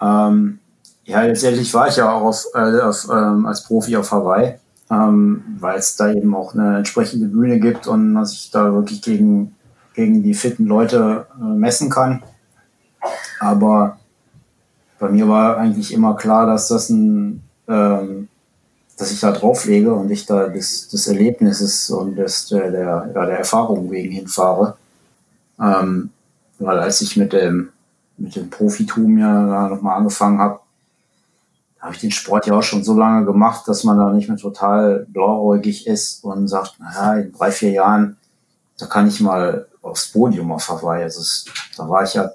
Ähm, ja, letztendlich war ich ja auch auf, äh, auf, ähm, als Profi auf Hawaii, ähm, weil es da eben auch eine entsprechende Bühne gibt und dass ich da wirklich gegen, gegen die fitten Leute äh, messen kann. Aber bei mir war eigentlich immer klar, dass das ein, ähm, dass ich da drauflege und ich da des, des Erlebnisses und des, der, der, ja, der Erfahrung wegen hinfahre. Ähm, weil als ich mit dem, mit dem Profitum ja nochmal angefangen habe, habe ich den Sport ja auch schon so lange gemacht, dass man da nicht mehr total blauäugig ist und sagt, naja, in drei, vier Jahren, da kann ich mal aufs Podium auf Hawaii. Also es, da war ich ja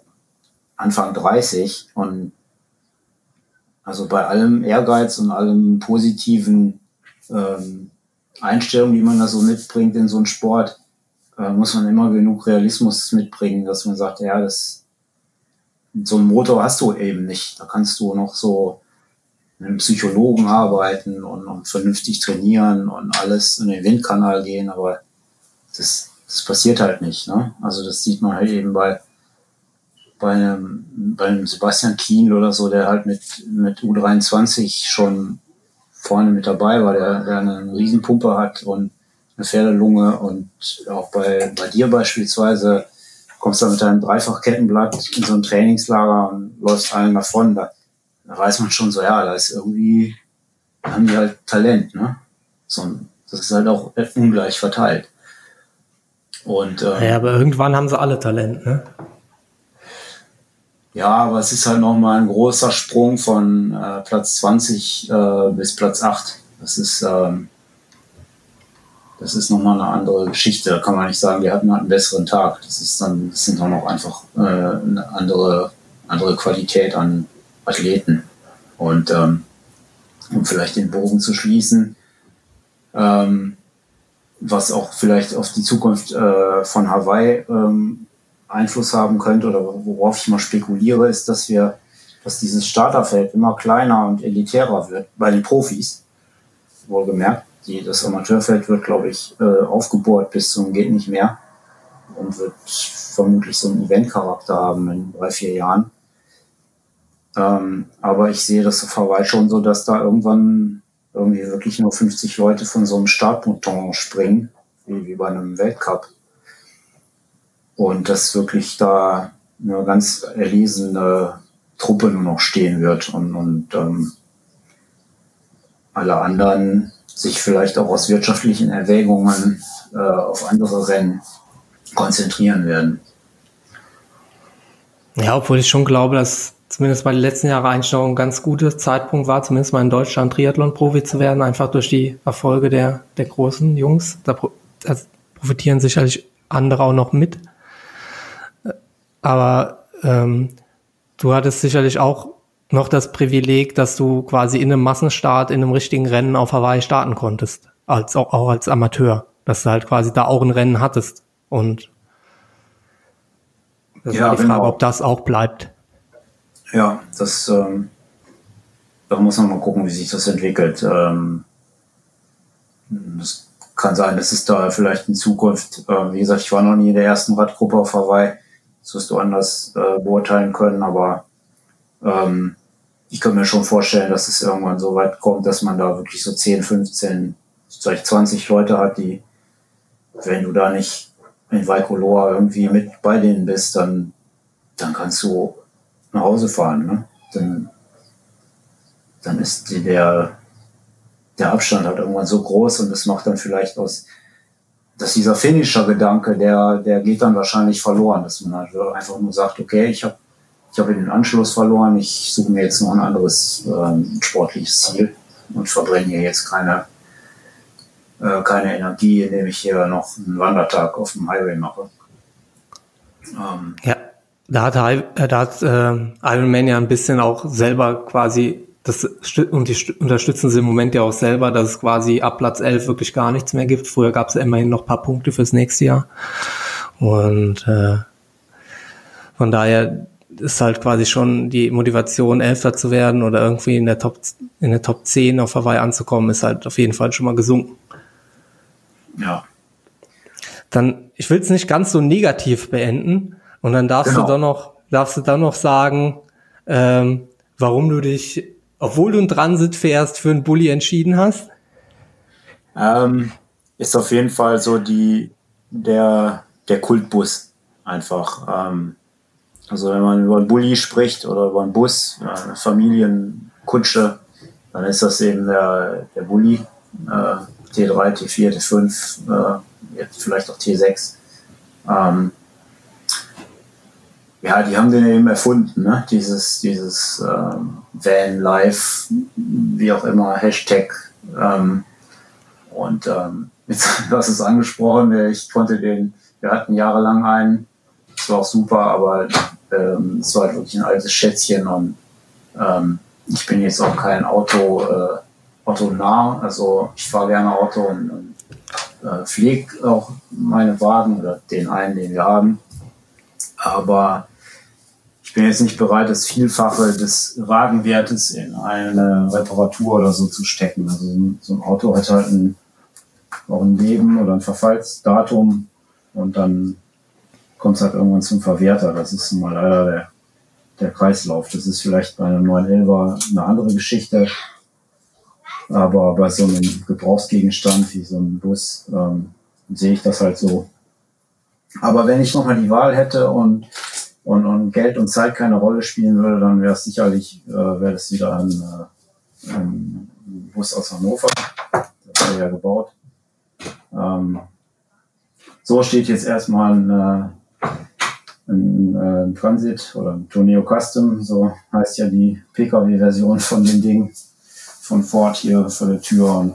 Anfang 30 und also bei allem Ehrgeiz und allem positiven ähm, Einstellung, die man da so mitbringt in so einen Sport, äh, muss man immer genug Realismus mitbringen, dass man sagt, ja, das so einen Motor hast du eben nicht. Da kannst du noch so einem Psychologen arbeiten und, und vernünftig trainieren und alles in den Windkanal gehen, aber das, das passiert halt nicht. Ne? Also das sieht man halt eben bei bei einem, bei einem Sebastian Kienl oder so, der halt mit, mit U23 schon vorne mit dabei war, der, der eine Riesenpumpe hat und eine Pferdelunge und auch bei, bei dir beispielsweise kommst dann mit deinem Dreifachkettenblatt in so ein Trainingslager und läufst allen davon. Da, da weiß man schon so, ja, da ist irgendwie, da haben die halt Talent, ne? So, das ist halt auch ungleich verteilt. Und, äh, ja, aber irgendwann haben sie alle Talent, ne? Ja, aber es ist halt nochmal ein großer Sprung von äh, Platz 20 äh, bis Platz 8. Das ist, ähm, das ist nochmal eine andere Geschichte. Da kann man nicht sagen, wir hatten halt einen besseren Tag. Das ist dann, das sind dann auch einfach äh, eine andere, andere Qualität an Athleten. Und ähm, um vielleicht den Bogen zu schließen, ähm, was auch vielleicht auf die Zukunft äh, von Hawaii ähm, Einfluss haben könnte oder worauf ich mal spekuliere, ist, dass wir, dass dieses Starterfeld immer kleiner und elitärer wird bei den Profis, wohlgemerkt die, das Amateurfeld wird, glaube ich, äh, aufgebohrt bis zum geht nicht mehr und wird vermutlich so einen Eventcharakter haben in drei, vier Jahren. Ähm, aber ich sehe das Hawaii schon so, dass da irgendwann irgendwie wirklich nur 50 Leute von so einem Startbouton springen, wie, wie bei einem Weltcup. Und dass wirklich da eine ganz erlesene Truppe nur noch stehen wird und, und ähm, alle anderen sich vielleicht auch aus wirtschaftlichen Erwägungen äh, auf andere Rennen konzentrieren werden. Ja, obwohl ich schon glaube, dass zumindest bei den letzten Jahren eigentlich noch ein ganz guter Zeitpunkt war, zumindest mal in Deutschland Triathlon-Profi zu werden, einfach durch die Erfolge der, der großen Jungs. Da, da profitieren sicherlich andere auch noch mit. Aber ähm, du hattest sicherlich auch noch das Privileg, dass du quasi in einem Massenstart, in einem richtigen Rennen auf Hawaii starten konntest. Als, auch, auch als Amateur. Dass du halt quasi da auch ein Rennen hattest. Und das ja, ist die Frage, genau. ob das auch bleibt. Ja, das, ähm, da muss man mal gucken, wie sich das entwickelt. Ähm, das kann sein, dass es da vielleicht in Zukunft, äh, wie gesagt, ich war noch nie in der ersten Radgruppe auf Hawaii, das wirst du anders äh, beurteilen können, aber ähm, ich könnte mir schon vorstellen, dass es irgendwann so weit kommt, dass man da wirklich so 10, 15, vielleicht 20 Leute hat, die, wenn du da nicht in Vaikoloa irgendwie mit bei denen bist, dann, dann kannst du nach Hause fahren. Ne? Dann, dann ist die, der, der Abstand halt irgendwann so groß und das macht dann vielleicht aus, dass dieser Finisher-Gedanke, der, der geht dann wahrscheinlich verloren, dass man halt einfach nur sagt, okay, ich habe ich habe den Anschluss verloren, ich suche mir jetzt noch ein anderes ähm, sportliches Ziel und verbrenne hier jetzt keine, äh, keine Energie, indem ich hier noch einen Wandertag auf dem Highway mache. Ähm, ja, da hat, äh, da hat äh, Ironman ja ein bisschen auch selber quasi das und die unterstützen sie im Moment ja auch selber, dass es quasi ab Platz 11 wirklich gar nichts mehr gibt. Früher gab es ja immerhin noch paar Punkte fürs nächste Jahr. Und äh, von daher ist halt quasi schon die Motivation, Elfter zu werden oder irgendwie in der Top, in der Top 10 auf Hawaii anzukommen, ist halt auf jeden Fall schon mal gesunken. Ja. Dann, ich will es nicht ganz so negativ beenden und dann darfst genau. du dann noch, darfst du dann noch sagen, ähm, warum du dich, obwohl du einen Transit fährst, für einen Bulli entschieden hast? Ähm, ist auf jeden Fall so die, der, der Kultbus einfach. Ähm, also wenn man über einen Bulli spricht oder über einen Bus, eine Familienkutsche, dann ist das eben der, der Bulli, äh, T3, T4, T5, äh, jetzt vielleicht auch T6. Ähm, ja, die haben den eben erfunden, ne? dieses, dieses ähm, Van Life, wie auch immer, Hashtag. Ähm, und ähm, jetzt hast du es angesprochen, ich konnte den, wir hatten jahrelang einen, das war auch super, aber ähm, es war halt wirklich ein altes Schätzchen und ähm, ich bin jetzt auch kein Auto, äh, Auto nah, also ich fahre gerne Auto und, und äh, pflege auch meine Wagen oder den einen, den wir haben. Aber ich bin jetzt nicht bereit, das Vielfache des Wagenwertes in eine Reparatur oder so zu stecken. Also so ein Auto hat halt ein, auch ein Leben oder ein Verfallsdatum und dann kommt es halt irgendwann zum Verwerter. Das ist mal leider der, der Kreislauf. Das ist vielleicht bei einem 911er eine andere Geschichte. Aber bei so einem Gebrauchsgegenstand wie so einem Bus ähm, sehe ich das halt so. Aber wenn ich nochmal die Wahl hätte und, und, und Geld und Zeit keine Rolle spielen würde, dann wäre es sicherlich, äh, wäre das wieder ein, äh, ein Bus aus Hannover. Das wurde ja gebaut. Ähm, so steht jetzt erstmal ein, äh, ein, äh, ein Transit oder ein Tourneo Custom, so heißt ja die Pkw-Version von dem Ding von Ford hier vor der Tür und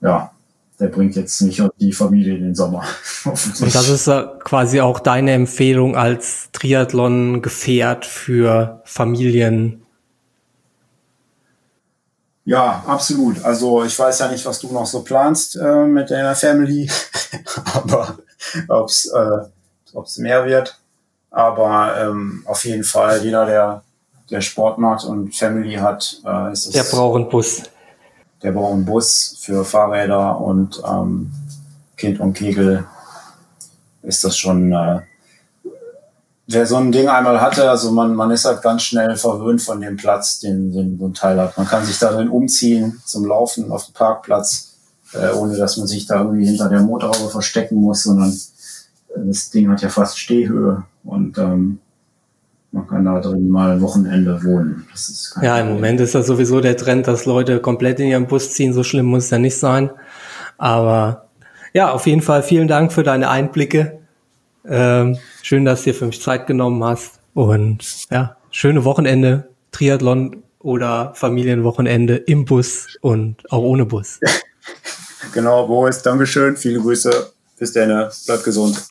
ja, der bringt jetzt nicht die Familie in den Sommer. Und das ist quasi auch deine Empfehlung als Triathlon-Gefährt für Familien. Ja, absolut. Also ich weiß ja nicht, was du noch so planst äh, mit deiner Family, aber ob es äh, mehr wird. Aber ähm, auf jeden Fall, jeder, der, der Sport macht und Family hat, äh, ist es. Der braucht einen Bus der braucht einen Bus für Fahrräder und ähm, Kind und Kegel ist das schon, äh, wer so ein Ding einmal hatte, also man, man ist halt ganz schnell verwöhnt von dem Platz, den, den so ein Teil hat. Man kann sich darin umziehen zum Laufen auf dem Parkplatz, äh, ohne dass man sich da irgendwie hinter der Motorhaube verstecken muss, sondern das Ding hat ja fast Stehhöhe und ähm, man kann da drin mal Wochenende wohnen. ja, im Moment ist das sowieso der Trend, dass Leute komplett in ihren Bus ziehen. So schlimm muss es ja nicht sein. Aber ja, auf jeden Fall vielen Dank für deine Einblicke. Ähm, schön, dass du dir für mich Zeit genommen hast. Und ja, schöne Wochenende, Triathlon oder Familienwochenende im Bus und auch ohne Bus. genau, Boris, Dankeschön. Viele Grüße. Bis dann. Bleib gesund.